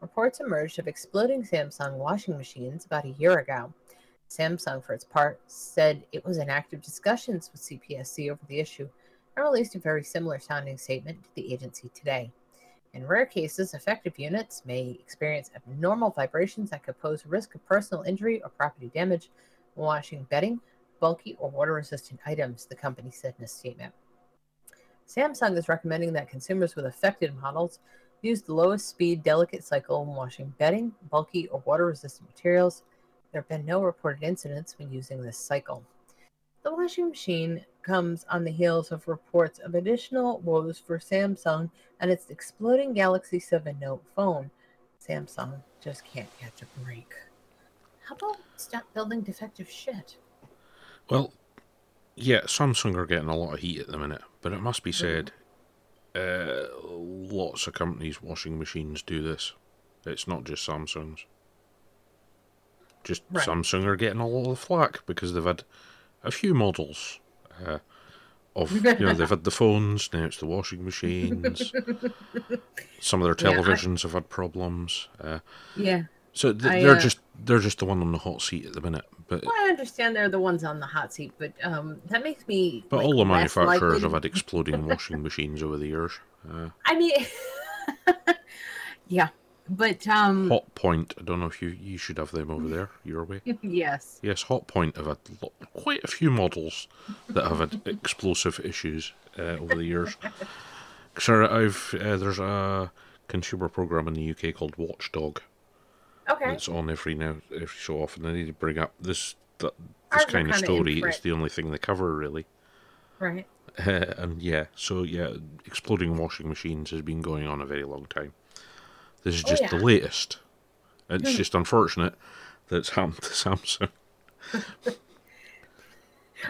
Speaker 1: Reports emerged of exploding Samsung washing machines about a year ago. Samsung, for its part, said it was in active discussions with CPSC over the issue and released a very similar sounding statement to the agency today. In rare cases, affected units may experience abnormal vibrations that could pose risk of personal injury or property damage when washing bedding, bulky, or water resistant items, the company said in a statement. Samsung is recommending that consumers with affected models use the lowest speed delicate cycle when washing bedding, bulky, or water resistant materials. There have been no reported incidents when using this cycle. The washing machine comes on the heels of reports of additional woes for Samsung and its exploding Galaxy 7 Note phone. Samsung just can't catch a break. How about stop building defective shit?
Speaker 3: Well, yeah, Samsung are getting a lot of heat at the minute, but it must be said, uh, lots of companies' washing machines do this. It's not just Samsung's. Just
Speaker 1: Right.
Speaker 3: Samsung are getting a lot of flack because they've had a few models uh, of you know they've had the phones, now it's the washing machines. Some of their
Speaker 1: Yeah, I-
Speaker 3: televisions have had problems. Uh,
Speaker 1: Yeah.
Speaker 3: so th-
Speaker 1: I,
Speaker 3: they're
Speaker 1: uh,
Speaker 3: just they're just the one on the hot seat at the minute. But
Speaker 1: Well, I understand they're the ones on the hot seat, but um, that makes me.
Speaker 3: but
Speaker 1: like,
Speaker 3: all the manufacturers
Speaker 1: likely-
Speaker 3: have had exploding washing machines over the years. Uh,
Speaker 1: I mean, yeah, but um,
Speaker 3: Hot Point. I don't know if you you should have them over there your way.
Speaker 1: yes,
Speaker 3: Yes, Hotpoint have had lo- quite a few models that have had explosive issues uh, over the years. Sure, I've uh, there's a consumer program in the UK called Watchdog.
Speaker 1: okay,
Speaker 3: It's on every now every so often. They need to bring up this that, this kind of story. It's the only thing they cover really.
Speaker 1: right.
Speaker 3: Uh, and yeah, so yeah, exploding washing machines has been going on a very long time. This is
Speaker 1: Oh,
Speaker 3: just the latest. It's just unfortunate that it's happened to Samsung.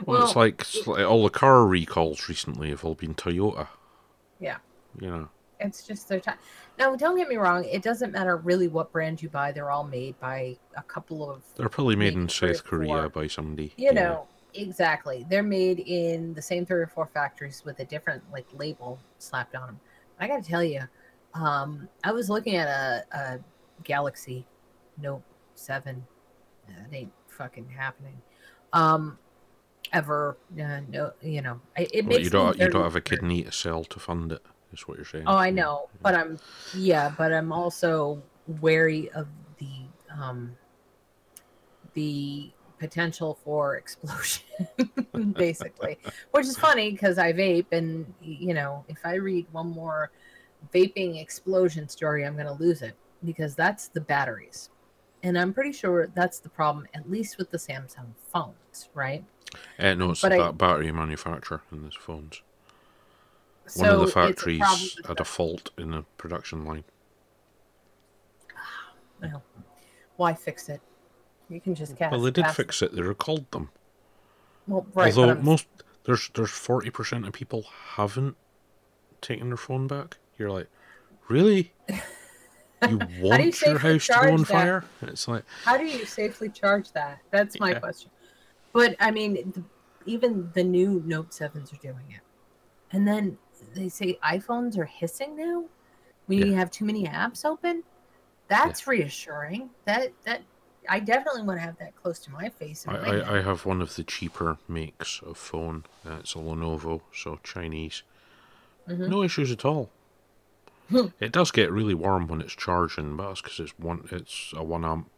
Speaker 3: Well, it's like, it's like all the car recalls recently have all been Toyota.
Speaker 1: Yeah.
Speaker 3: You know,
Speaker 1: It's just their time. Now, don't get me wrong; it doesn't matter really what brand you buy; they're all made by a couple of
Speaker 3: they're probably made in
Speaker 1: Maybe three or
Speaker 3: South Korea
Speaker 1: four.
Speaker 3: by somebody.
Speaker 1: you know exactly they're made in the same three or four factories with a different like label slapped on them i gotta tell you um i was looking at a, a galaxy note 7 that ain't fucking happening um ever uh, no you know it, it
Speaker 3: Well,
Speaker 1: makes
Speaker 3: you don't you don't have a kidney to sell to fund it. Is what you're saying?
Speaker 1: Oh, I
Speaker 3: Yeah.
Speaker 1: know, but I'm yeah, but I'm also wary of the um the potential for explosion basically. Which is funny cuz I vape and you know, if I read one more vaping explosion story, I'm going to lose it because that's the batteries. And I'm pretty sure that's the problem at least with the Samsung phones, right?
Speaker 3: Uh, no, it's
Speaker 1: But I-
Speaker 3: that battery manufacturer in these phones.
Speaker 1: So
Speaker 3: One of the
Speaker 1: it's a
Speaker 3: factories had a fault in the production line.
Speaker 1: well, why fix it? You can just cast
Speaker 3: well, they did fix it. They recalled them.
Speaker 1: Well, right,
Speaker 3: Although most there's there's forty percent of people haven't taken their phone back. You're like, really? You want your house to go on
Speaker 1: that?
Speaker 3: fire? It's like
Speaker 1: How do you safely charge that? That's my
Speaker 3: Yeah.
Speaker 1: question. But I mean, the, even the new Note sevens are doing it, and then they say iPhones are hissing now when you
Speaker 3: Yeah.
Speaker 1: have too many apps open. That's reassuring. That that I definitely want to have that close to my face.
Speaker 3: I, I, I have one of the cheaper makes of phone. Uh, it's a Lenovo, so Chinese.
Speaker 1: Mhm.
Speaker 3: No issues at all. It does get really warm when it's charging, but that's because it's one. It's a one amp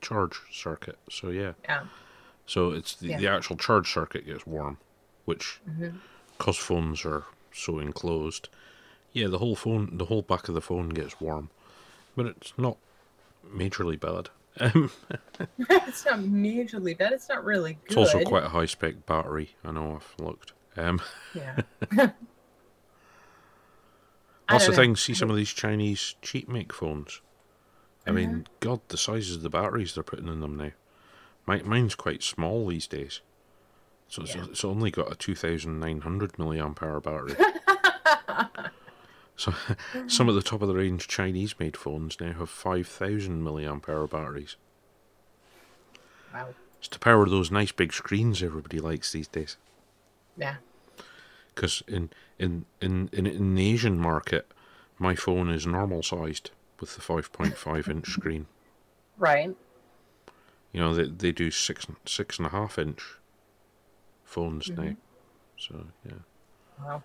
Speaker 3: charge circuit. So yeah.
Speaker 1: Yeah.
Speaker 3: So it's the,
Speaker 1: Yeah.
Speaker 3: the actual charge circuit gets warm, which
Speaker 1: Mhm.
Speaker 3: because phones are so enclosed, yeah, the whole phone, the whole back of the phone gets warm, but it's not majorly bad.
Speaker 1: It's not majorly bad. It's not really good.
Speaker 3: it's also quite a high spec battery. I know I've looked. Um,
Speaker 1: Yeah.
Speaker 3: That's the
Speaker 1: know.
Speaker 3: thing. See some of these Chinese cheap make phones. I mean, mm-hmm. God, the sizes of the batteries they're putting in them now. My, mine's quite small these days. So it's,
Speaker 1: Yeah.
Speaker 3: it's only got a 2,900 milliamp hour battery. so some of the top of the range Chinese made phones now have 5,000 milliamp hour batteries.
Speaker 1: Wow.
Speaker 3: It's to power those nice big screens everybody likes these days.
Speaker 1: Yeah.
Speaker 3: Because in, in, in, in, in the Asian market, my phone is normal sized with the 5.5 inch screen.
Speaker 1: Right.
Speaker 3: You know, they, they do six six and a half inch phones now.
Speaker 1: Mhm.
Speaker 3: So, yeah.
Speaker 1: Wow.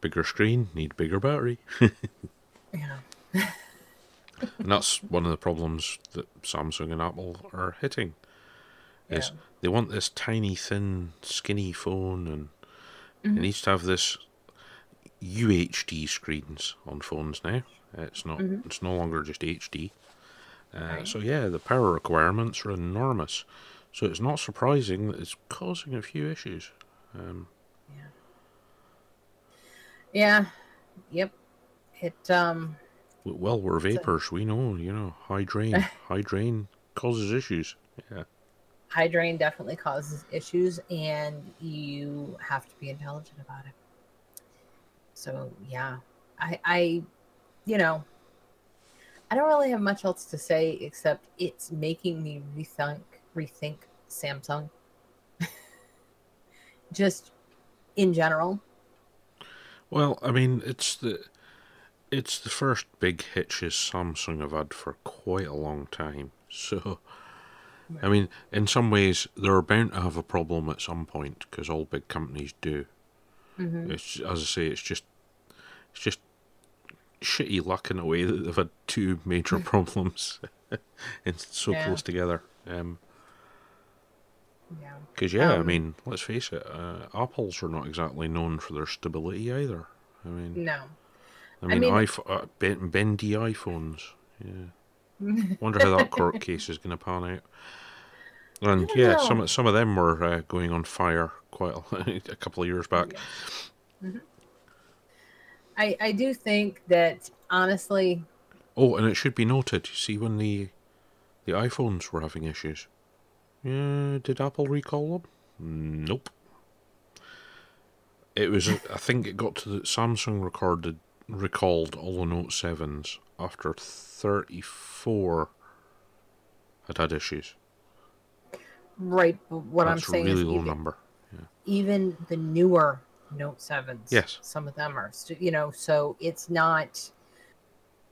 Speaker 3: Bigger screen, need bigger battery.
Speaker 1: Yeah.
Speaker 3: and that's one of the problems that Samsung and Apple are hitting. Is
Speaker 1: Yeah.
Speaker 3: they want this tiny, thin, skinny phone, and
Speaker 1: Mhm.
Speaker 3: it needs to have this UHD screens on phones now. It's not.
Speaker 1: Mhm.
Speaker 3: It's no longer just HD. Uh,
Speaker 1: Right.
Speaker 3: So yeah, the power requirements are enormous. So it's not surprising that it's causing a few issues. Um,
Speaker 1: Yeah. Yep. It um
Speaker 3: well, we're vapors. We know. You know, high drain. high drain causes issues. Yeah.
Speaker 1: High drain definitely causes issues and you have to be intelligent about it. So yeah. I I you know I don't really have much else to say except it's making me rethink rethink Samsung. Just in general.
Speaker 3: Well, I mean, it's the it's the first big hitches Samsung have had for quite a long time. So, I mean, in some ways, they're bound to have a problem at some point because all big companies do.
Speaker 1: Mhm.
Speaker 3: It's as I say, it's just it's just shitty luck in a way that they've had two major problems and so
Speaker 1: Yeah.
Speaker 3: close together. Um,
Speaker 1: Yeah.
Speaker 3: Because yeah, I
Speaker 1: Um,
Speaker 3: mean, let's face it, uh, apples are not exactly known for their stability either. I mean,
Speaker 1: No.
Speaker 3: I
Speaker 1: I
Speaker 3: mean,
Speaker 1: mean-
Speaker 3: iPh- uh, bendy iPhones. Yeah, wonder how that court case is going to pan out. And yeah,
Speaker 1: know.
Speaker 3: some some of them were uh, going on fire quite a, a couple of years back.
Speaker 1: Mhm. I I do think that honestly,
Speaker 3: Oh, and it should be noted. You see, when the the iPhones were having issues, yeah, did Apple recall them? Nope. It was. I think it got to the Samsung recorded recalled all the Note sevens after thirty four had had issues.
Speaker 1: right. But what
Speaker 3: That's
Speaker 1: I'm saying
Speaker 3: a really
Speaker 1: is
Speaker 3: low
Speaker 1: even,
Speaker 3: number.
Speaker 1: even the newer Note sevens.
Speaker 3: Yes.
Speaker 1: Some of them are, you know, so it's not.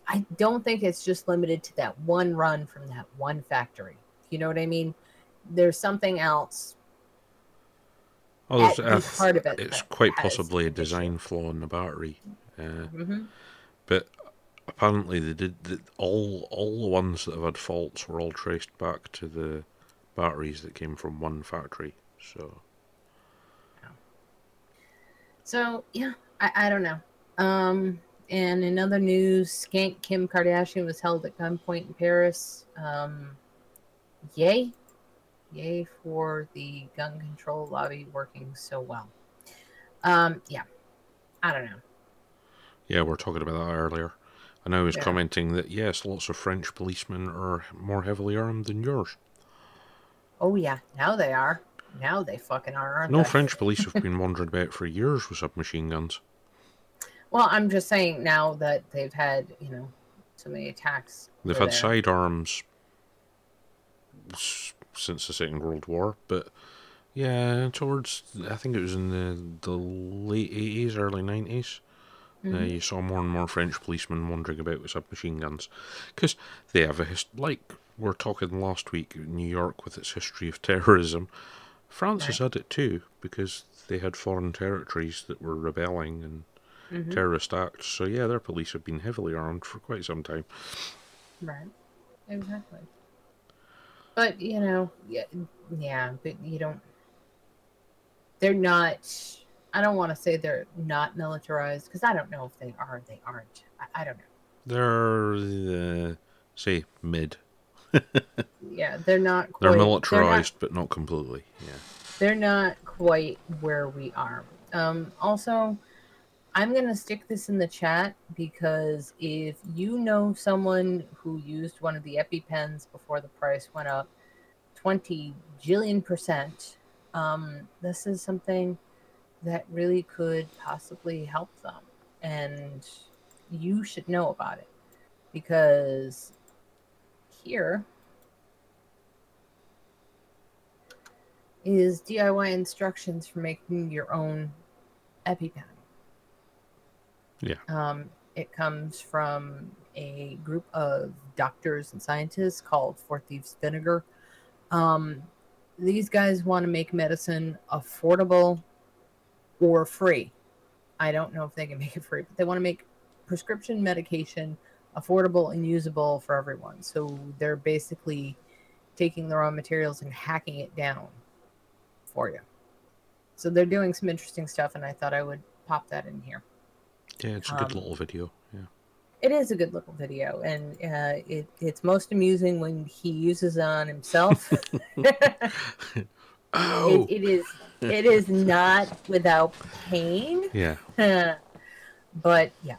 Speaker 1: I don't think it's just limited to that one run from that one factory. You know what I mean? There's something else.
Speaker 3: Oh, there's,
Speaker 1: the heart of it
Speaker 3: it's quite possibly a design flaw in the battery. Uh,
Speaker 1: Mhm.
Speaker 3: But apparently they did the, all all the ones that have had faults were all traced back to the batteries that came from one factory. So
Speaker 1: So yeah, I, I don't know. Um, and in other news, Skank Kim Kardashian was held at gunpoint in Paris. Um, yay, yay for the gun control lobby working so well. Um, yeah, I don't know.
Speaker 3: yeah, we are talking about that earlier. And I was
Speaker 1: Yeah.
Speaker 3: commenting that yes, lots of French policemen are more heavily armed than yours.
Speaker 1: Oh yeah, now they are. Now they fucking are.
Speaker 3: No
Speaker 1: they?
Speaker 3: French police have been wandering about for years with submachine guns.
Speaker 1: Well, I'm just saying now that they've had you know so many attacks.
Speaker 3: They've had
Speaker 1: there.
Speaker 3: sidearms since the Second World War, but yeah, towards I think it was in the the late eighties, early nineties. Uh,
Speaker 1: Mhm.
Speaker 3: you saw more and more French policemen wandering about with submachine guns, because they have a history. like we are talking last week. New York with its history of terrorism, France has had it too because they had foreign territories that were rebelling and
Speaker 1: Mhm.
Speaker 3: terrorist acts. So yeah, their police have been heavily armed for quite some time.
Speaker 1: Right. Exactly. But you know, yeah, yeah, but you don't. They're not. I don't want to say they're not militarized because I don't know if they are. or They aren't. I, I don't know.
Speaker 3: They're uh, say mid.
Speaker 1: Yeah, they're not. Quite,
Speaker 3: They're
Speaker 1: They're not,
Speaker 3: militarized, but not completely. Yeah.
Speaker 1: they're not quite where we are. Um, also, I'm going to stick this in the chat because if you know someone who used one of the EpiPens before the price went up 20 jillion percent, um, this is something that really could possibly help them. And you should know about it because here is DIY instructions for making your own EpiPen.
Speaker 3: Yeah.
Speaker 1: Um, it comes from a group of doctors and scientists called Four Thieves Vinegar. Um, these guys want to make medicine affordable or free. I don't know if they can make it free, but they want to make prescription medication affordable and usable for everyone. So they're basically taking the raw materials and hacking it down for you. So they're doing some interesting stuff, and I thought I would pop that in here.
Speaker 3: Yeah, it's a good
Speaker 1: Um,
Speaker 3: little video. Yeah.
Speaker 1: It is a good little video, and uh, it, it's most amusing when he uses it on himself.
Speaker 3: Oh.
Speaker 1: it, it is it is not without pain,
Speaker 3: yeah.
Speaker 1: but yeah.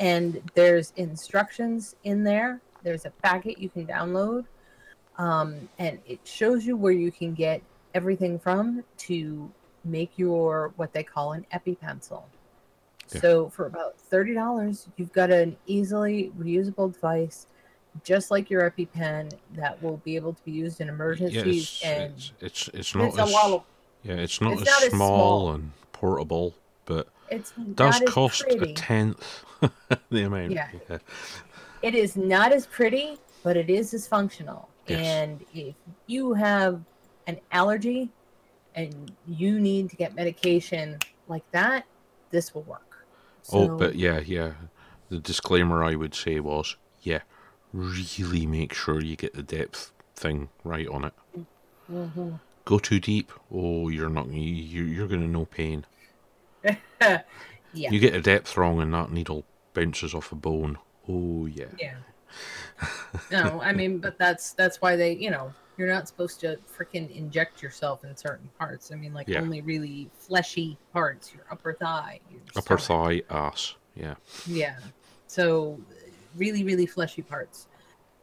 Speaker 1: And there's instructions in there. There's a packet you can download, um, and it shows you where you can get everything from to make your what they call an EpiPencil.
Speaker 3: Yeah.
Speaker 1: So for about thirty dollars, you've got an easily reusable device, just like your EpiPen, that will be able to be used in
Speaker 3: Yeah,
Speaker 1: emergencies.
Speaker 3: it's,
Speaker 1: and
Speaker 3: it's it's it's not
Speaker 1: it's a
Speaker 3: as yeah, it's not,
Speaker 1: it's
Speaker 3: as,
Speaker 1: not as
Speaker 3: small,
Speaker 1: small.
Speaker 3: and portable, but
Speaker 1: it
Speaker 3: does cost
Speaker 1: pretty.
Speaker 3: a tenth the amount.
Speaker 1: Yeah. it is not as pretty, but it is as functional.
Speaker 3: Yes.
Speaker 1: And if you have an allergy and you need to get medication like that, this will work.
Speaker 3: Oh, but yeah, yeah. The disclaimer I would say was, yeah, really make sure you get the depth thing right on it.
Speaker 1: Mhm.
Speaker 3: Go too deep, oh, you're not. You- you're going to know pain.
Speaker 1: yeah,
Speaker 3: You get the depth wrong, and that needle bounces off a bone. Oh yeah.
Speaker 1: yeah. no, I mean, but that's that's why they, you know, you're not supposed to freaking inject yourself in certain parts. I mean, like
Speaker 3: Yeah.
Speaker 1: only really fleshy parts, your upper thigh, your
Speaker 3: Upper
Speaker 1: stomach.
Speaker 3: thigh, ass. Yeah.
Speaker 1: Yeah. So really, really fleshy parts.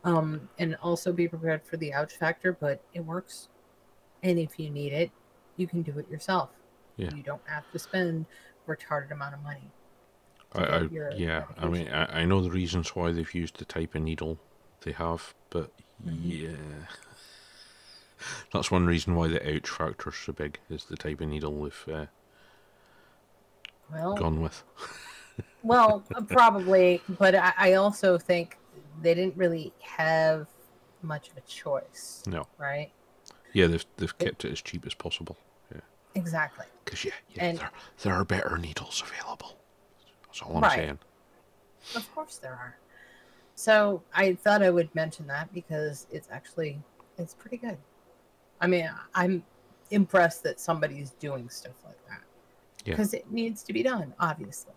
Speaker 1: Um, and also be prepared for the ouch factor, but it works. And if you need it, you can do it yourself.
Speaker 3: Yeah.
Speaker 1: You don't have to spend a retarded amount of money.
Speaker 3: I, I yeah. I mean. I, I know the reasons why they've used the type of needle they have, but
Speaker 1: Mhm.
Speaker 3: yeah, that's one reason why the ouch factor's so big. Is the type of needle they've uh,
Speaker 1: Well,
Speaker 3: gone with.
Speaker 1: Well, uh, probably, but I, I also think they didn't really have much of a choice,
Speaker 3: No.
Speaker 1: right?
Speaker 3: Yeah, they've they've kept it as cheap as possible. Yeah.
Speaker 1: Exactly.
Speaker 3: Because yeah, yeah,
Speaker 1: And-
Speaker 3: there there are better needles available. That's all I'm
Speaker 1: Right.
Speaker 3: saying.
Speaker 1: Of course there are. So I thought I would mention that because it's actually it's pretty good. I mean, I'm impressed that somebody's doing stuff like that
Speaker 3: Yeah.
Speaker 1: because it needs to be done, obviously.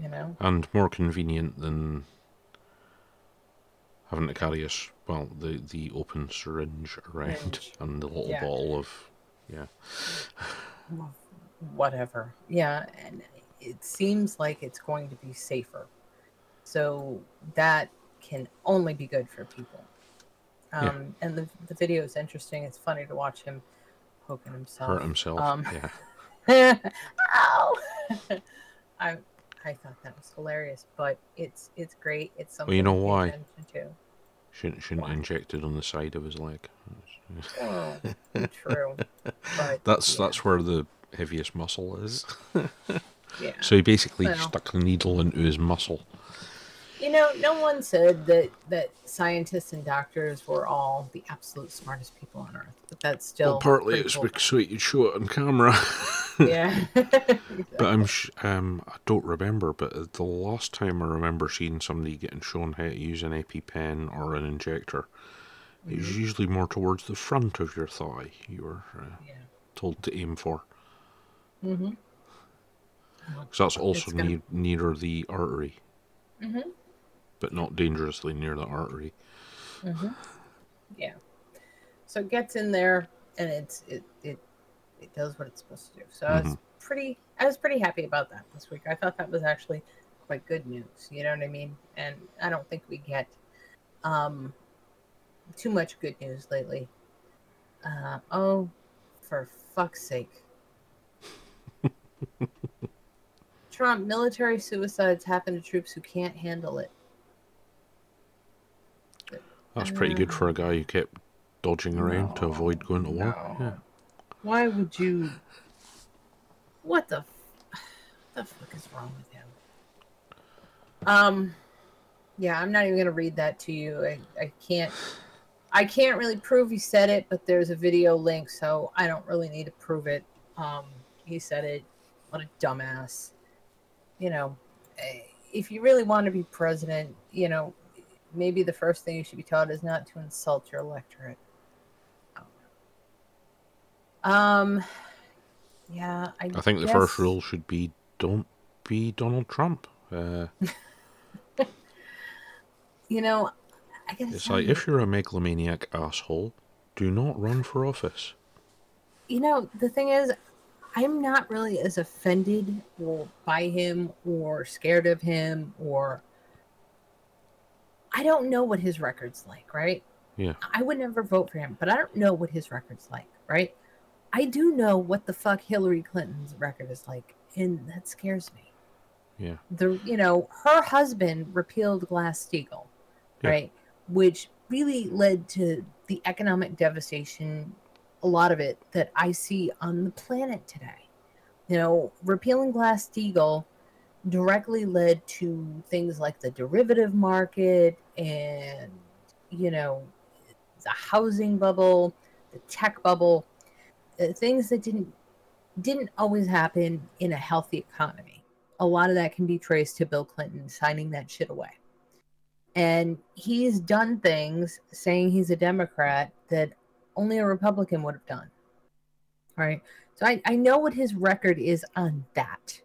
Speaker 1: You know,
Speaker 3: And more convenient than having to carry us well the the open syringe around
Speaker 1: Syringe.
Speaker 3: and the little
Speaker 1: Yeah.
Speaker 3: bottle of yeah.
Speaker 1: whatever. Yeah, and it seems like it's going to be safer. So that can only be good for people. Um,
Speaker 3: Yeah.
Speaker 1: And the, the video is interesting. It's funny to watch him poking himself.
Speaker 3: Hurt himself.
Speaker 1: Um,
Speaker 3: yeah.
Speaker 1: Ow! I I thought that was hilarious, but it's it's great. It's something.
Speaker 3: Well, you know why? Shouldn't shouldn't
Speaker 1: Why?
Speaker 3: inject it on the side of his leg.
Speaker 1: Oh, true. But
Speaker 3: That's
Speaker 1: yeah.
Speaker 3: that's where the heaviest muscle is.
Speaker 1: Yeah.
Speaker 3: So he basically
Speaker 1: Well.
Speaker 3: stuck the needle into his muscle.
Speaker 1: You know, no one said that that scientists and doctors were all the absolute smartest people on earth, but that's still
Speaker 3: well, partly it's
Speaker 1: cool.
Speaker 3: because you show it on camera.
Speaker 1: yeah.
Speaker 3: But I'm sh- um I don't remember, but the last time I remember seeing somebody getting shown how to use an EpiPen or an injector, it was usually more towards the front of your thigh. You were uh,
Speaker 1: yeah.
Speaker 3: told to aim for,
Speaker 1: Mm-hmm.
Speaker 3: because that's also
Speaker 1: gonna-
Speaker 3: near, nearer the artery,
Speaker 1: Mm-hmm.
Speaker 3: But not dangerously near the artery.
Speaker 1: Mm-hmm. Yeah. So it gets in there and it's it it it does what it's supposed to do. So I was pretty I was pretty happy about that this week. I thought that was actually quite good news. You know what I mean? And I don't think we get um too much good news lately. Uh oh for fuck's sake. Trump military suicides happen to troops who can't handle it.
Speaker 3: That's pretty good for a guy who kept dodging around to avoid going to war.
Speaker 1: no.
Speaker 3: Yeah.
Speaker 1: Why would you? What the? f- What the fuck is wrong with him? Um, yeah, I'm not even gonna read that to you. I, I can't. I can't really prove he said it, but there's a video link, so I don't really need to prove it. Um, he said it. What a dumbass. You know, eh, if you really want to be president, you know, maybe the first thing you should be taught is not to insult your electorate. Um, yeah, I,
Speaker 3: I think the first rule should be don't be Donald Trump. Uh,
Speaker 1: You know, I gotta
Speaker 3: it's like
Speaker 1: you,
Speaker 3: if you're a megalomaniac asshole, do not run for office.
Speaker 1: you know, the thing is, I'm not really as offended or by him or scared of him or I don't know what his record's like, right?
Speaker 3: Yeah.
Speaker 1: I would never vote for him, but I don't know what his record's like, right? I do know what the fuck Hillary Clinton's record is like, and that scares me.
Speaker 3: Yeah.
Speaker 1: The you know, her husband repealed Glass-Steagall,
Speaker 3: Yeah.
Speaker 1: right? Which really led to the economic devastation a lot of it that I see on the planet today. You know, repealing Glass-Steagall directly led to things like the derivative market and you know the housing bubble, the tech bubble, uh, things that didn't didn't always happen in a healthy economy. A lot of that can be traced to Bill Clinton signing that shit away. And he's done things saying he's a Democrat that only a Republican would have done. All right. So I, I know what his record is on that.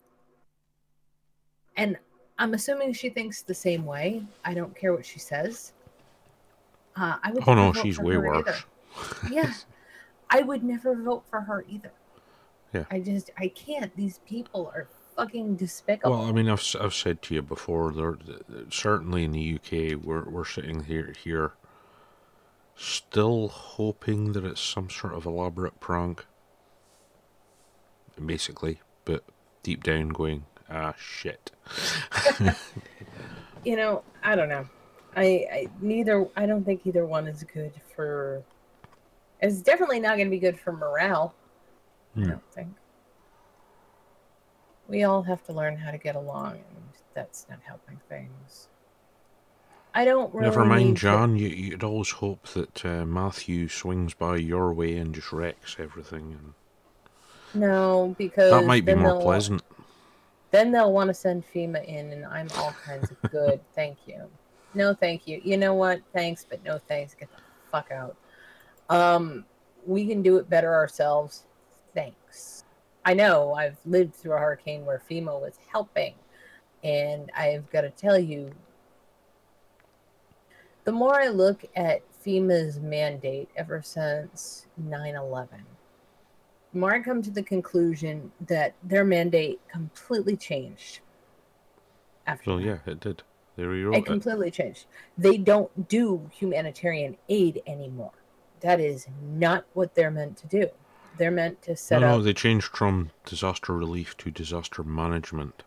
Speaker 1: And I'm assuming she thinks the same way. I don't care what she says. Uh, I would
Speaker 3: Oh no, she's way worse.
Speaker 1: Yeah. I would never vote for her either.
Speaker 3: Yeah.
Speaker 1: I just, I can't. These people are fucking despicable.
Speaker 3: Well, I mean, I've, I've said to you before, there, certainly in the UK, we're, we're sitting here, here still hoping that it's some sort of elaborate prank. Basically, but deep down going, ah, shit.
Speaker 1: you know, I don't know. I, I neither. I don't think either one is good for. It's definitely not going to be good for morale. I
Speaker 3: Hmm.
Speaker 1: don't think. We all have to learn how to get along, and that's not helping things. I don't really.
Speaker 3: Never mind,
Speaker 1: need to-
Speaker 3: John. You, you'd always hope that uh, Matthew swings by your way and just wrecks everything. And
Speaker 1: No, because
Speaker 3: that might be more pleasant.
Speaker 1: Then they'll want to send FEMA in, and I'm all kinds of good. thank you. No, thank you. You know what? Thanks, but no thanks. Get the fuck out. Um, we can do it better ourselves. Thanks. I know I've lived through a hurricane where FEMA was helping, and I've got to tell you, the more I look at FEMA's mandate ever since 9 11, I come to the conclusion that their mandate completely changed. After
Speaker 3: Well,
Speaker 1: that.
Speaker 3: yeah, it did. They rewrote
Speaker 1: It
Speaker 3: it.
Speaker 1: completely changed. They don't do humanitarian aid anymore. That is not what they're meant to do. They're meant to set
Speaker 3: no,
Speaker 1: up.
Speaker 3: no, they changed from disaster relief to disaster management.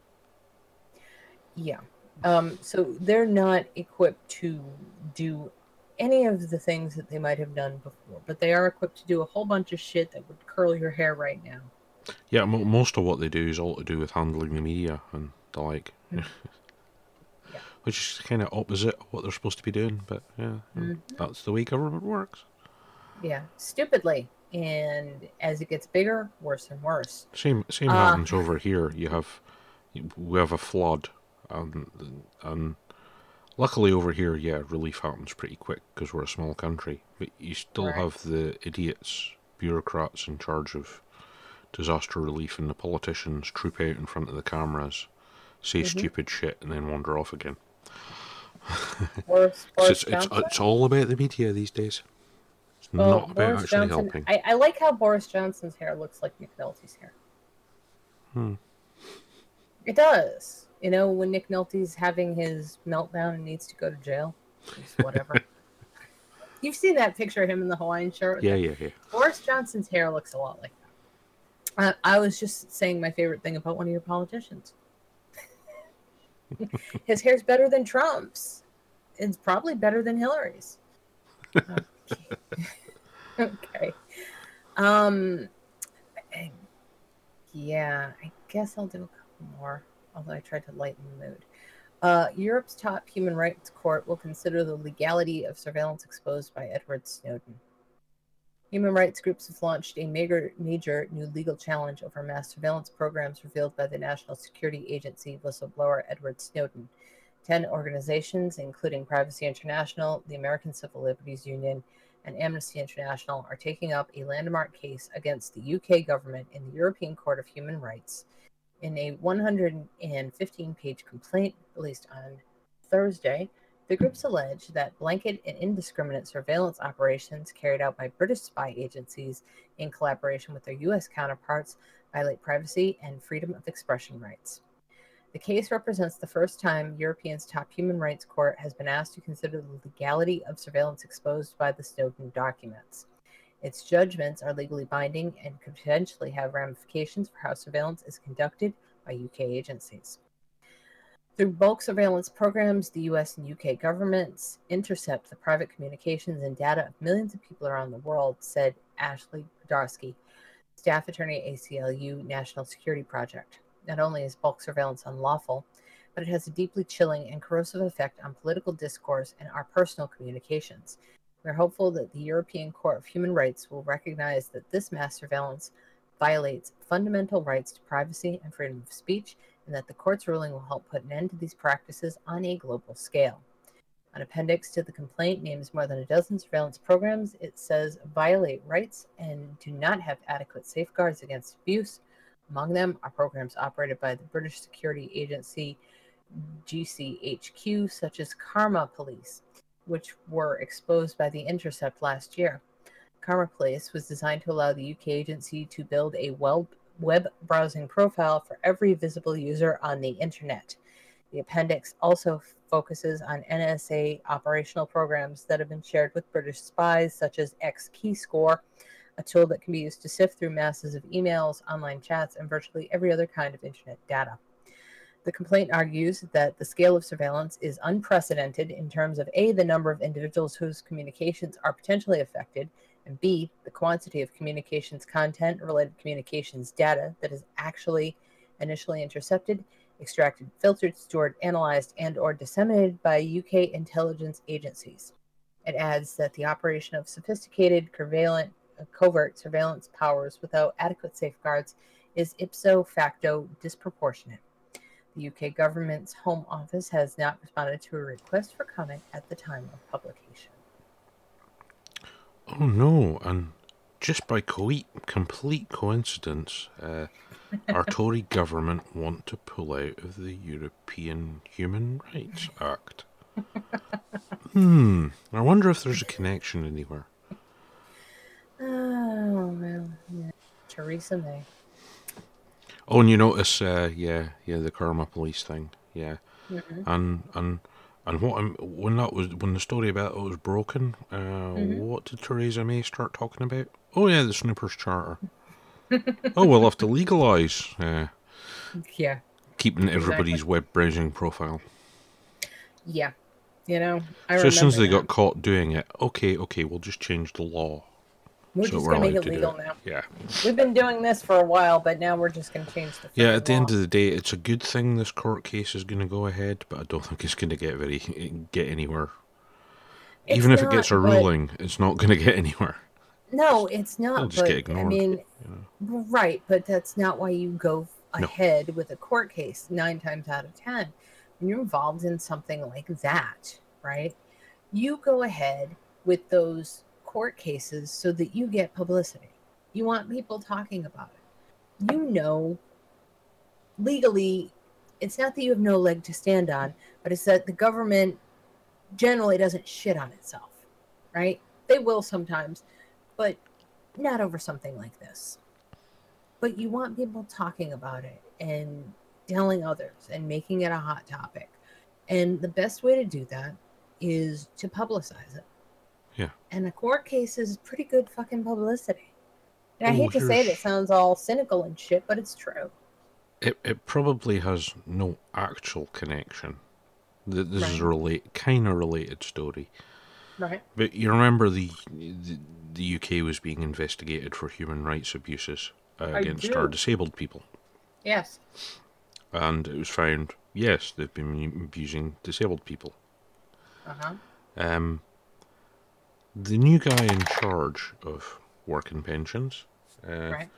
Speaker 1: Yeah. Um, so they're not equipped to do any of the things that they might have done before, but they are equipped to do a whole bunch of shit that would curl your hair right now.
Speaker 3: Yeah, mo- most of what they do is all to do with handling the media and the like.
Speaker 1: Yeah.
Speaker 3: Which is kind of opposite of what they're supposed to be doing, but yeah,
Speaker 1: Mhm.
Speaker 3: that's the way government works.
Speaker 1: Yeah, stupidly. And as it gets bigger, worse and worse.
Speaker 3: Same same
Speaker 1: Uh,
Speaker 3: happens over here. You have we have a flood, and and luckily over here, yeah, relief happens pretty quick because we're a small country. But you still
Speaker 1: Right.
Speaker 3: have the idiots, bureaucrats in charge of disaster relief, and the politicians troop out in front of the cameras, say
Speaker 1: Mhm.
Speaker 3: stupid shit, and then wander off again.
Speaker 1: Boris, Boris
Speaker 3: it's, it's it's all about the media these days. It's
Speaker 1: Well,
Speaker 3: not about
Speaker 1: Boris
Speaker 3: actually
Speaker 1: Johnson.
Speaker 3: helping.
Speaker 1: I, I like how Boris Johnson's hair looks like Nick Nolte's hair.
Speaker 3: Hmm.
Speaker 1: It does. You know, when Nick Nolte's having his meltdown and needs to go to jail, whatever. You've seen that picture of him in the Hawaiian shirt.
Speaker 3: Yeah, yeah, yeah.
Speaker 1: Boris Johnson's hair looks a lot like that. I, I was just saying my favorite thing about one of your politicians. His hair's better than Trump's. It's probably better than Hillary's. Okay. okay. Um. Yeah, I guess I'll do a couple more. Although I tried to lighten the mood. Uh, Europe's top human rights court will consider the legality of surveillance exposed by Edward Snowden. Human rights groups have launched a major, major new legal challenge over mass surveillance programs revealed by the National Security Agency whistleblower Edward Snowden. Ten organizations, including Privacy International, the American Civil Liberties Union, and Amnesty International, are taking up a landmark case against the UK government in the European Court of Human Rights. In a 115 page complaint released on Thursday, the groups allege that blanket and indiscriminate surveillance operations carried out by British spy agencies in collaboration with their U.S. counterparts violate privacy and freedom of expression rights. The case represents the first time Europeans' top human rights court has been asked to consider the legality of surveillance exposed by the Snowden documents. Its judgments are legally binding and could potentially have ramifications for how surveillance is conducted by UK agencies. Through bulk surveillance programs, the US and UK governments intercept the private communications and data of millions of people around the world, said Ashley Podarsky, staff attorney at ACLU National Security Project. Not only is bulk surveillance unlawful, but it has a deeply chilling and corrosive effect on political discourse and our personal communications. We're hopeful that the European Court of Human Rights will recognize that this mass surveillance violates fundamental rights to privacy and freedom of speech, and that the court's ruling will help put an end to these practices on a global scale. An appendix to the complaint names more than a dozen surveillance programs it says violate rights and do not have adequate safeguards against abuse. Among them are programs operated by the British security agency GCHQ, such as Karma Police, which were exposed by The Intercept last year. Karma Police was designed to allow the UK agency to build a web, browsing profile for every visible user on the internet. The appendix also focuses on NSA operational programs that have been shared with British spies, such as X XKeyscore, a tool that can be used to sift through masses of emails, online chats, and virtually every other kind of internet data. The complaint argues that the scale of surveillance is unprecedented in terms of A, the number of individuals whose communications are potentially affected, and B, the quantity of communications content, related communications data that is actually initially intercepted, extracted, filtered, stored, analyzed, and or disseminated by UK intelligence agencies. It adds that the operation of sophisticated, covalent, uh, covert surveillance powers without adequate safeguards is ipso facto disproportionate. The UK government's Home Office has not responded to a request for comment at the time of publication.
Speaker 3: Oh no, and just by co- complete coincidence, uh, our Tory government want to pull out of the European Human Rights Act. Hmm, I wonder if there's a connection anywhere.
Speaker 1: Oh, well, yeah. Theresa May.
Speaker 3: Oh, and you notice, uh, yeah, yeah, the Karma Police thing, yeah,
Speaker 1: Mhm.
Speaker 3: and and and what I'm, when that was when the story about it was broken, uh,
Speaker 1: Mhm.
Speaker 3: what did Theresa May start talking about? Oh yeah, the Snoopers Charter. oh, we'll have to legalise uh,
Speaker 1: Yeah,
Speaker 3: keeping
Speaker 1: Exactly.
Speaker 3: everybody's web browsing profile.
Speaker 1: yeah. You know, I
Speaker 3: so as soon as they
Speaker 1: remember
Speaker 3: got caught doing it, okay, okay, we'll just change the law.
Speaker 1: We're
Speaker 3: So
Speaker 1: just
Speaker 3: we're
Speaker 1: gonna make it
Speaker 3: to
Speaker 1: legal now.
Speaker 3: Yeah.
Speaker 1: We've been doing this for a while, but now we're just gonna change the.
Speaker 3: Yeah, at the end of the day, it's a good thing this court case is going to go ahead, but I don't think it's going to get very get anywhere.
Speaker 1: It's
Speaker 3: Even if it gets a
Speaker 1: but-
Speaker 3: ruling, it's not going to get anywhere.
Speaker 1: No, it's
Speaker 3: It'll
Speaker 1: not.
Speaker 3: just
Speaker 1: But
Speaker 3: get
Speaker 1: I mean,
Speaker 3: you know.
Speaker 1: right, but that's not why you go
Speaker 3: No.
Speaker 1: ahead with a court case nine times out of ten. When you're involved in something like that, right? You go ahead with those court cases so that you get publicity. You want people talking about it. You know, legally, it's not that you have no leg to stand on, but it's that the government generally doesn't shit on itself, right? They will sometimes, but not over something like this. But you want people talking about it and telling others and making it a hot topic. And the best way to do that is to publicize it.
Speaker 3: Yeah.
Speaker 1: And a court case is pretty good fucking publicity. And I
Speaker 3: Oh,
Speaker 1: hate to say it, it sounds all cynical and shit, but it's true.
Speaker 3: It it probably has no actual connection. Th- This is a
Speaker 1: Right.
Speaker 3: relate kind of related story.
Speaker 1: Right.
Speaker 3: But you remember the, the the UK was being investigated for human rights abuses uh, against our disabled people,
Speaker 1: Yes.
Speaker 3: and it was found yes they've been abusing disabled people.
Speaker 1: Uh huh.
Speaker 3: Um, the new guy in charge of work and pensions uh,
Speaker 1: Right.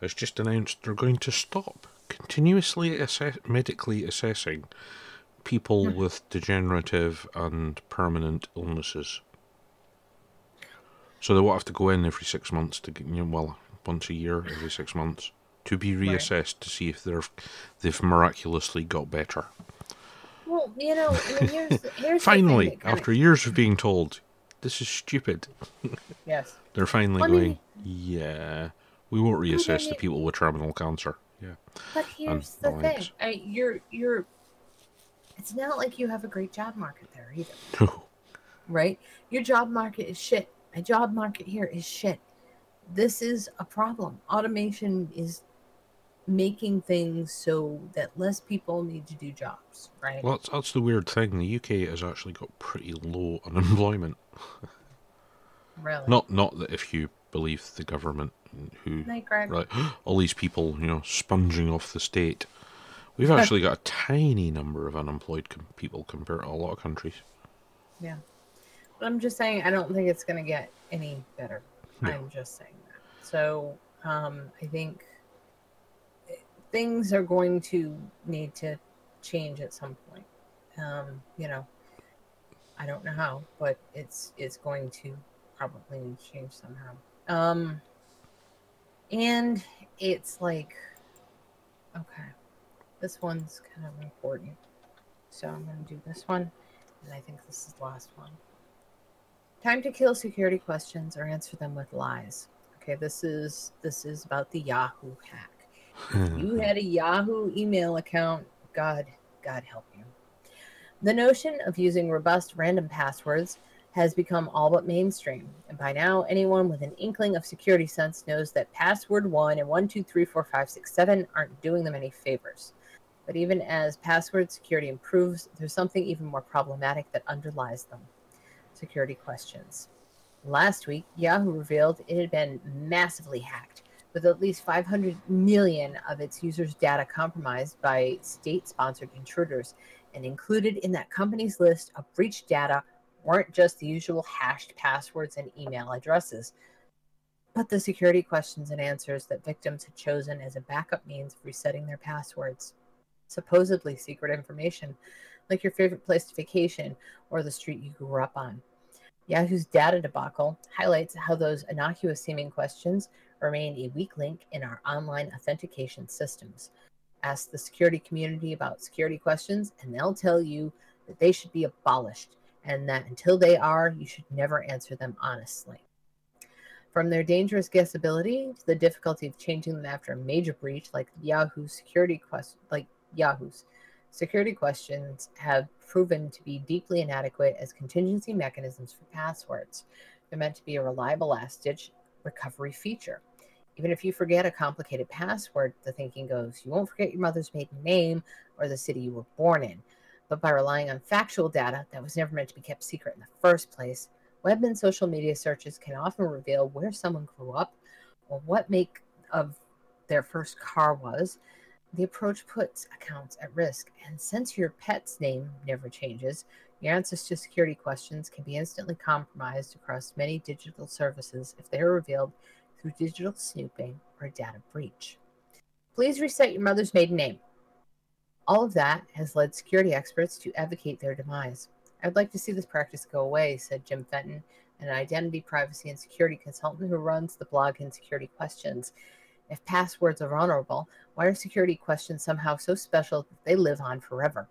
Speaker 3: has just announced they're going to stop continuously assess- medically assessing people
Speaker 1: Hmm.
Speaker 3: with degenerative and permanent illnesses. So they won't have to go in every six months to get, you know, well, once a year, every six months, to be
Speaker 1: Right.
Speaker 3: reassessed to see if they're they've miraculously got better.
Speaker 1: Well, you know, I mean, here's, here's
Speaker 3: Finally,
Speaker 1: the thing that kinda-
Speaker 3: after years of being told this is stupid,
Speaker 1: yes,
Speaker 3: they're finally
Speaker 1: I mean-
Speaker 3: going, yeah, we won't reassess the people with terminal cancer. Yeah.
Speaker 1: but here's the
Speaker 3: the
Speaker 1: thing. I, you're you're. It's not like you have a great job market there either,
Speaker 3: No.
Speaker 1: right? Your job market is shit. My job market here is shit. This is a problem. Automation is making things so that less people need to do jobs, right?
Speaker 3: Well, that's, that's the weird thing. The UK has actually got pretty low unemployment.
Speaker 1: really.
Speaker 3: Not not that if you believe the government who right all these people you know sponging off the state. We've actually got a tiny number of unemployed com- people compared to a lot of countries.
Speaker 1: Yeah. But I'm just saying, I don't think it's going to get any better.
Speaker 3: No.
Speaker 1: I'm just saying that. So um, I think things are going to need to change at some point. Um, you know, I don't know how, but it's it's going to probably change somehow. Um, and it's like, okay, this one's kind of important. So I'm going to do this one. And I think this is the last one. Time to kill security questions or answer them with lies. Okay, this is this is about the Yahoo hack. You had a Yahoo email account, God, God help you. The notion of using robust random passwords has become all but mainstream, and by now anyone with an inkling of security sense knows that password one and one two three four five six seven aren't doing them any favors. But even as password security improves, there's something even more problematic that underlies them security questions. Last week, Yahoo revealed it had been massively hacked, with at least 500 million of its users' data compromised by state sponsored intruders. And included in that company's list of breached data weren't just the usual hashed passwords and email addresses, but the security questions and answers that victims had chosen as a backup means of resetting their passwords supposedly secret information, like your favorite place to vacation or the street you grew up on. Yahoo's data debacle highlights how those innocuous seeming questions remain a weak link in our online authentication systems. Ask the security community about security questions, and they'll tell you that they should be abolished, and that until they are, you should never answer them honestly. From their dangerous guessability to the difficulty of changing them after a major breach, like security quest, like Yahoo's security questions have proven to be deeply inadequate as contingency mechanisms for passwords. They're meant to be a reliable last ditch recovery feature. Even if you forget a complicated password, the thinking goes, you won't forget your mother's maiden name or the city you were born in. But by relying on factual data that was never meant to be kept secret in the first place, Web and social media searches can often reveal where someone grew up or what make of their first car was. The approach puts accounts at risk, and since your pet's name never changes, your answers to security questions can be instantly compromised across many digital services if they are revealed through digital snooping or data breach. Please reset your mother's maiden name. All of that has led security experts to advocate their demise. I'd like to see this practice go away, said Jim Fenton, an identity, privacy, and security consultant who runs the blog Insecurity Questions. If passwords are vulnerable, why are security questions somehow so special that they live on forever?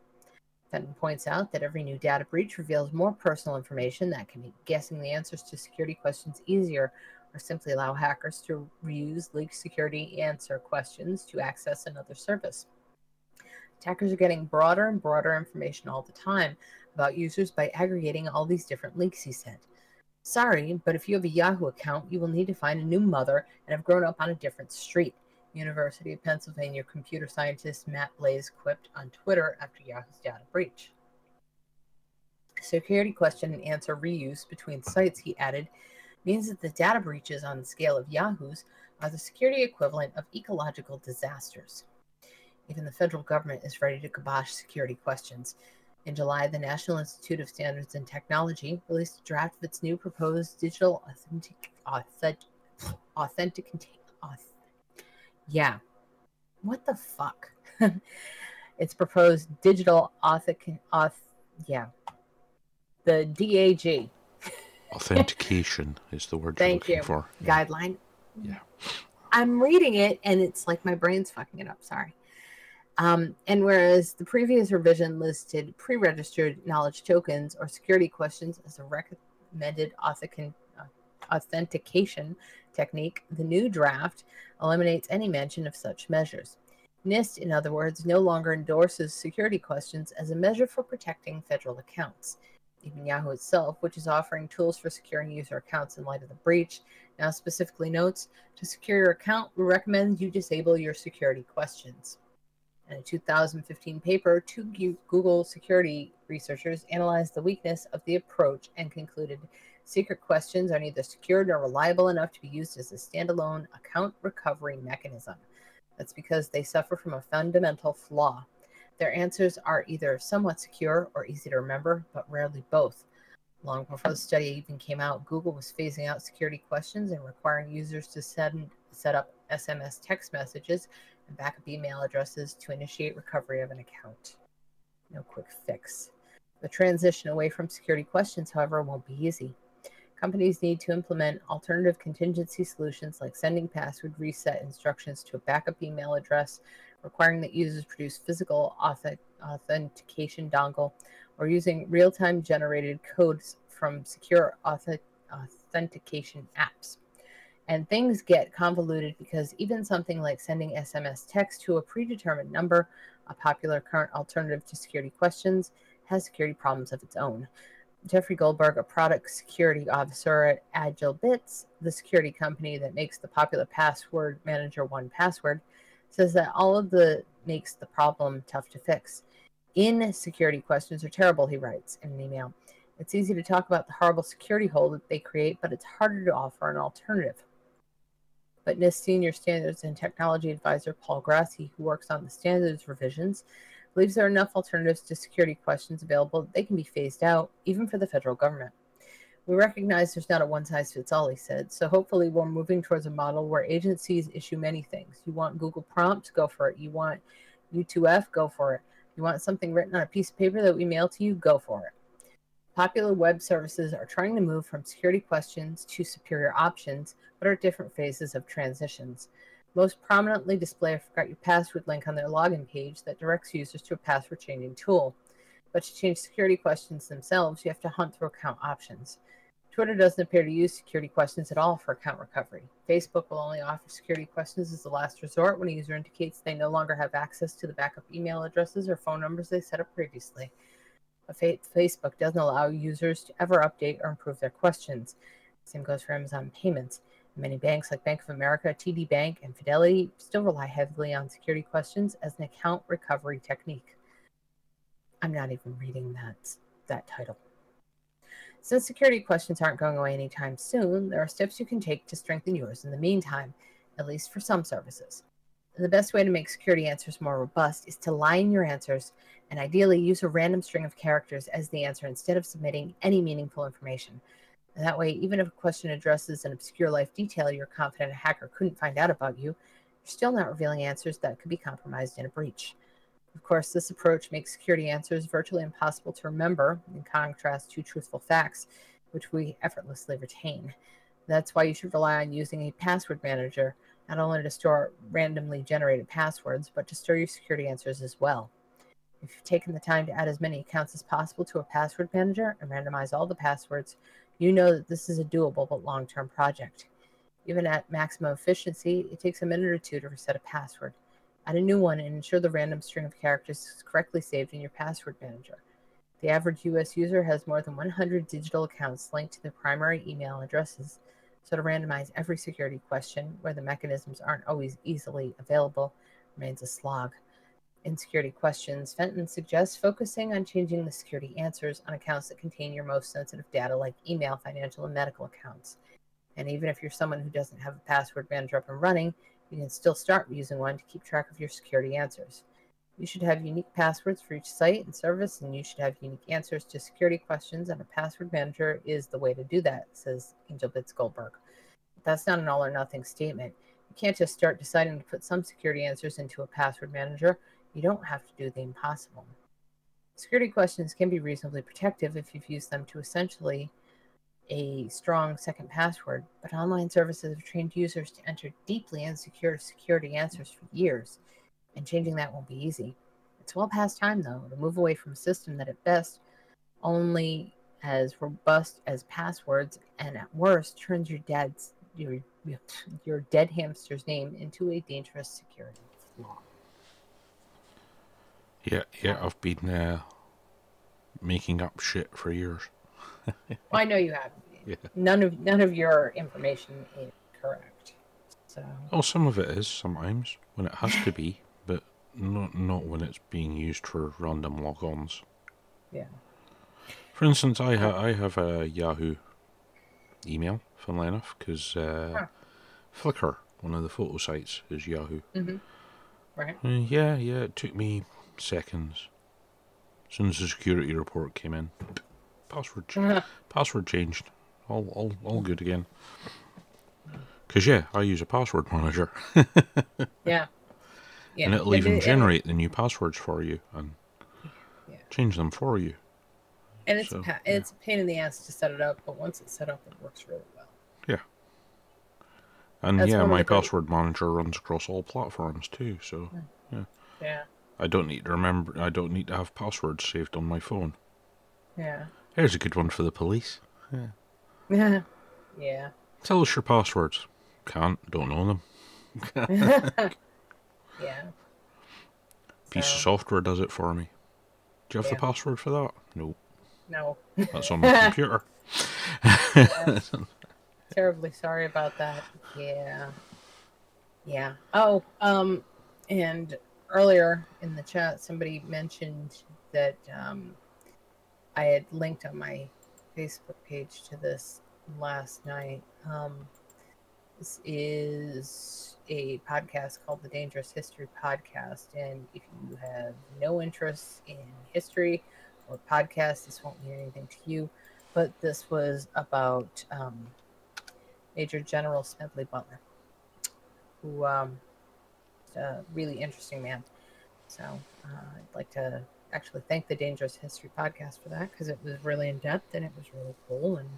Speaker 1: Fenton points out that every new data breach reveals more personal information that can make guessing the answers to security questions easier or simply allow hackers to reuse leaked security answer questions to access another service. Attackers are getting broader and broader information all the time about users by aggregating all these different leaks, he said. Sorry, but if you have a Yahoo account, you will need to find a new mother and have grown up on a different street. University of Pennsylvania computer scientist Matt Blaze quipped on Twitter after Yahoo's data breach. Security question and answer reuse between sites, he added, means that the data breaches on the scale of Yahoo's are the security equivalent of ecological disasters. Even the federal government is ready to kibosh security questions. In July, the National Institute of Standards and Technology released a draft of its new proposed digital authentic, authentic, authentic, auth, yeah. What the fuck? it's proposed digital authentic, auth, yeah. The DAG
Speaker 3: Authentication is the word
Speaker 1: Thank
Speaker 3: you're
Speaker 1: you.
Speaker 3: looking for. Yeah.
Speaker 1: guideline.
Speaker 3: Yeah.
Speaker 1: I'm reading it and it's like my brain's fucking it up. Sorry. Um, and whereas the previous revision listed pre registered knowledge tokens or security questions as a recommended authentic- authentication technique, the new draft eliminates any mention of such measures. NIST, in other words, no longer endorses security questions as a measure for protecting federal accounts. Even Yahoo itself, which is offering tools for securing user accounts in light of the breach, now specifically notes to secure your account, we recommend you disable your security questions. In a 2015 paper, two Google security researchers analyzed the weakness of the approach and concluded secret questions are neither secure nor reliable enough to be used as a standalone account recovery mechanism. That's because they suffer from a fundamental flaw. Their answers are either somewhat secure or easy to remember, but rarely both. Long before the study even came out, Google was phasing out security questions and requiring users to send, set up SMS text messages and backup email addresses to initiate recovery of an account. No quick fix. The transition away from security questions, however, won't be easy. Companies need to implement alternative contingency solutions like sending password reset instructions to a backup email address, requiring that users produce physical auth- authentication dongle, or using real time generated codes from secure auth- authentication apps. And things get convoluted because even something like sending SMS text to a predetermined number, a popular current alternative to security questions, has security problems of its own. Jeffrey Goldberg, a product security officer at AgileBits, the security company that makes the popular password manager one password, says that all of the makes the problem tough to fix. In security questions are terrible, he writes in an email. It's easy to talk about the horrible security hole that they create, but it's harder to offer an alternative. But NIST Senior Standards and Technology Advisor Paul Grassi, who works on the standards revisions, believes there are enough alternatives to security questions available that they can be phased out, even for the federal government. We recognize there's not a one size fits all, he said, so hopefully we're moving towards a model where agencies issue many things. You want Google prompts, go for it. You want U2F, go for it. You want something written on a piece of paper that we mail to you, go for it. Popular web services are trying to move from security questions to superior options, but are different phases of transitions. Most prominently display a forgot your password link on their login page that directs users to a password changing tool. But to change security questions themselves, you have to hunt through account options. Twitter doesn't appear to use security questions at all for account recovery. Facebook will only offer security questions as a last resort when a user indicates they no longer have access to the backup email addresses or phone numbers they set up previously. Facebook doesn't allow users to ever update or improve their questions. Same goes for Amazon Payments. Many banks like Bank of America, TD Bank, and Fidelity still rely heavily on security questions as an account recovery technique. I'm not even reading that that title. Since security questions aren't going away anytime soon, there are steps you can take to strengthen yours in the meantime, at least for some services. The best way to make security answers more robust is to line your answers and ideally use a random string of characters as the answer instead of submitting any meaningful information. And that way, even if a question addresses an obscure life detail you're confident a hacker couldn't find out about you, you're still not revealing answers that could be compromised in a breach. Of course, this approach makes security answers virtually impossible to remember, in contrast to truthful facts, which we effortlessly retain. That's why you should rely on using a password manager, not only to store randomly generated passwords, but to store your security answers as well. If you've taken the time to add as many accounts as possible to a password manager and randomize all the passwords, you know that this is a doable but long term project. Even at maximum efficiency, it takes a minute or two to reset a password. Add a new one and ensure the random string of characters is correctly saved in your password manager. The average US user has more than 100 digital accounts linked to their primary email addresses, so to randomize every security question where the mechanisms aren't always easily available remains a slog. In security questions, Fenton suggests focusing on changing the security answers on accounts that contain your most sensitive data, like email, financial, and medical accounts. And even if you're someone who doesn't have a password manager up and running, you can still start using one to keep track of your security answers. You should have unique passwords for each site and service, and you should have unique answers to security questions, and a password manager is the way to do that, says AgileBits Goldberg. But that's not an all or nothing statement. You can't just start deciding to put some security answers into a password manager. You don't have to do the impossible. Security questions can be reasonably protective if you've used them to essentially a strong second password, but online services have trained users to enter deeply insecure security answers for years, and changing that won't be easy. It's well past time, though, to move away from a system that at best only as robust as passwords and at worst turns your dad's your your dead hamster's name into a dangerous security flaw.
Speaker 3: Yeah, yeah, I've been uh, making up shit for years.
Speaker 1: Well, I know you have.
Speaker 3: Yeah.
Speaker 1: None of none of your information is correct. So
Speaker 3: Oh, some of it is sometimes when it has to be, but not not when it's being used for random logons.
Speaker 1: yeah.
Speaker 3: For instance, I ha- I have a Yahoo email, funnily enough, because uh,
Speaker 1: Huh.
Speaker 3: Flickr, one of the photo sites, is Yahoo.
Speaker 1: Right.
Speaker 3: Uh, yeah, yeah, it took me seconds. As soon as the security report came in, password ch- password changed, all all all good again. Cause yeah, I use a password manager,
Speaker 1: Yeah. Yeah.
Speaker 3: and it'll
Speaker 1: It-
Speaker 3: even generate the new passwords for you and
Speaker 1: Yeah.
Speaker 3: change them for you.
Speaker 1: And it's
Speaker 3: So,
Speaker 1: a pa-
Speaker 3: yeah.
Speaker 1: it's a pain in the ass to set it up, but once it's set up, it works really well. Yeah.
Speaker 3: And
Speaker 1: That's
Speaker 3: yeah, my
Speaker 1: the great-
Speaker 3: password manager runs across all platforms too, so hmm.
Speaker 1: yeah. Yeah.
Speaker 3: I don't need to remember. I don't need to have passwords saved on my phone.
Speaker 1: Yeah.
Speaker 3: Here's a good one for the police.
Speaker 1: Yeah. yeah.
Speaker 3: Tell us your passwords. Can't. Don't know them.
Speaker 1: yeah.
Speaker 3: Piece of software does it for me. Do you have
Speaker 1: Yeah.
Speaker 3: the password for that? No,
Speaker 1: No.
Speaker 3: that's on my computer.
Speaker 1: Terribly sorry about that. Yeah. Yeah. Oh, um, and earlier in the chat, somebody mentioned that um, I had linked on my Facebook page to this last night. Um, this is a podcast called the Dangerous History Podcast, and if you have no interest in history or podcasts, this won't mean anything to you. But this was about um, Major General Smedley Butler, who um, a really interesting man. So uh, I'd like to actually thank the Dangerous History podcast for that because it was really in depth and it was really cool and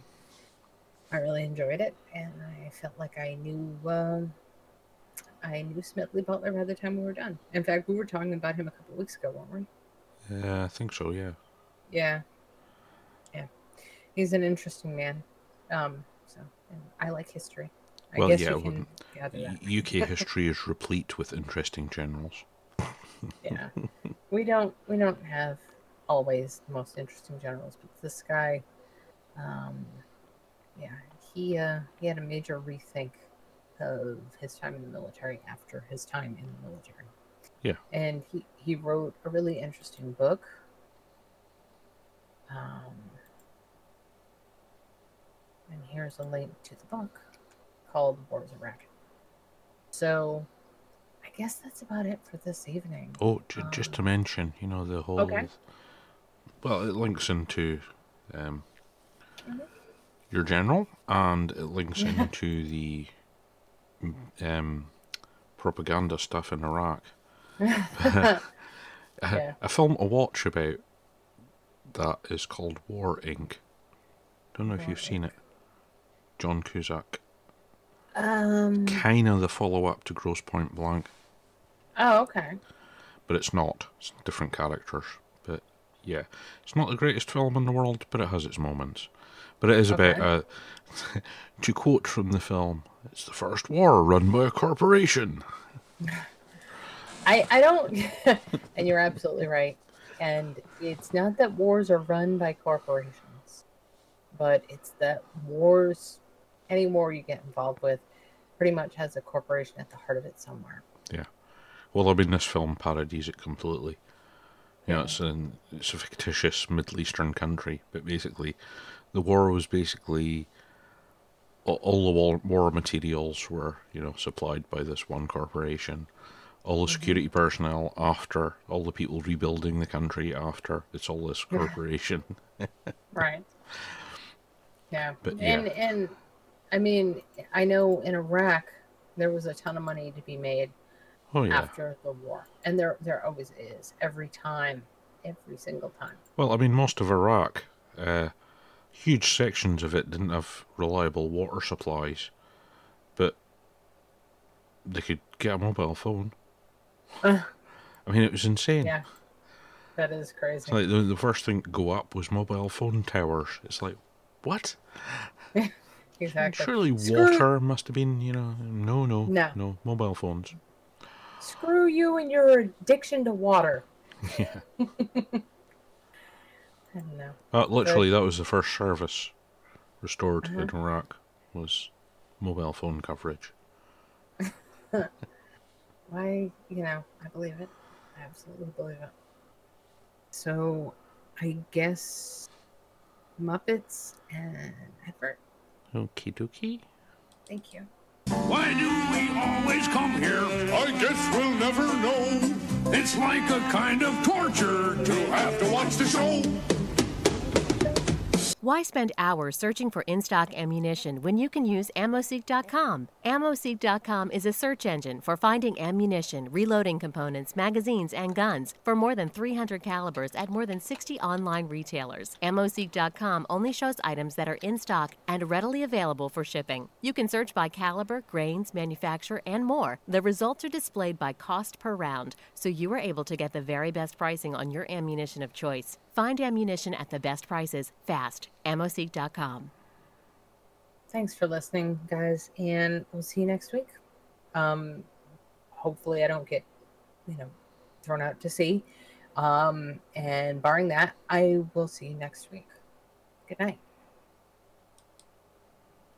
Speaker 1: I really enjoyed it and I felt like I knew um, I knew Smedley Butler by the time we were done. In fact, we were talking about him a couple weeks ago, weren't we?
Speaker 3: Yeah, I think so. Yeah.
Speaker 1: Yeah. Yeah. He's an interesting man. Um, so and I like history. I
Speaker 3: Well,
Speaker 1: guess
Speaker 3: yeah,
Speaker 1: you
Speaker 3: I
Speaker 1: can gather that.
Speaker 3: UK history is replete with interesting generals.
Speaker 1: Yeah. we don't we don't have always the most interesting generals, but this guy um yeah, he uh he had a major rethink of his time in the military after his time in the military.
Speaker 3: Yeah.
Speaker 1: And he he wrote a really interesting book. Um and here's a link to the book called War Is a Racket. So, I guess that's about it for this evening.
Speaker 3: Oh, j- just to mention, you know, the whole.
Speaker 1: Okay.
Speaker 3: Well, it links into um,
Speaker 1: Mhm.
Speaker 3: your general, and it links into the um, propaganda stuff in Iraq. a,
Speaker 1: Yeah.
Speaker 3: a film to watch about that is called War Inc. Don't know if
Speaker 1: War
Speaker 3: you've seen it. John Cusack.
Speaker 1: Um.
Speaker 3: Kind of the follow up to Grosse Pointe Blank,
Speaker 1: Oh, okay.
Speaker 3: but it's not. It's different characters. But yeah, it's not the greatest film in the world, but it has its moments. But it is about,
Speaker 1: Okay.
Speaker 3: uh, to quote from the film, it's the first war run by a corporation.
Speaker 1: I I don't. and you're absolutely right. And it's not that wars are run by corporations, but it's that wars, any war you get involved with, pretty much has a corporation at the heart of it somewhere.
Speaker 3: Well, I mean, this film parodies it completely. You know, it's an it's a fictitious Middle Eastern country, but basically, the war was basically all, the war, war materials were you know supplied by this one corporation. All the mm-hmm. security personnel after, all the people rebuilding the country after, it's all this corporation.
Speaker 1: Right. Yeah.
Speaker 3: But,
Speaker 1: and
Speaker 3: yeah.
Speaker 1: and I mean, I know in Iraq there was a ton of money to be made
Speaker 3: oh yeah.
Speaker 1: after the war, and there there always is every time, every single time.
Speaker 3: Well, I mean, most of Iraq, uh, huge sections of it didn't have reliable water supplies, but they could get a mobile phone.
Speaker 1: Uh.
Speaker 3: I mean, it was insane.
Speaker 1: Yeah. That is
Speaker 3: It's
Speaker 1: crazy.
Speaker 3: like the, the first thing to go up was mobile phone towers. It's like, what?
Speaker 1: exactly.
Speaker 3: Surely
Speaker 1: Screw-
Speaker 3: water must have been, you know, no, no,
Speaker 1: No.
Speaker 3: no, mobile phones.
Speaker 1: Screw you and your addiction to water.
Speaker 3: Yeah.
Speaker 1: I don't know.
Speaker 3: Uh, literally, that was the first service restored
Speaker 1: Uh-huh.
Speaker 3: in Iraq was mobile phone coverage.
Speaker 1: Why, you know, I believe it. I absolutely believe it. So, I guess Muppets and Edward.
Speaker 3: Okie dokie.
Speaker 1: Thank you.
Speaker 4: Why do we always come here?
Speaker 5: I guess we'll never know.
Speaker 4: It's like a kind of torture to
Speaker 5: Have to watch the show.
Speaker 6: Why spend hours searching for in stock ammunition when you can use AmmoSeek.com? AmmoSeek.com is a search engine for finding ammunition, reloading components, magazines, and guns for more than 300 calibers at more than 60 online retailers. AmmoSeek.com only shows items that are in stock and readily available for shipping. You can search by caliber, grains, manufacturer, and more. The results are displayed by cost per round, so you are able to get the very best pricing on your ammunition of choice. Find ammunition at the best prices fast. AmmoSeek.com.
Speaker 1: Thanks for listening, guys, and we'll see you next week. Um, hopefully, I don't get, you know, thrown out to sea. Um, and barring that, I will see you next week. Good night.